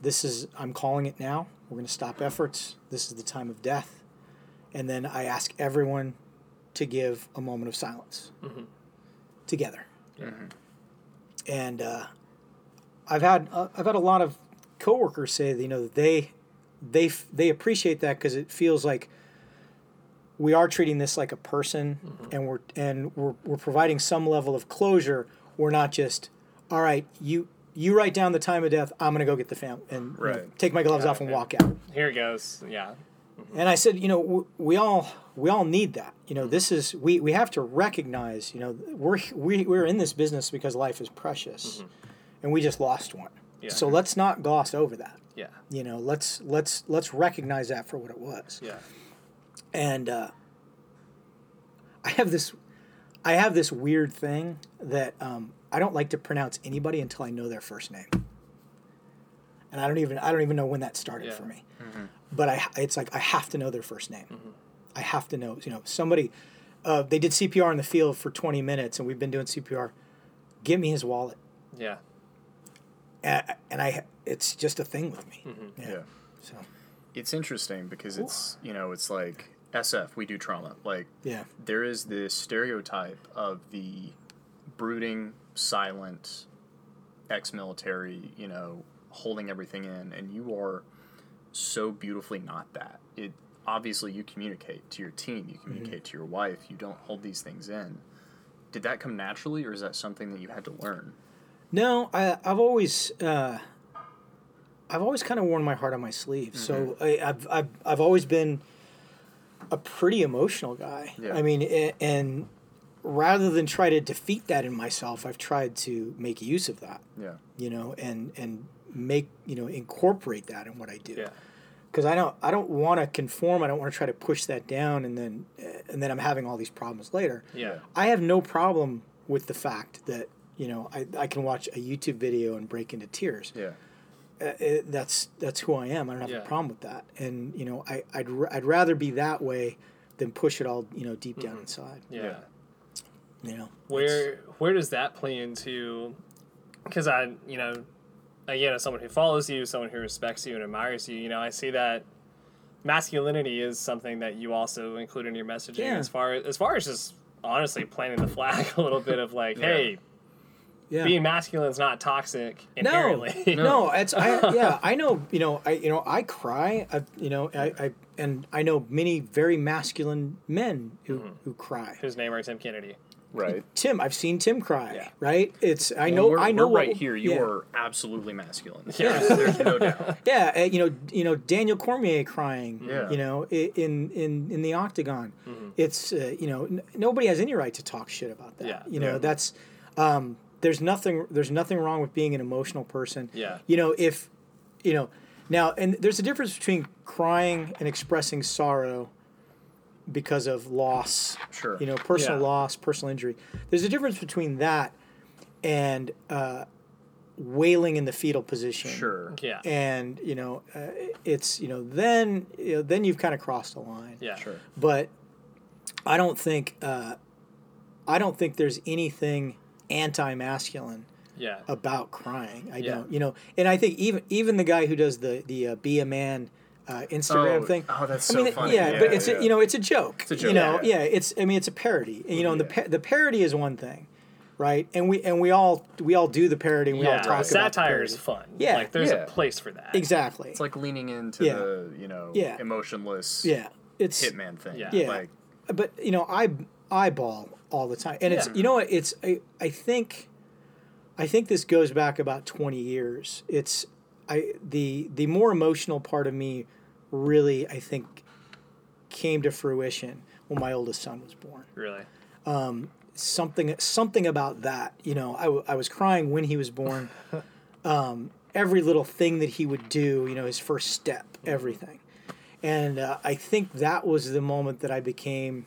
this is I'm calling it now. We're going to stop efforts. This is the time of death. And then I ask everyone to give a moment of silence together. And uh, I've had uh, I've had a lot of coworkers say that you know that they they f- they appreciate that because it feels like we are treating this like a person mm-hmm. and we're and we're, we're providing some level of closure we're not just all right you you write down the time of death i'm going to go get the fam and you know, take my gloves off and walk out
Here it goes. Yeah. Mm-hmm.
And I said, you know, w- we all we all need that. You know, mm-hmm. this is we we have to recognize. You know, we're we we're in this business because life is precious, and we just lost one.
Yeah.
So let's not gloss over that.
Yeah.
You know, let's let's let's recognize that for what it was.
Yeah.
And uh, I have this, I have this weird thing that um, I don't like to pronounce anybody until I know their first name. And I don't even I don't even know when that started
Yeah.
for me. But I it's like I have to know their first name. I have to know. You know, somebody. Uh, they did CPR in the field for 20 minutes, and we've been doing CPR. Give me his wallet,
Yeah.
And, and I. It's just a thing with me. Mm-hmm. Yeah.
Yeah.
So
It's interesting because it's you know it's like SF we do trauma like
yeah.
there is this stereotype of the brooding, silent, ex-military, you know, holding everything in, and you are so beautifully not that. It obviously you communicate to your team, you mm-hmm. communicate to your wife, you don't hold these things in. Did that come naturally, or is that something that you had to learn?
No, I, I've always, uh, I've always kind of worn my heart on my sleeve. So I, I've, I've, I've always been a pretty emotional guy.
Yeah.
I mean, a- and rather than try to defeat that in myself, I've tried to make use of that.
Yeah.
You know, and and make you know incorporate that in what I do.
Yeah.
Because I don't, I don't want to conform. I don't want to try to push that down, and then, and then I'm having all these problems later.
Yeah.
I have no problem with the fact that you know I, I can watch a YouTube video and break into tears.
Yeah.
Uh, it, that's that's who I am. I don't have
Yeah.
a problem with that. And you know I I'd, r- I'd rather be that way than push it all you know deep down inside.
Yeah.
Yeah.
You know
Where where does that play into? Because I, you know, again, as someone who follows you, someone who respects you and admires you, you know, I see that masculinity is something that you also include in your messaging.
Yeah.
As far as far as just honestly planting the flag a little bit of like, hey,
yeah.
being masculine is not toxic
no,
inherently.
no, it's I yeah I know you know I you know I cry I you know I, I and I know many very masculine men who
Mm-hmm.
who cry.
Whose name are Tim Kennedy?
Right.
Tim, I've seen Tim cry.
Yeah.
Right? It's I
Well,
know
we're,
I know
we're right here. You
yeah.
are absolutely masculine.
Yeah.
There's, there's no doubt.
Yeah, uh, you know, you know Daniel Cormier crying.
Yeah.
You know, in in in the octagon,
Mm-hmm.
it's uh, you know n- nobody has any right to talk shit about that.
Yeah.
You know
Yeah.
that's um, there's nothing there's nothing wrong with being an emotional person.
Yeah.
You know if you know now and there's a difference between crying and expressing sorrow because of loss.
Sure.
You know, personal
Yeah.
loss, personal injury. There's a difference between that and uh, wailing in the fetal position
Sure.
Yeah.
and you know uh, it's you know then you know, then you've kind of crossed the line
Yeah.
Sure.
but i don't think uh, i don't think there's anything anti-masculine
Yeah.
about crying i
Yeah.
don't you know and i think even even the guy who does the the uh, be a man uh, instagram
Oh,
thing
oh, that's
I
so
mean,
funny.
yeah, but it's
yeah.
A, you know it's a joke.
It's
a
joke.
You know,
yeah.
yeah. It's I mean it's a parody. And, you know, and the pa- the parody is one thing, right? And we and we all we all do the parody. and We all
Yeah.
talk about the
Satire is fun.
Yeah.
Like there's
Yeah.
a place for that.
exactly.
It's like leaning into
Yeah.
the you know
Yeah.
emotionless
yeah, it's
hitman thing.
Yeah.
Yeah.
Like
but you know i eyeball all the time. And it's you know what it's I, I think i think this goes back about 20 years. It's i the the more emotional part of me really i think came to fruition when my oldest son was born.
Really.
something something about that you know I, w- I was crying when he was born. Um, every little thing that he would do you know his first step everything. And uh, i think that was the moment that i became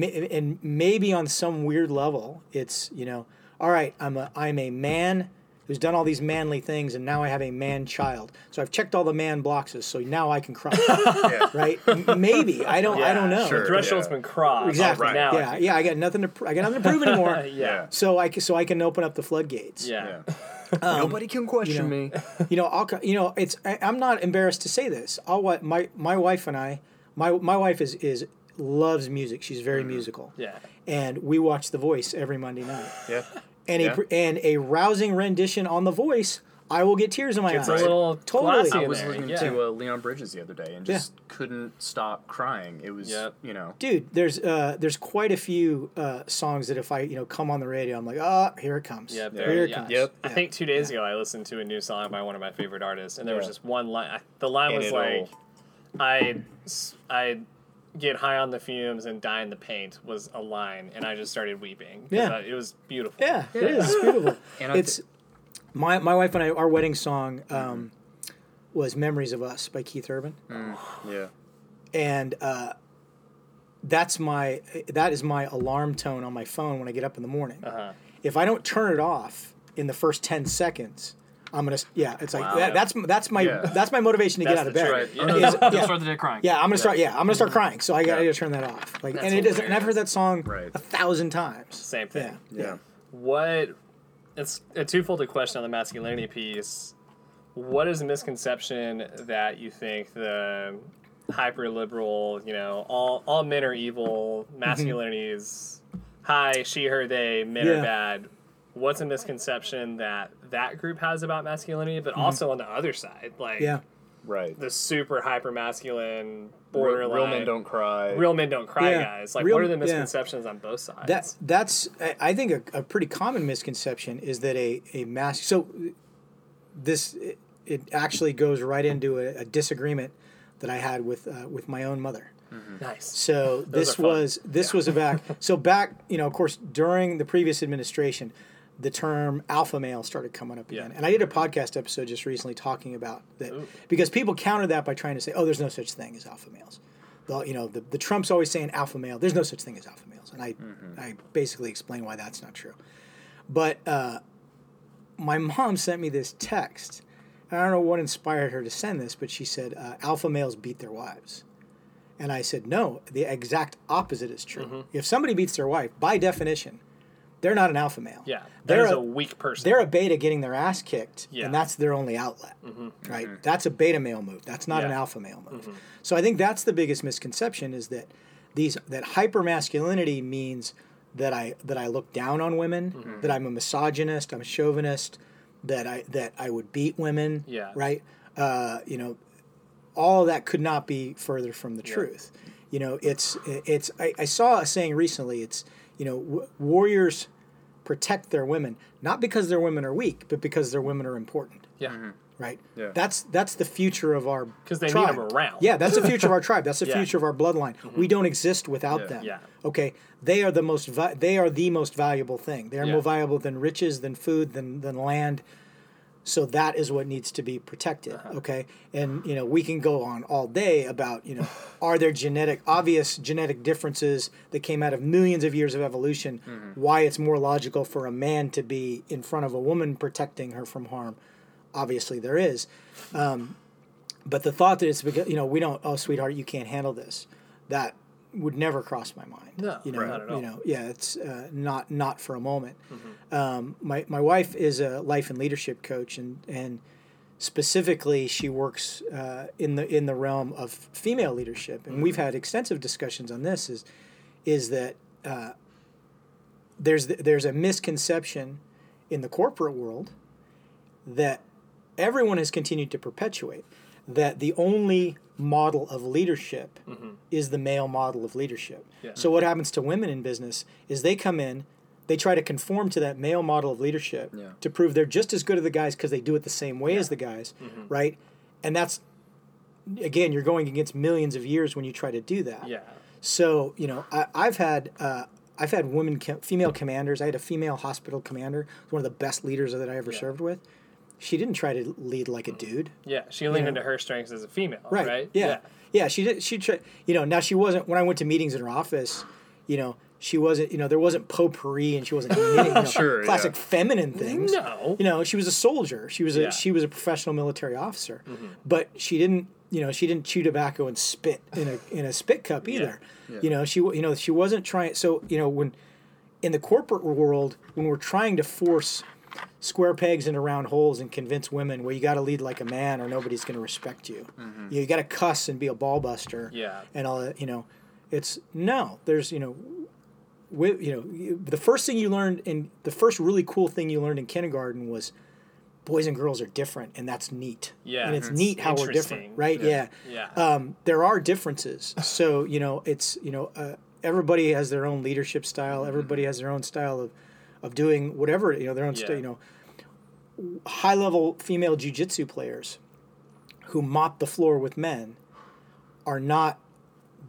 and maybe on some weird level it's you know all right i'm a i'm a man who's done all these manly things and now i have a man child so i've checked all the man boxes so now i can cry
yeah.
right M- maybe i don't i don't know
sure.
Threshold's
Yeah.
been crossed.
Exactly.
right.
Now.
Yeah, yeah. I got nothing to. Pr- I got nothing to prove anymore.
Yeah.
So I can, so I can open up the floodgates.
Yeah.
Yeah. Nobody can question
Um, you know,
me.
You know, I'll. You know, it's. I, I'm not embarrassed to say this. I'll. What my my wife and I. My my wife is is loves music. She's very musical.
Yeah.
And we watch The Voice every Monday night.
Yeah.
And a
Yeah.
pr- and a rousing rendition on The Voice, I will get tears in my
It's
eyes.
a little
Totally.
classy
I was
there,
listening
yeah.
to uh, Leon Bridges the other day and
Yeah.
just couldn't stop crying. It was,
Yep.
you know,
Dude, there's uh there's quite a few uh songs that if I you know come on the radio, I'm like, oh, here it comes.
Yeah,
here
very-
it
yeah.
comes.
Yep.
I think two days ago I listened to a new song by one of my favorite artists, and there was just one line. I- The line
And
was
it'll-
like, I I get high on the fumes and die in the paint was a line, and I just started weeping.
Yeah.
I- it was beautiful.
Yeah, it is. It's beautiful.
And I
it's my my wife and I. Our wedding song um, was "Memories of Us" by Keith Urban,
Yeah.
and uh, that's my that is my alarm tone on my phone when I get up in the morning.
Uh-huh.
If I don't turn it off in the first ten seconds, I'm gonna yeah. It's like
Wow.
that, that's that's my
Yeah.
that's my motivation to get out of bed.
truth.
Right.
Is-
You'll
yeah.
start the day crying.
Yeah, I'm gonna start. Yeah, I'm gonna start mm-hmm. crying. So I gotta
Yeah.
turn that off. Like,
That's
and it is. And I've heard that song
Right.
a thousand times.
Same thing.
Yeah.
Yeah.
What? It's a twofold question on the masculinity piece. What is a misconception that you think the hyper liberal, you know, all all men are evil, mm-hmm. masculinity is high, she, her, they, men
Yeah.
are bad. What's a misconception that that group has about masculinity, but also on the other side, like
Yeah.
Right.
the super hyper masculine,
Real,
borderline,
real men don't cry.
real men don't cry
Yeah.
guys. Like,
Real-
what are the
yeah.
misconceptions on both sides?
That that's I- I think a, a pretty common misconception is that a a mass. So this it, it actually goes right into a, a disagreement that I had with uh, with my own mother.
nice.
So this was this was a back. So back, you know, of course, during the previous administration, the term alpha male started coming up again.
Yeah.
And I did a podcast episode just recently talking about that because people countered that by trying to say, "Oh, there's no such thing as alpha males." The, you know, the, the Trump's always saying alpha male. There's no such thing as alpha males, and I I basically explain why that's not true. But uh, my mom sent me this text. And I don't know what inspired her to send this, but she said, uh, "Alpha males beat their wives." And I said, no, the exact opposite is true.
Mm-hmm.
If somebody beats their wife, by definition, they're not an alpha male.
Yeah,
they're
that is
a,
a weak person.
they're a beta getting their ass kicked,
Yeah. Mm-hmm.
and that's their only outlet. Right? That's a beta male move. That's not an
Yeah. Mm-hmm.
alpha male move. So I think that's the biggest misconception is that these that hyper masculinity means that I that I look down on women,
Mm-hmm.
that I'm a misogynist, I'm a chauvinist, that I that I would beat women.
Yeah.
Right. Uh, you know, all of that could not be further from the truth. You know, it's it's. I, I saw a saying recently. It's you know, w- warriors protect their women not because their women are weak, but because their women are important.
yeah.
Right.
Yeah.
That's that's the future of our
'Cause they need
tribe.
'em around.
Yeah, that's the future of our tribe. That's the
Yeah. Mm-hmm.
future of our bloodline. We don't exist without
Yeah.
them.
Yeah.
Okay. They are the most. Vi- they are the most valuable thing. They are
Yeah.
more valuable than riches, than food, than than land. So that is what needs to be protected.
Uh-huh.
Okay. And you know we can go on all day about you know are there genetic obvious genetic differences that came out of millions of years of evolution?
Mm-hmm.
Why it's more logical for a man to be in front of a woman protecting her from harm? Obviously there is. But the thought that it's because you know we don't oh sweetheart you can't handle this that would never cross my mind.
No,
you know,
right. Not at all.
you know, yeah, it's uh, not not for a moment.
Mm-hmm.
Um, my my wife is a life and leadership coach, and and specifically she works uh, in the in the realm of female leadership, and
Mm-hmm.
we've had extensive discussions on this. Is is that uh, there's there's a misconception in the corporate world that everyone has continued to perpetuate that the only model of leadership is the male model of leadership.
Yeah.
So what happens to women in business is they come in, they try to conform to that male model of leadership
Yeah.
to prove they're just as good as the guys because they do it the same way as the guys, right? And that's again, you're going against millions of years when you try to do that.
Yeah.
So you know, I, I've had uh, I've had women, female commanders. I had a female hospital commander, one of the best leaders that I ever served with. She didn't try to lead like a dude.
Yeah. She leaned
know.
into her strengths as a female.
Right.
Right.
Yeah. yeah. She did. She tried. You know. Now she wasn't. When I went to meetings in her office, you know, she wasn't. You know, there wasn't potpourri, and she wasn't knitting. You know,
Sure,
Classic
yeah.
feminine things.
No.
You know, she was a soldier. She was a
Yeah.
she was a professional military officer, mm-hmm. but she didn't. You know, she didn't chew tobacco and spit in a in a spit cup either. You know, she you know she wasn't trying. So you know when in the corporate world when we're trying to force square pegs into round holes and convince women well you got to lead like a man or nobody's going to respect you. You, you got to cuss and be a ball buster
Yeah.
and all that you know. It's no there's you know wi- you know the first thing you learned in the first really cool thing you learned in kindergarten was boys and girls are different and that's neat.
Yeah,
and it's
it's
neat how we're different right? Yeah,
Yeah.
Um, there are differences. So you know it's you know uh, everybody has their own leadership style. Everybody has their own style of of doing whatever you know their own
Yeah.
st- you know high level female jujitsu players who mop the floor with men are not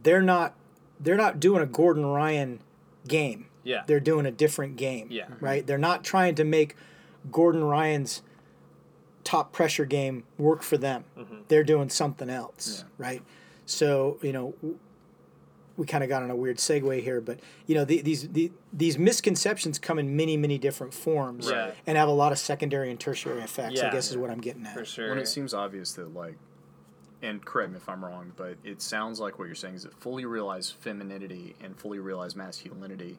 they're not they're not doing a Gordon Ryan game.
Yeah.
They're doing a different game.
Yeah.
Right? Mm-hmm. They're not trying to make Gordon Ryan's top pressure game work for them. Mm-hmm. They're doing something else, right? So, you know, w- we kind of got on a weird segue here, but you know, the, these the, these misconceptions come in many, many different forms
Right.
and have a lot of secondary and tertiary effects. I
Yeah.
guess is what I'm getting at.
for sure.
When it seems obvious that like, and correct me if I'm wrong, but it sounds like what you're saying is that fully realized femininity and fully realized masculinity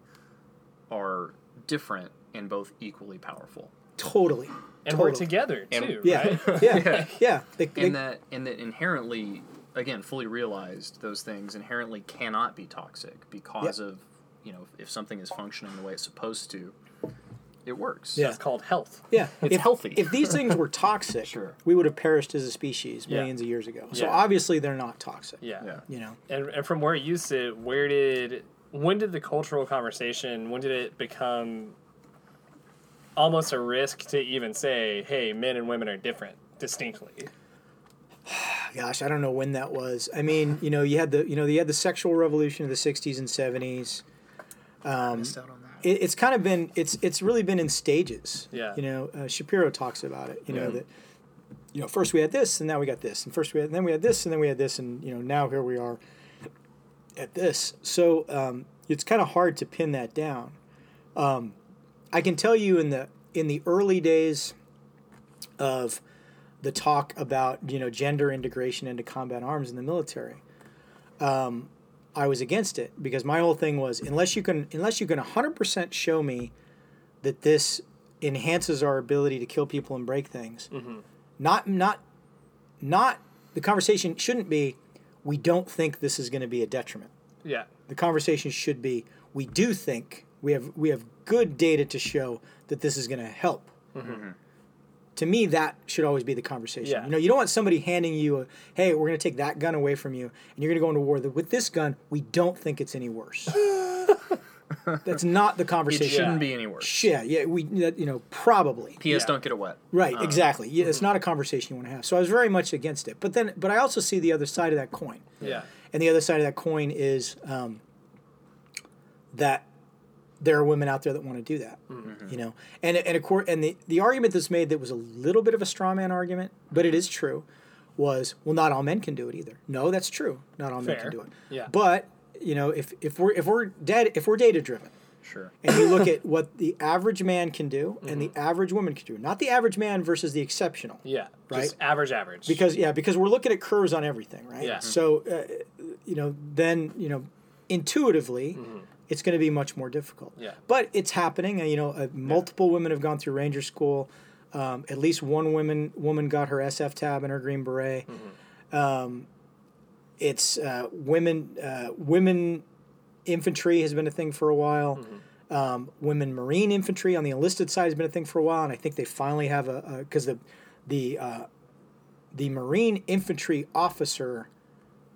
are different and both equally powerful.
Totally.
and we're
totally.
together
And-
too.
Yeah,
right?
yeah, yeah. They- they-
and that and that inherently again fully realized those things inherently cannot be toxic because of you know if something is functioning the way it's supposed to it works
Yeah.
It's called health.
Yeah,
It's
if,
healthy.
If these things were toxic,
Sure.
we would have perished as a species
Yeah.
millions of years ago. So
Yeah.
obviously they're not toxic.
Yeah.
yeah
You know,
And, and from where you sit, where did when did the cultural conversation when did it become almost a risk to even say, hey, men and women are different distinctly?
gosh, I don't know when that was. I mean, you know, you had the you know you had the sexual revolution of the '60s and '70s. Um,
missed out on that
it, it's kind of been it's it's really been in stages.
Yeah.
You know, uh, Shapiro talks about it. You know
Yeah.
that. You know, first we had this, and now we got this, and first we had, and then we had this, and then we had this, and you know, now here we are at this. So um, it's kind of hard to pin that down. Um, I can tell you in the in the early days of the talk about you know gender integration into combat arms in the military. Um, I was against it because my whole thing was unless you can unless you can 100% show me that this enhances our ability to kill people and break things. Not not not the conversation shouldn't be we don't think this is going to be a detriment.
Yeah.
The conversation should be we do think we have we have good data to show that this is going to help. To me, that should always be the conversation.
Yeah.
You know, you don't want somebody handing you a, "Hey, we're going to take that gun away from you, and you're going to go into war with this gun. We don't think it's any worse." That's not the conversation.
it shouldn't be any worse
Yeah, yeah, we, you know, probably.
ps
Yeah.
don't get it wet
Right,
Um,
exactly. Yeah, it's not a conversation you want to have. So I was very much against it. But then, but I also see the other side of that coin.
Yeah.
And the other side of that coin is um, that there are women out there that want to do that. Mm-hmm. You know, and and of course, and the the argument that's made that was a little bit of a straw man argument, but it mm-hmm. is true, was well, not all men can do it either. No, that's true. Not all men can do it.
Yeah.
But you know, if if we're if we're dead if we're data driven,
sure
and you look at what the average man can do and the mm-hmm. average woman can do, not the average man versus the exceptional.
Yeah.
Right.
Just average, average.
Because yeah, because we're looking at curves on everything, right?
Yeah.
So, uh, you know, then you know, intuitively, it's going to be much more difficult.
Yeah.
But it's happening. You know, uh, multiple women have gone through Ranger School. Um, at least one woman woman got her SF tab and her Green Beret. Um, it's uh, women uh, women infantry has been a thing for a while. Um, women Marine infantry on the enlisted side has been a thing for a while, and I think they finally have a because the the uh, the Marine infantry officer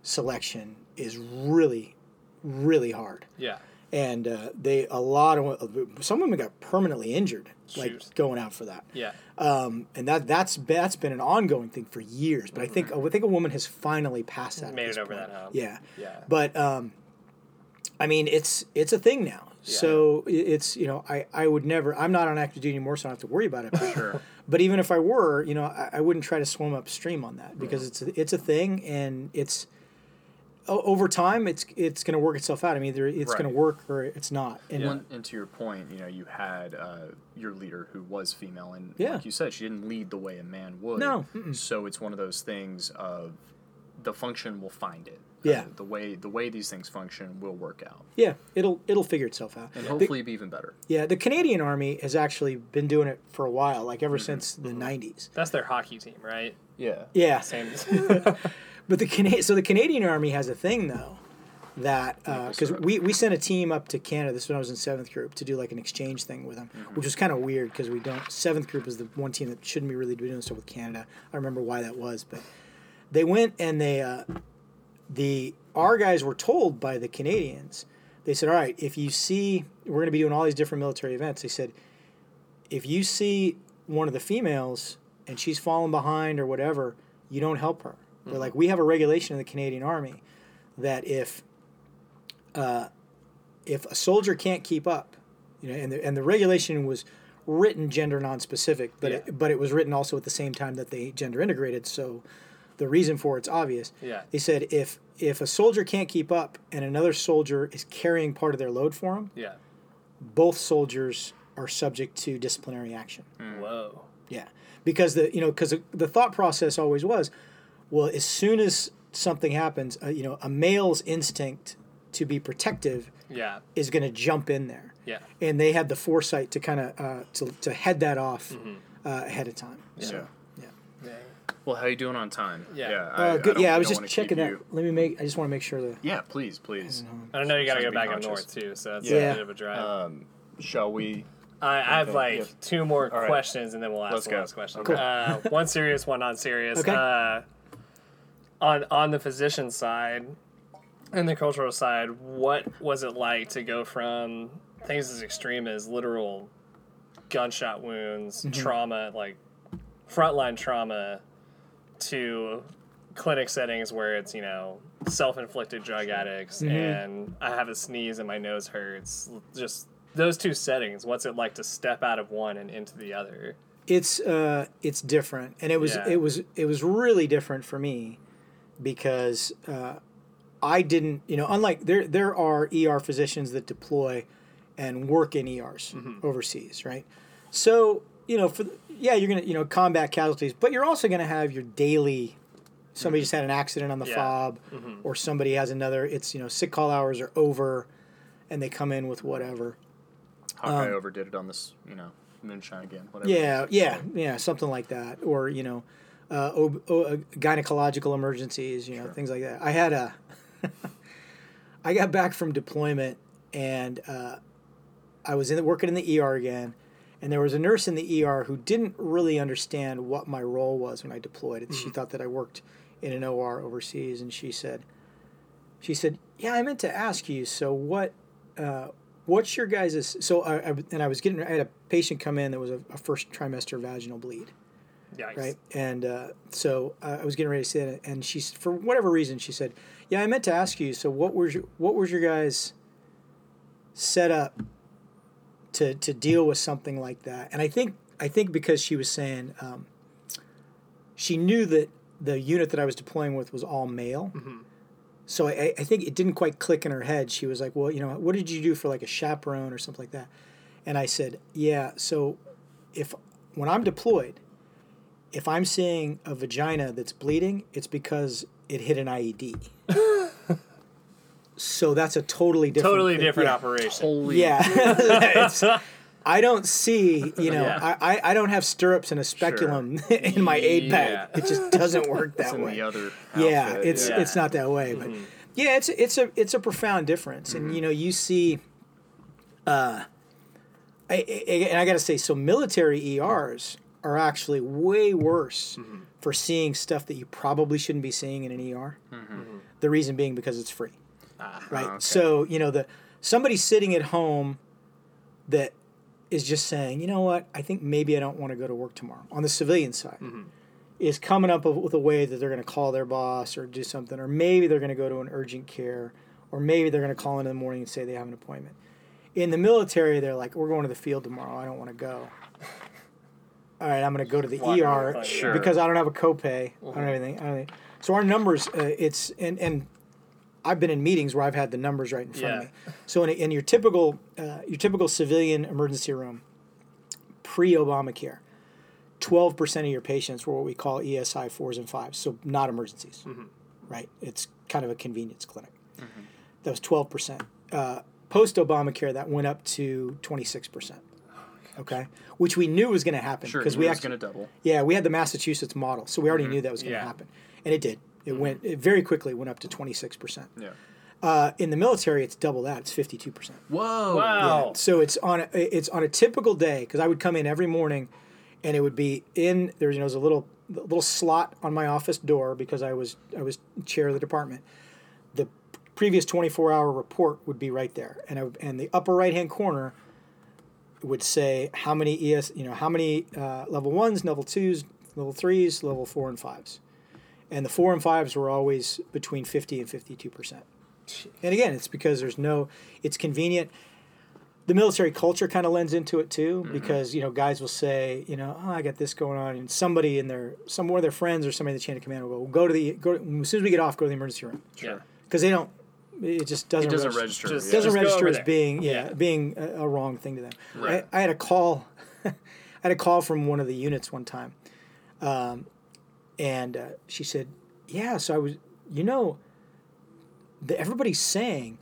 selection is really really hard,
yeah.
And uh, they a lot of some women got permanently injured like
Shoot.
going out for that
Yeah.
um, and that that's that's been an ongoing thing for years. But I think I think a woman has finally passed that.
Made it over
point.
that hump.
Yeah,
Yeah.
But um, I mean, it's it's a thing now. So it's you know I, I would never I'm not on active duty anymore, so I don't have to worry about it. But,
Sure.
but even if I were, you know, I, I wouldn't try to swim upstream on that because it's a, it's a thing and it's over time it's it's going to work itself out. I mean, either it's going to work or it's not. And
One, and to your point, you know, you had uh, your leader who was female, and
Yeah.
like you said, she didn't lead the way a man would.
No, mm-mm.
So it's one of those things of the function will find it.
Yeah.
Uh, the way the way these things function will work out,
yeah, it'll it'll figure itself out.
and
The-
hopefully be even better.
Yeah, the Canadian Army has actually been doing it for a while, like
Mm-hmm.
ever since the '90s.
That's their hockey team, right?
Yeah.
Yeah,
Same.
but the Cana- so the Canadian Army has a thing though that because
Minnesota.
we we sent a team up to Canada. This was when I was in seventh group to do like an exchange thing with them, which was kind of weird because we don't seventh group is the one team that shouldn't be really doing stuff with Canada. I remember why that was, but they went and they uh, the our guys were told by the Canadians. They said, "All right, if you see we're going to be doing all these different military events," they said, if you see one of the females and she's falling behind or whatever, you don't help her. They're like, we have a regulation in the Canadian Army that if uh, if a soldier can't keep up, you know, and the, and the regulation was written gender non-specific, but
Yeah.
it, but it was written also at the same time that they gender integrated. So the reason for it's obvious.
Yeah.
They said if if a soldier can't keep up and another soldier is carrying part of their load for him,
Yeah.
both soldiers are subject to disciplinary action.
Whoa.
Yeah, because the you know because the thought process always was, well, as soon as something happens, uh, you know, a male's instinct to be protective
Yeah.
is going to jump in there,
Yeah.
and they had the foresight to kind of uh, to to head that off
Mm-hmm.
uh, ahead of time. So,
Yeah.
yeah.
Well, how are you doing on time?
Yeah.
Uh, good.
don't-
yeah, I was just checking
keep
that.
you-
Let me make. I just want to make sure that.
Yeah, please, please.
I don't know you got to go back up
conscious.
north too, so that's
Yeah.
a bit of a drive.
Um, shall we?
I, I have like
yeah.
two more
right.
questions, and then we'll ask
Let's
the
go.
last question.
Okay.
Uh, one serious, one non-serious.
Okay.
On on the physician side and the cultural side, what was it like to go from things as extreme as literal gunshot wounds, trauma, like frontline trauma, to clinic settings where it's you know self-inflicted drug addicts and I have a sneeze and my nose hurts. Just those two settings. What's it like to step out of one and into the other?
it's uh it's different and it was
Yeah.
it was it was really different for me because uh I didn't you know unlike there there are ER physicians that deploy and work in ERs
Mm-hmm.
overseas right so you know for yeah you're gonna you know combat casualties but you're also gonna have your daily somebody just had an accident on the
Yeah.
fob or somebody has another it's you know sick call hours are over and they come in with whatever
Hawkeye overdid it on this, you know, moonshine again. Whatever.
Um, Yeah, yeah, yeah, something like that, or you know, uh, ob- uh, gynecological emergencies, you know, things like that. I had a, I got back from deployment, and uh, I was in the, working in the ER again, and there was a nurse in the ER who didn't really understand what my role was when I deployed. And She thought that I worked in an OR overseas, and she said, she said, "Yeah, I meant to ask you. So what?" Uh, What's your guys' so I, I and I was getting I had a patient come in that was a, a first trimester vaginal bleed
Yikes.
right and uh, so uh, I was getting ready to say that and she for whatever reason she said yeah I meant to ask you so what was your what was your guys setup to to deal with something like that and I think I think because she was saying um, she knew that the unit that I was deploying with was all male so I, I think it didn't quite click in her head. She was like, "Well, you know, what did you do for like a chaperone or something like that?" And I said, "Yeah. So, if when I'm deployed, if I'm seeing a vagina that's bleeding, it's because it hit an IED. so that's a totally different,
Totally
thing.
different
Yeah.
operation.
Yeah. It's- I don't see, you know,
Yeah.
I, I, I don't have stirrups and a speculum in my aid bag. It just doesn't work that
It's in
way
the other.
yeah it's
yeah.
it's not that way but
Mm-hmm.
yeah it's it's a it's a profound difference and you know you see uh I, I, and I got to say so military ERs are actually way worse
Mm-hmm.
for seeing stuff that you probably shouldn't be seeing in an ER
Mm-hmm.
the reason being because it's free
Ah,
right
okay.
so you know the somebody sitting at home that is just saying you know what I think maybe I don't want to go to work tomorrow on the civilian side
Mm-hmm.
is coming up with a way that they're going to call their boss or do something, or maybe they're going to go to an urgent care, or maybe they're going to call in in the morning and say they have an appointment. In the military, they're like, "We're going to the field tomorrow. I don't want to go." All right, I'm going to go to the
Wander
ER
with,
Sure.
because I don't have a copay. I don't have anything. I don't have- so our numbers, uh, it's and and I've been in meetings where I've had the numbers right in front of me. So in, in your typical uh, your typical civilian emergency room, pre Obamacare, twelve percent of your patients were what we call ESI fours and fives, so not emergencies, right? It's kind of a convenience clinic. That was twelve percent. Uh, Post Obamacare, that went up to twenty six percent. Okay, which we knew was going to happen because
you
we
knew it was
actually
going to double.
yeah, we had the Massachusetts model, so we already knew that was going to
Yeah.
happen, and it did. It went it very quickly. Went up to twenty six percent.
Yeah.
Uh, in the military, it's double that. It's fifty two percent.
Whoa.
Wow.
So it's on a, it's on a typical day because I would come in every morning, and it would be in there's You know, there's a little a little slot on my office door because I was I was chair of the department. The previous 24 hour report would be right there, and I, and the upper right hand corner would say how many ES you know how many uh, level ones, level twos, level threes, level four and fives, and the four and fives were always between 50 and 52 percent. And again, it's because there's no, it's convenient. The military culture kind of lends into it too, because you know guys will say, you know, oh, I got this going on, and somebody in their, some one of their friends or somebody in the chain of command will go, go to the, go as soon as we get off, go to the emergency room,
Sure.
because they don't, it just doesn't,
It doesn't
register
register.
Just-
doesn't
go
register as
there.
being yeah,
Yeah.
being a, a wrong thing to them.
Right.
I, I had a call, I had a call from one of the units one time, um, and uh, she said, "Yeah, so I was, you know, the, everybody's saying."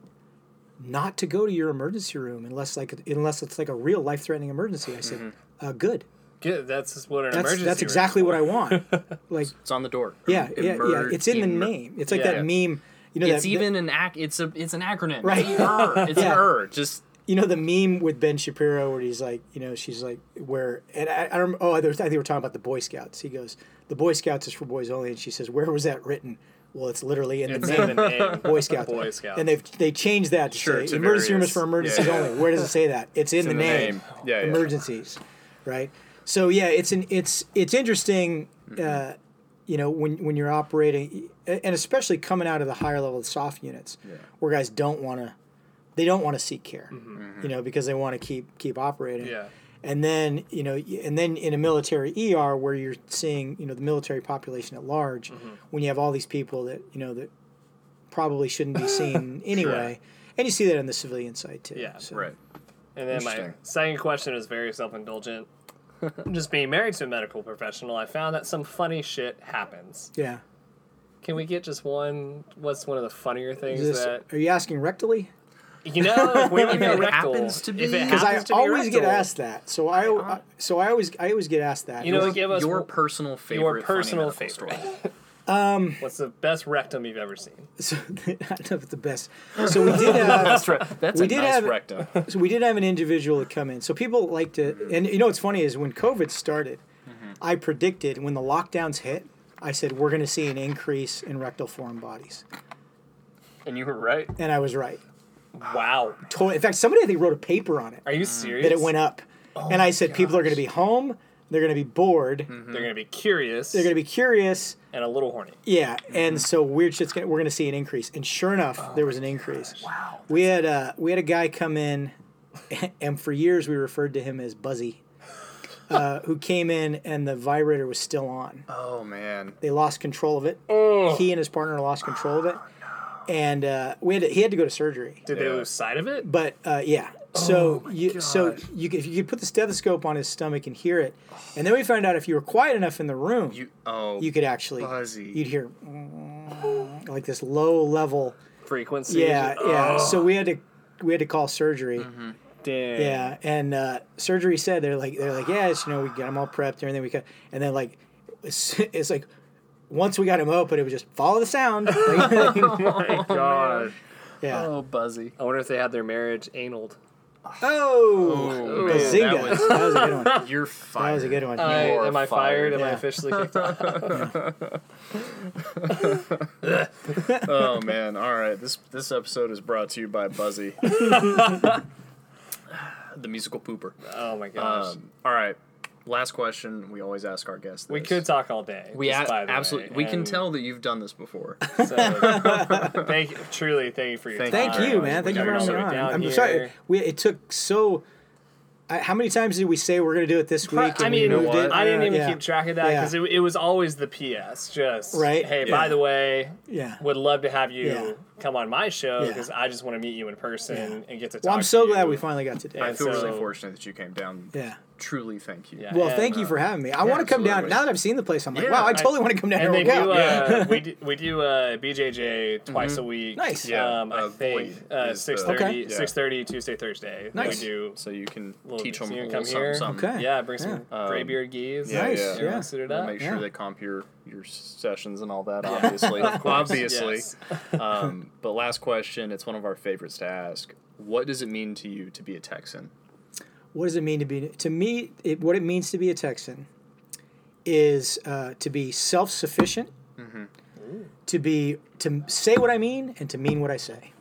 Not to go to your emergency room unless like unless it's like a real life threatening emergency. I said, uh, good.
Good. That's what an
That's
emergency.
that's exactly what. I want. like
It's on the door.
yeah, yeah, yeah. It's in the name. It's like
Yeah.
that meme. You know
It's
that,
even an ac- It's a. It's an acronym.
Right.
It's ER. It's
Yeah.
an ER. Just
you know the meme with Ben Shapiro where he's like, you know, she's like, where, and I, I don't, oh, I think we're talking about the Boy Scouts. He goes, the Boy Scouts is for boys only, and she says, where was that written? Well, it's literally in
It's
the
in
name.
the name.
Boy Scouts.
Boy Scouts.
And they've they changed that to
Sure,
say
to
emergency room is for emergencies
yeah.
only. Where does it say that? It's in, the,
in the
name.
name. Yeah, yeah.
Emergencies, right? So yeah, it's an it's it's interesting. Uh, you know when when you're operating, and especially coming out of the higher level of soft units, where guys don't want to, they don't want to seek care, you know, because they want to keep keep operating.
Yeah.
And then you know, and then in a military ER where you're seeing you know the military population at large, when you have all these people that you know that probably shouldn't be seen anyway, and you see that on the civilian side too.
Yeah.
So,
right.
And then my second question is very self indulgent. Just being married to a medical professional, I found that some funny shit happens.
Yeah.
Can we get just one? What's one of the funnier things
this,
that
are you asking rectally?
you know? If we
If
go
it
rectal,
happens to be-
it
Because I
happens to be
always get asked that. So I, I so I always I always get asked that.
You know, give us
your
your,
personal favorite.
your personal
medical
favorite.
story.
Um, what's the best rectum you've ever seen?
so, I don't know if it's the best. So we did have
That's right. That's
We
a
did
nice
have-
rectum.
so we did have an individual that come in. So people like to, and you know what's funny is when COVID started, mm-hmm. I predicted when the lockdowns hit, I said we're going to see an increase in rectal foreign bodies,
And you were right.
and I was right.
Wow.
To- In fact, somebody I think wrote a paper on it
Are you serious?
that it went up, and I said people are going to be home, they're going to be bored,
They're gonna be curious
they're going to be curious,
and a little horny.
Yeah, and so weird shit's gonna we're gonna see an increase, and sure enough, there was an increase. Wow. We had uh, we had a guy come in, and for years we referred to him as Buzzy, uh, who came in and the vibrator was still on.
Oh man.
They lost control of it.
Oh.
He and his partner lost control of it, and uh, we had to, he had to go to surgery.
Did they
Yeah.
lose sight of it?
But uh, yeah, so you so you could- if you could put the stethoscope on his stomach and hear it, and then we found out if you were quiet enough in the room,
You. Oh.
you could actually
Buzzy.
you'd hear like this low level
Frequency.
yeah yeah
Oh,
so we had to we had to call surgery
damn.
yeah and uh, surgery said they're like they're like yes you know we got him all prepped and everything we cut and then like it's, it's like once we got him open it was just follow the sound
My God.
yeah
Oh, Buzzy.
I wonder if they had their marriage analed.
oh,
man,
bazinga
that was-
that was a good one
You're fired.
that
fired.
was a good one
I,
are
am I fired?
fired.
Am I officially kicked off?
Oh man! All right, this this episode is brought to you by Buzzy, the musical pooper.
Oh my gosh.
Um, all right, last question. We always ask our guests. This.
we could talk all day.
We
just
a-
by the
absolutely.
way,
we can tell that you've done this before.
So, thank you, truly, thank you for your
Thank
time.
thank you man thank you for
got
having me on i'm
here.
sorry we it took so I, how many times did we say we're going to do it this week?
I
and we
mean,
moved it?
I didn't even
Yeah.
keep track of that
Yeah.
because it, it was always the PS. Just
Right.
Hey,
Yeah.
by the way,
Yeah.
would love to have you
Yeah.
come on my show
Yeah.
because I just want to meet you in person
Yeah.
and get to talk.
Well, I'm
to
so
you.
glad we finally got to do
I
it.
feel really fortunate that you came down.
Yeah.
Truly, thank you.
Yeah.
Well,
and,
thank you
uh,
for having me. I want to come down. Now that I've seen the place, I'm like,
Yeah,
wow, I
I-
totally want to come down
And
here
they do,
out.
uh, we do, we do uh, BJJ twice a week.
Nice.
Yeah,
Um,
uh,
I think
Void
uh,
is the-
6.30,
Okay.
Yeah.
6.30 Tuesday, Thursday.
Nice.
We do.
So you can teach them.
So
a
you
little
come
something.
here.
something.
Okay.
Yeah, bring some
Um,
gray beard gis.
Yeah,
Nice,
yeah.
yeah.
Suit it
We'll make sure
Yeah.
they comp your your sessions and all that. Obviously, obviously.
Yes.
um, but last question. It's one of our favorites to ask. What does it mean to you to be a Texan?
What does it mean to be? To me, it, what it means to be a Texan is uh, to be self-sufficient, to be to say what I mean and to mean what I say.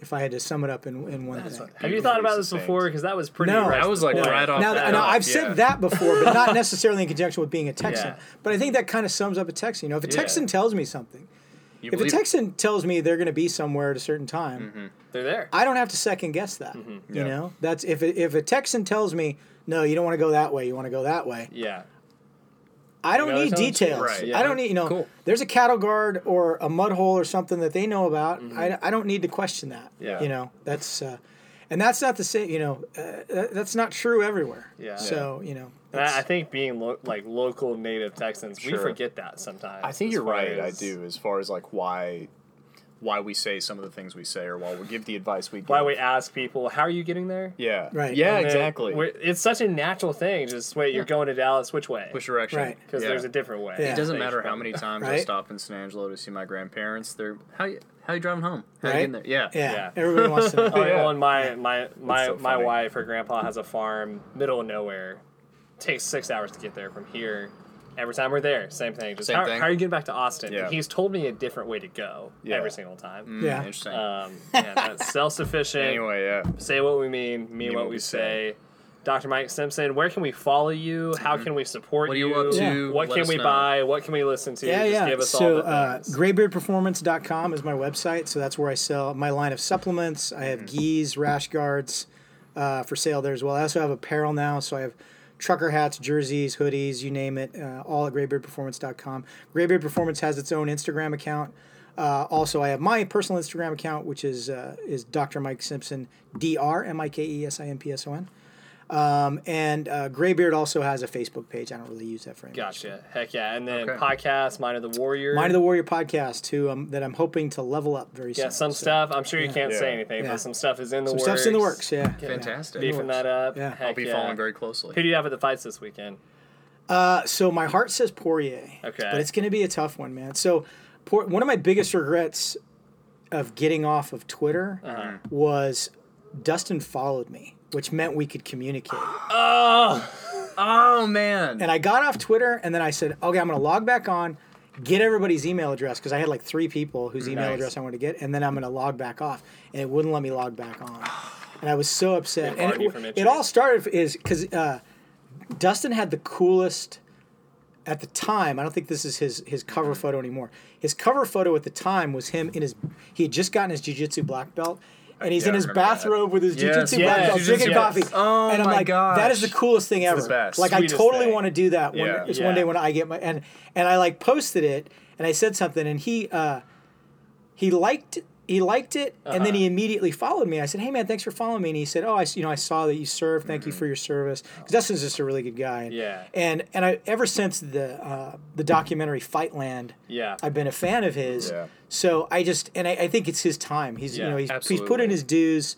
if I had to sum it up in, in one thing.
Have you thought about this
succinct.
before? Because that was pretty.
No.
right
That was like
point.
right off
Now,
the
now
cuff,
I've
yeah.
said that before, but not necessarily in conjunction with being a Texan.
Yeah.
But I think that kind of sums up a Texan. You know, if a
Yeah.
Texan tells me something,
You
if a
believe-
Texan tells me they're going to be somewhere at a certain time,
They're there.
I don't have to second guess that. You
Yeah.
know, that's if a, if a Texan tells me, no, you don't want to go that way, you want to go that way.
yeah.
I don't
know
need
telling
details.
Right,
yeah.
I don't need, you know,
Cool.
there's a cattle guard or a mud hole or something that they know about. I, I don't need to question that.
Yeah.
You know, that's, uh, and that's not the same, you know, uh, that's not true everywhere.
Yeah.
So, you know,
And I, I think being lo- like local native Texans, we forget that sometimes.
I think you're
far
right. I do, as far as like why why we say some of the things we say, or why we give the advice we give.
Why we ask people, how are you getting there?
Yeah.
Right.
Yeah.
And
Exactly.
It's such a natural thing. Just wait, you're going to Dallas. Which way?
Which direction?
Right.
Because
Yeah.
there's a different way.
Yeah.
It doesn't matter how many times I stop in San Angelo to see my grandparents. They're how you how you driving home? How you
Right?
getting there? Yeah.
yeah,
Yeah.
everybody wants to know.
Oh,
yeah.
well, and my my my
so
my
funny.
wife, her grandpa has a farm, middle of nowhere. Takes six hours to get there from here. Every time we're there, same thing. Just
Same
how,
thing.
how are you getting back to Austin?
Yeah.
And he's told me a different way to go
Yeah.
every single time.
Mm,
Yeah.
Interesting.
Um, yeah, that's self sufficient.
anyway, yeah.
Say what we mean, mean what, we say. Dr. Mike Simpson, where can we follow you? How can we support
What are you up to?
Yeah.
What
Let
can
us
we
know.
buy? What can we listen to?
Yeah,
Just
yeah.
give us
so,
all the
uh,
things.
graybeardperformance.com is my website. So that's where I sell my line of supplements. I have
Mm-hmm.
gis, rash guards uh, for sale there as well. I also have apparel now. So I have trucker hats, jerseys, hoodies, you name it, uh, all at graybeardperformance.com. Graybeard Performance has its own Instagram account. Uh, also, I have my personal Instagram account, which is uh, is Dr. Mike Simpson, Dr. M I K E S I M P S O N. Um, and uh, Graybeard also has a Facebook page. I don't really use that for anything.
Gotcha. Heck yeah. And then
Okay.
podcast, Mind of the Warrior.
Mind of the Warrior podcast too. Um, that I'm hoping to level up very soon.
Yeah, some
So,
stuff. I'm sure you can't say anything,
Yeah.
but some stuff is in the
Some
works.
stuff's in the works. Yeah.
Fantastic.
Beefing that up.
Yeah.
Heck
I'll be
yeah.
following very closely.
Who do you have at the fights this weekend?
Uh, so my heart says Poirier.
Okay.
But it's going to be a tough one, man. So, Por- one of my biggest regrets of getting off of Twitter
Uh-huh.
was Dustin followed me, which meant we could communicate.
Oh oh man.
and I got off Twitter, and then I said, okay, I'm going to log back on, get everybody's email address because I had like three people whose email
Nice.
address I wanted to get, and then I'm going to log back off, and it wouldn't let me log back on, and I was so upset. And it, it all started is because uh, Dustin had the coolest at the time. I don't think this is his his cover photo anymore. His cover photo at the time was him in his. He had just gotten his jiu-jitsu black belt. And he's
Yeah,
in his
remember that.
bathrobe with his
Yes,
jiu-jitsu
yes,
black belt,
jiu-jitsu,
drinking
yes.
coffee.
Oh
and I'm
my
like, that is the coolest thing ever.
the best.
Like I totally
thing.
want to do that one.
Yeah.
It's
Yeah.
one day when I get my and and I like posted it and I said something and he uh he liked he liked it and then he immediately followed me. I said, "Hey man, thanks for following me." And he said, "Oh, I you know I saw that you served. Thank you for your service." Because Dustin's just a really good guy. And,
Yeah.
And and I ever since the uh, the documentary Fightland,
Yeah.
I've been a fan of his.
Yeah.
So I just and I, I think it's his time. He's
yeah, you
know he's, he's put in his dues.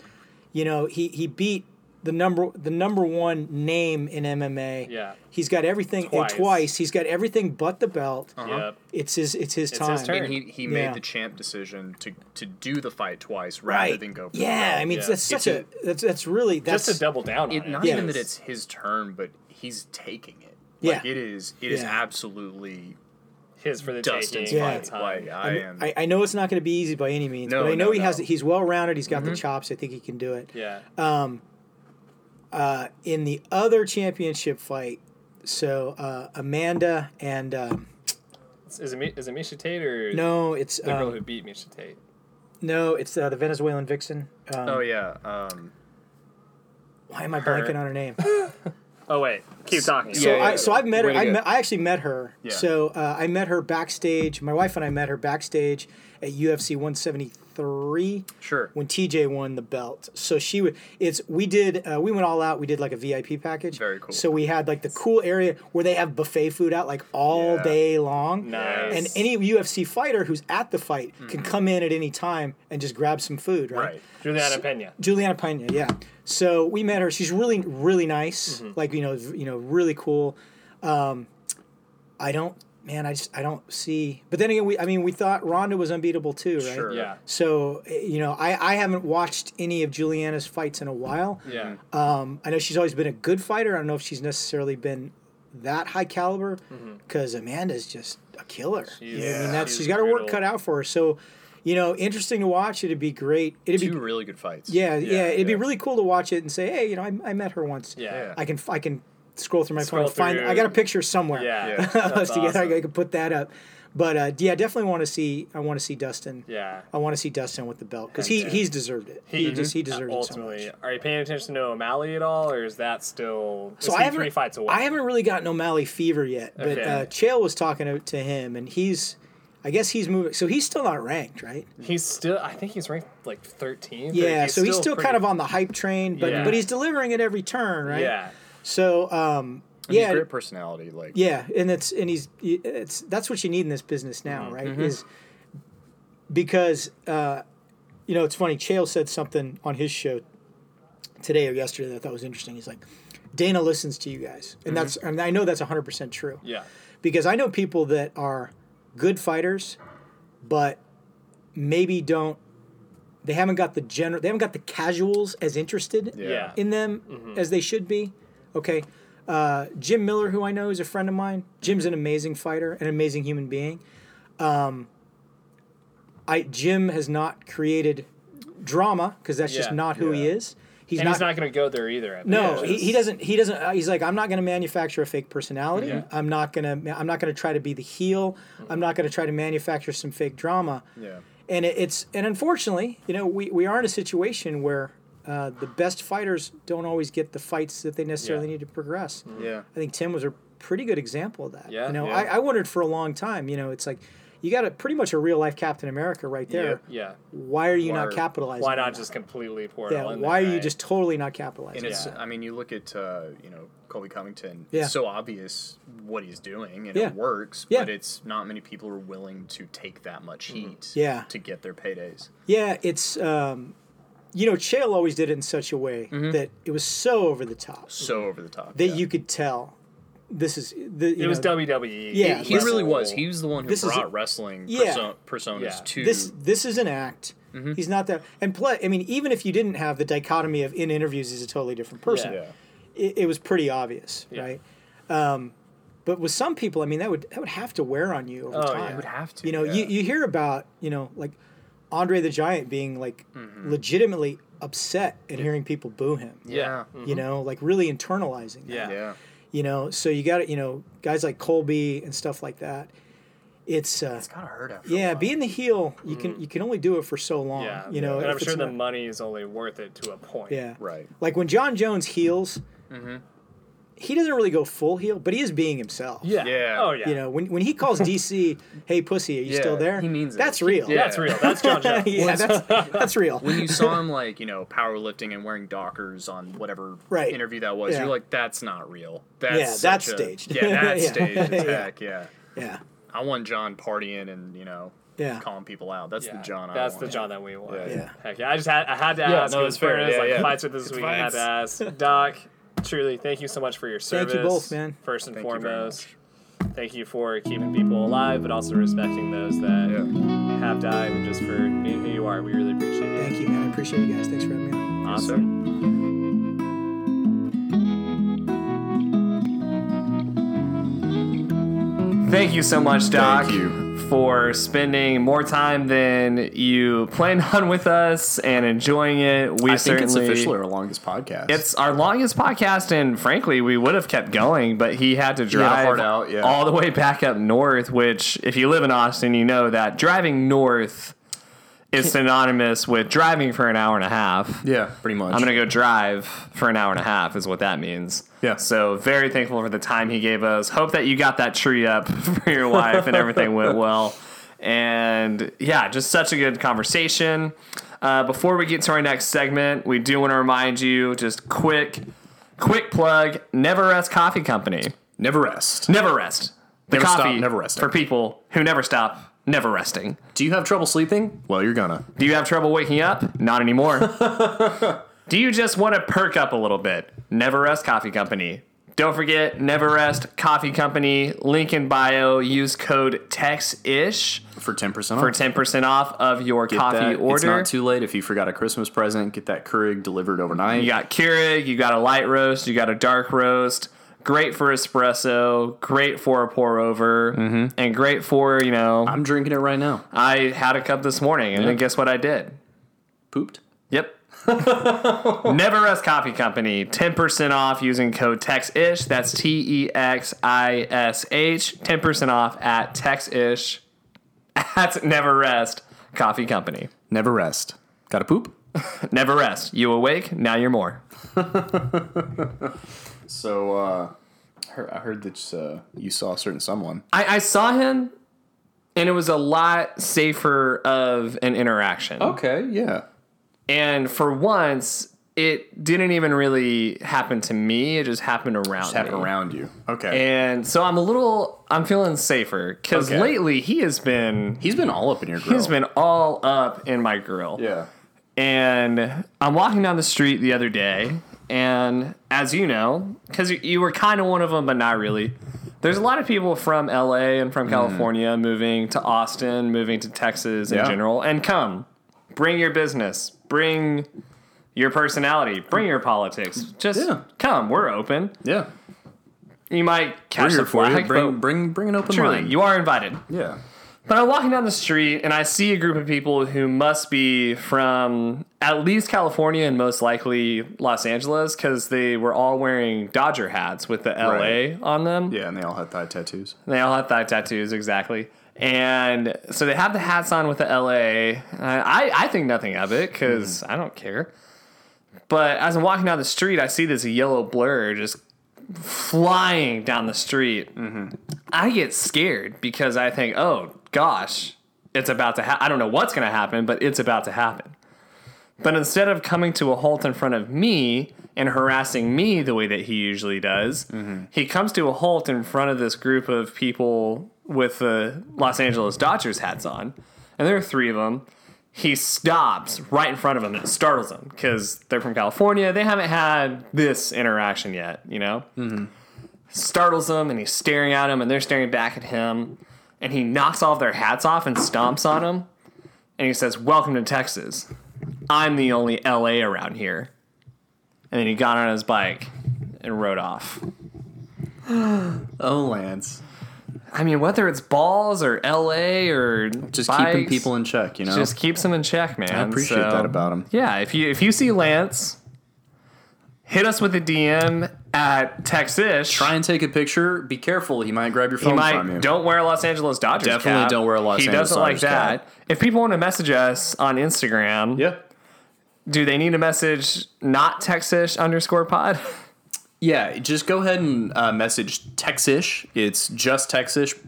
You know he he beat the number the number one name in MMA.
Yeah.
He's got everything
Twice.
and twice. He's got everything but the belt.
Uh Yep.
It's his it's his
It's
time.
his turn.
and he, he
Yeah.
made the champ decision to to do the fight twice rather
Right.
than go for
yeah,
the
I mean
Yeah.
that's such
It's
a, that's that's really that's
Just to double down on
it,
it.
not
Yeah.
even that it's his turn, but he's taking it.
Yeah.
It is it is
Yeah.
absolutely
his for the
Dustin's
taking.
Yeah.
all the time.
Like I am
I, I know it's not going to be easy by any means,
No,
but I know
no,
he has
no. Mm-hmm.
he's well rounded. He's got the chops. I think he can do it.
yeah.
Uh, in the other championship fight, so uh, Amanda and um,
is it Mi- is it Miesha Tate or
no, it's
the girl
um,
who beat Miesha Tate?
no, it's uh, the Venezuelan vixen. Um,
Oh yeah. Um
Why am I
Her.
blanking on her name?
Oh wait, keep talking.
So
Yeah, yeah,
I so I've met her.
way to
I, met, I actually met her.
Yeah.
So uh, I met her backstage. My wife and I met her backstage at UFC 173
sure.
when TJ won the belt. So she would. It's we did. Uh, we went all out. We did like a VIP package.
Very cool.
So we had like the cool area where they have buffet food out like all
Yeah.
day long.
Nice.
And any UFC fighter who's at the fight can come in at any time and just grab some food. Right.
Right.
Juliana Pena.
Juliana Pena, yeah. So we met her. She's really, really nice.
Mm-hmm.
Like you know, you know, really cool. Um, I don't, man. I just, I don't see. But then again, we, I mean, we thought Ronda was unbeatable too, right?
Sure.
Yeah.
So eh, you know, I, I haven't watched any of Juliana's fights in a while.
Yeah.
Um, I know she's always been a good fighter. I don't know if she's necessarily been that high caliber because Amanda's just a killer.
Mm-hmm. She's-
You know, I mean, that's
she's
she's got her work cut out for her. So, you know, interesting to watch. It'd be great. It'd
Two
be
really good fights.
yeah, yeah, It'd be really cool to watch it and say, hey, you know, I, I met her once.
Yeah.
I can I can scroll through my
Scroll
phone and find. I got a picture somewhere.
Yeah.
Yeah.
of us
That's
together. I
awesome.
can put that up. But uh, yeah, definitely want to see. I want to see Dustin.
Yeah.
I want to see Dustin with the belt because he he's deserved it. He, just he deserved
Ultimately,
it so
are you paying attention to O'Malley at all, or is that still
So I
he
haven't
three fights away?
I haven't really gotten O'Malley fever yet, but
Okay.
uh, Chael was talking to, to him, and he's, I guess he's moving. So he's still not ranked, right?
He's still. I think he's ranked like 13.
Yeah. so he's still
pretty-
kind of on the hype train, but
Yeah.
but he's delivering at every turn, right?
Yeah.
So um,
And he's
yeah,
great personality. Like
Yeah, and it's and he's it's that's what you need in this business now,
Mm-hmm.
right? Is because uh, you know it's funny. Chael said something on his show today or yesterday that I thought was interesting. He's like, Dana listens to you guys, and that's and I know that's hundred percent true
Mm-hmm. Yeah.
because I know people that are good fighters, but maybe don't. They haven't got the general. They haven't got the casuals as interested
Yeah.
in them
Mm-hmm.
as they should be. Okay. Uh, Jim Miller, who I know is a friend of mine. Jim's an amazing fighter, an amazing human being. Um, I Jim has not created drama because that's just not who he is. He's
and
not.
he's not going to go there either. I
no, he, he doesn't. He doesn't. Uh, he's like, I'm not going to manufacture a fake personality.
Yeah.
I'm not gonna. I'm not going to try to be the heel. I'm not going to try to manufacture some fake drama
yeah.
and it, it's and unfortunately, you know, we, we are in a situation where uh, the best fighters don't always get the fights that they necessarily
Yeah.
need to progress.
Yeah.
I think Tim was a pretty good example of that.
Yeah,
you know,
yeah.
I, I wondered for a long time. You know, it's like you got a pretty much a real life Captain America right there.
Yeah.
Why are you
Why
not capitalizing?
Why
on
not
that?
just completely pour it
Yeah.
all in
Why
there,
are you
right?
just totally not capitalizing?
And it's,
Yeah.
I mean, you look at, uh, you know, Colby Covington.
Yeah.
It's so obvious what he's doing, and
Yeah.
it works.
Yeah.
But it's not many people are willing to take that much heat.
Mm-hmm. Yeah.
To get their paydays.
Yeah, it's um, you know, Chael always did it in such a way that it was so over the top
So over the top.
that
yeah.
you could tell this is the. You
It was WWE.
Yeah,
He
this-
really was. He was the one who
This is
brought
a-
wrestling
Yeah.
perso- personas
Yeah.
to
this this is an act. He's not that. And play. I mean, even if you didn't have the dichotomy of in interviews, he's a totally different person.
Yeah.
Yeah.
It, it was pretty obvious,
Yeah.
right? Um, but with some people, I mean, that would that would have to wear on you over
Oh,
time.
yeah.
You would have to.
You know,
yeah.
you, you hear about you know like Andre the Giant being like mm-hmm. legitimately upset at hearing people boo him.
Yeah.
You mm-hmm. know, like really internalizing. that.
Yeah.
Yeah.
You know, so you got to you know guys like Colby and stuff like that. It's uh,
It's gotta hurt after. a
yeah,
while.
being the heel, you can mm-hmm. you can only do it for so long.
Yeah.
You know,
and I'm sure the
not-
money is only worth it to a point.
yeah,
Right.
Like when Jon Jones heals, he doesn't really go full heel, but he is being himself.
Yeah.
Yeah.
Oh yeah.
You know, when, when he calls DC, "Hey, pussy, are you
Yeah,
still there?"
he means it.
that's real.
Yeah, that's real. That's Jon Jones.
yeah, that's that's real.
When you saw him like you know powerlifting and wearing Dockers on whatever
Right.
interview that was,
Yeah.
you're like, that's not real. That's
Yeah, that's
a-
staged.
Yeah, that's
Yeah.
staged
Yeah.
attack. Yeah.
yeah,
I want Jon partying and you know
yeah.
calling people out. That's
Yeah,
the Jon. I
That's
want.
the Jon that we want.
Yeah.
Yeah.
Heck yeah. I just had I had to
Yeah, no, it's fair.
fairness,
Yeah,
like
yeah.
fights with this
It's
week. I had to ask. Doc, truly, thank you so much for your service.
Thank you both, man.
First and
Thank you
foremost. Thank you for keeping people alive, but also respecting those that
Yeah.
have died and just for being who you are. We really appreciate it.
Thank you, man. I appreciate you guys. Thanks for having me on.
Awesome. Thank you so much, Doc,
Thank you.
For spending more time than you planned on with us and enjoying it. We
I think it's officially our longest podcast.
It's our longest podcast, and frankly, we would have kept going, but he had to drive
hard out, yeah.
all the way back up north. Which, if you live in Austin, you know that driving north is synonymous with driving for an hour and a half.
yeah, pretty much.
I'm gonna go drive for an hour and a half, is what that means.
Yeah.
So very thankful for the time he gave us. Hope that you got that tree up for your wife and everything went well. And yeah, just such a good conversation. Uh, before we get to our next segment, we do want to remind you, just quick, quick plug: Never Rest Coffee Company.
never rest.
Never rest. The
Never stop,
coffee
never rest.
for people who never stop, never resting.
Do you have trouble sleeping? Well, you're gonna.
Do you have trouble waking up? Not anymore. Do you just want to perk up a little bit? Never Rest Coffee Company. Don't forget Never Rest Coffee Company. Link in bio. Use code TEXISH
For ten percent
for 10% off of your
Get
coffee
that. It's
order.
not too late if you forgot a Christmas present. Get that Keurig delivered overnight.
You got Keurig, you got a light roast, you got a dark roast. Great for espresso, great for a pour over, mm-hmm. and great for, you know,
I'm drinking it right now.
I had a cup this morning, and then guess what I did?
Pooped.
Yep. Never Rest Coffee Company, 10% off using code TEXISH. That's T E X I S H. 10% off at TEXISH at Never Rest Coffee Company.
Never rest. Got to poop.
Never rest. You awake, now you're more.
So uh, I heard, that uh, you saw a certain someone.
I, I saw him, and it was a lot safer of an interaction.
Okay. Yeah.
And for once, it didn't even really happen to me. It just happened around
Just happened around you. Okay.
And so I'm a little, I'm feeling safer because
Okay.
lately he has been,
He's been all up in your grill.
he's been all up in my grill.
Yeah.
And I'm walking down the street the other day, and as you know, because you, were kind of one of them, but not really. There's a lot of people from LA and from hmm. California moving to Austin, moving to Texas in
Yeah.
general. And come, bring your business, bring your personality, bring your politics. Just
Yeah.
come. We're open.
Yeah.
You might catch the flag,
Bring, bring, bring an open
truly,
mind.
you are invited.
yeah.
But I'm walking down the street and I see a group of people who must be from at least California and most likely Los Angeles because they were all wearing Dodger hats with the LA
Right.
on them.
Yeah, and they all had thigh tattoos.
They all had thigh tattoos, exactly. And so they have the hats on with the LA. I, I think nothing of it because mm-hmm. I don't care. But as I'm walking down the street, I see this yellow blur just flying down the street. I get scared because I think, oh gosh, it's about to happen. I don't know what's going to happen, but it's about to happen. But instead of coming to a halt in front of me and harassing me the way that he usually does, he comes to a halt in front of this group of people with the Los Angeles Dodgers hats on. And there are three of them. He stops right in front of them and it startles them because they're from California. They haven't had this interaction yet, you know? Mm-hmm. Startles them and he's staring at them and they're staring back at him. And he knocks all of their hats off and stomps on them. And he says, Welcome to Texas. I'm the only LA around here. And then he got on his bike and rode off.
Oh, Lance.
I mean, whether it's balls or LA or
Just
bikes,
keeping people in check, you know?
just keeps them in check, man.
I appreciate
So,
that about him.
Yeah, if you if you see Lance, hit us with a DM at Texish.
Try and take a picture. Be careful. He might grab your
He
phone from you.
don't wear a Los Angeles Dodgers
Definitely
cap.
don't wear a Los
he
Angeles
doesn't like that.
cap.
If people want to message us on Instagram,
Yeah.
do they need to message not Texish underscore pod?
Yeah, just go ahead and uh, message Texish. It's just Texish.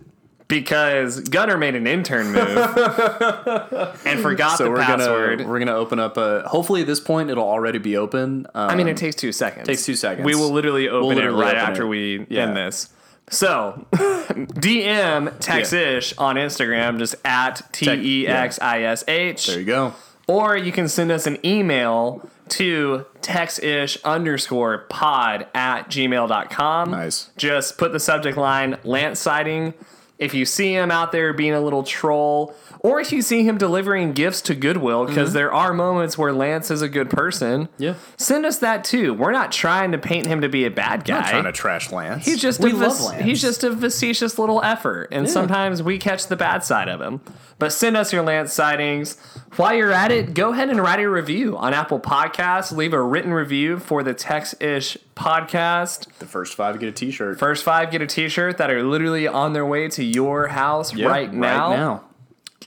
because Gunner made an intern move and forgot
So
the
we're
password.
gonna we're gonna open up a. Hopefully, at this point, it'll already be open. Um,
I mean, it takes two seconds.
takes two seconds.
We will literally open
literally
it right
open
after
it.
we
Yeah.
end this. So, DM Texish on Instagram, just at T E X I S H.
there you go.
Or you can send us an email to texish underscore pod at gmail.com.
Nice.
Just put the subject line Lance sighting. If you see him out there being a little troll, or if you see him delivering gifts to Goodwill, because there are moments where Lance is a good person,
Mm-hmm. Yeah.
send us that too. We're not trying to paint him to be a bad guy.
Not trying to trash Lance.
He's just
we
a
Lance.
he's just a facetious little effort, and sometimes we catch the bad side of him. But send us your Lance sightings. While you're at it, go ahead and write a review on Apple Podcasts. Leave a written review for the Texish podcast.
the first five get a T-shirt
First five get a T-shirt that are literally on their way to your house
Yeah,
right now.
Right now.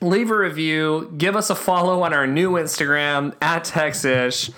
Leave a review. Give us a follow on our new Instagram at Texish.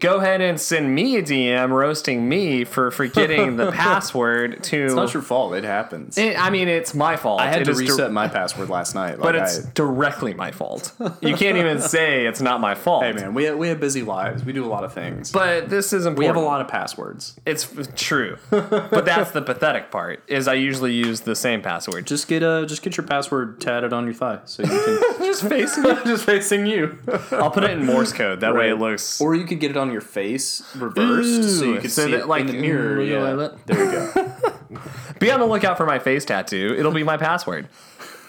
Go ahead and send me a DM roasting me for forgetting the password to.
It's not your fault. It happens.
It- I mean, it's my fault.
I had
It
to reset my password last night.
but
like
it's
I,
directly my fault. You can't even say it's not my fault.
hey man, we have, we have busy lives. We do a lot of things.
But this is important.
we have a lot of passwords.
It's true, but that's the pathetic part. Is I usually use the same password.
Just get uh just get your password tatted on your thigh so you can
Just facing.
just facing you.
I'll put it in Morse code. That way it looks.
Or you could get it on your face reversed so you
Ooh,
could
so
see
that,
it
like,
in the mirror.
mm,
Yeah.
like.
There we go.
Be on the lookout for my face tattoo. It'll be my password.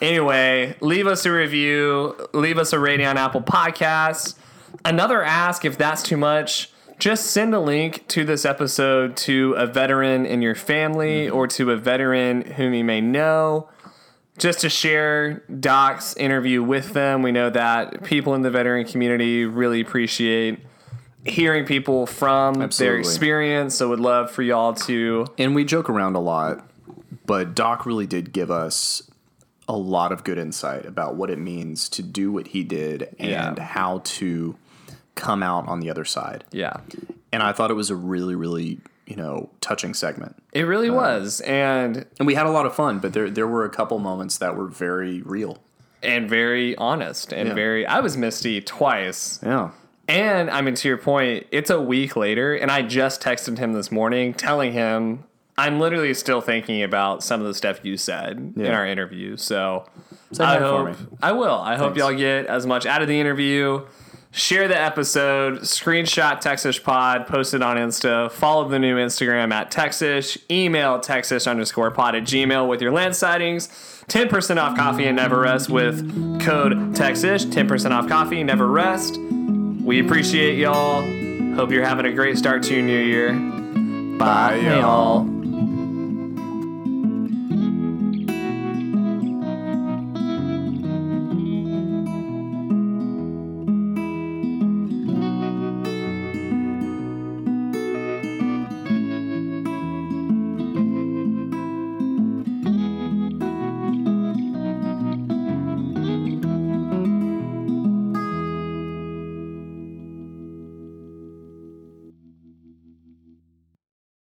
Anyway, leave us a review. Leave us a rating on Apple Podcasts. Another ask, if that's too much, just send a link to this episode to a veteran in your family or to a veteran whom you may know just to share Doc's interview with them. We know that people in the veteran community really appreciate hearing people from their experience. So would love for y'all to
And we joke around a lot, but Doc really did give us a lot of good insight about what it means to do what he did and
Yeah.
how to come out on the other side.
yeah.
And I thought it was a really, really, you know, touching segment.
It really um, was. And
And we had a lot of fun, but there there were a couple moments that were very real.
and very honest and
Yeah.
very I was misty twice.
Yeah.
And I mean to your point, it's a week later and I just texted him this morning telling him I'm literally still thinking about some of the stuff you said in our interview. So
Say
I hope. I will. I hope y'all get as much out of the interview. Share the episode, screenshot Texish Pod, post it on Insta, follow the new Instagram at Texish, email Texish underscore pod at Gmail with your Lance sightings. 10% off coffee and never rest with code Texish, 10% off coffee, never rest. We appreciate y'all. Hope you're having a great start to your new year.
Bye, y'all.
y'all.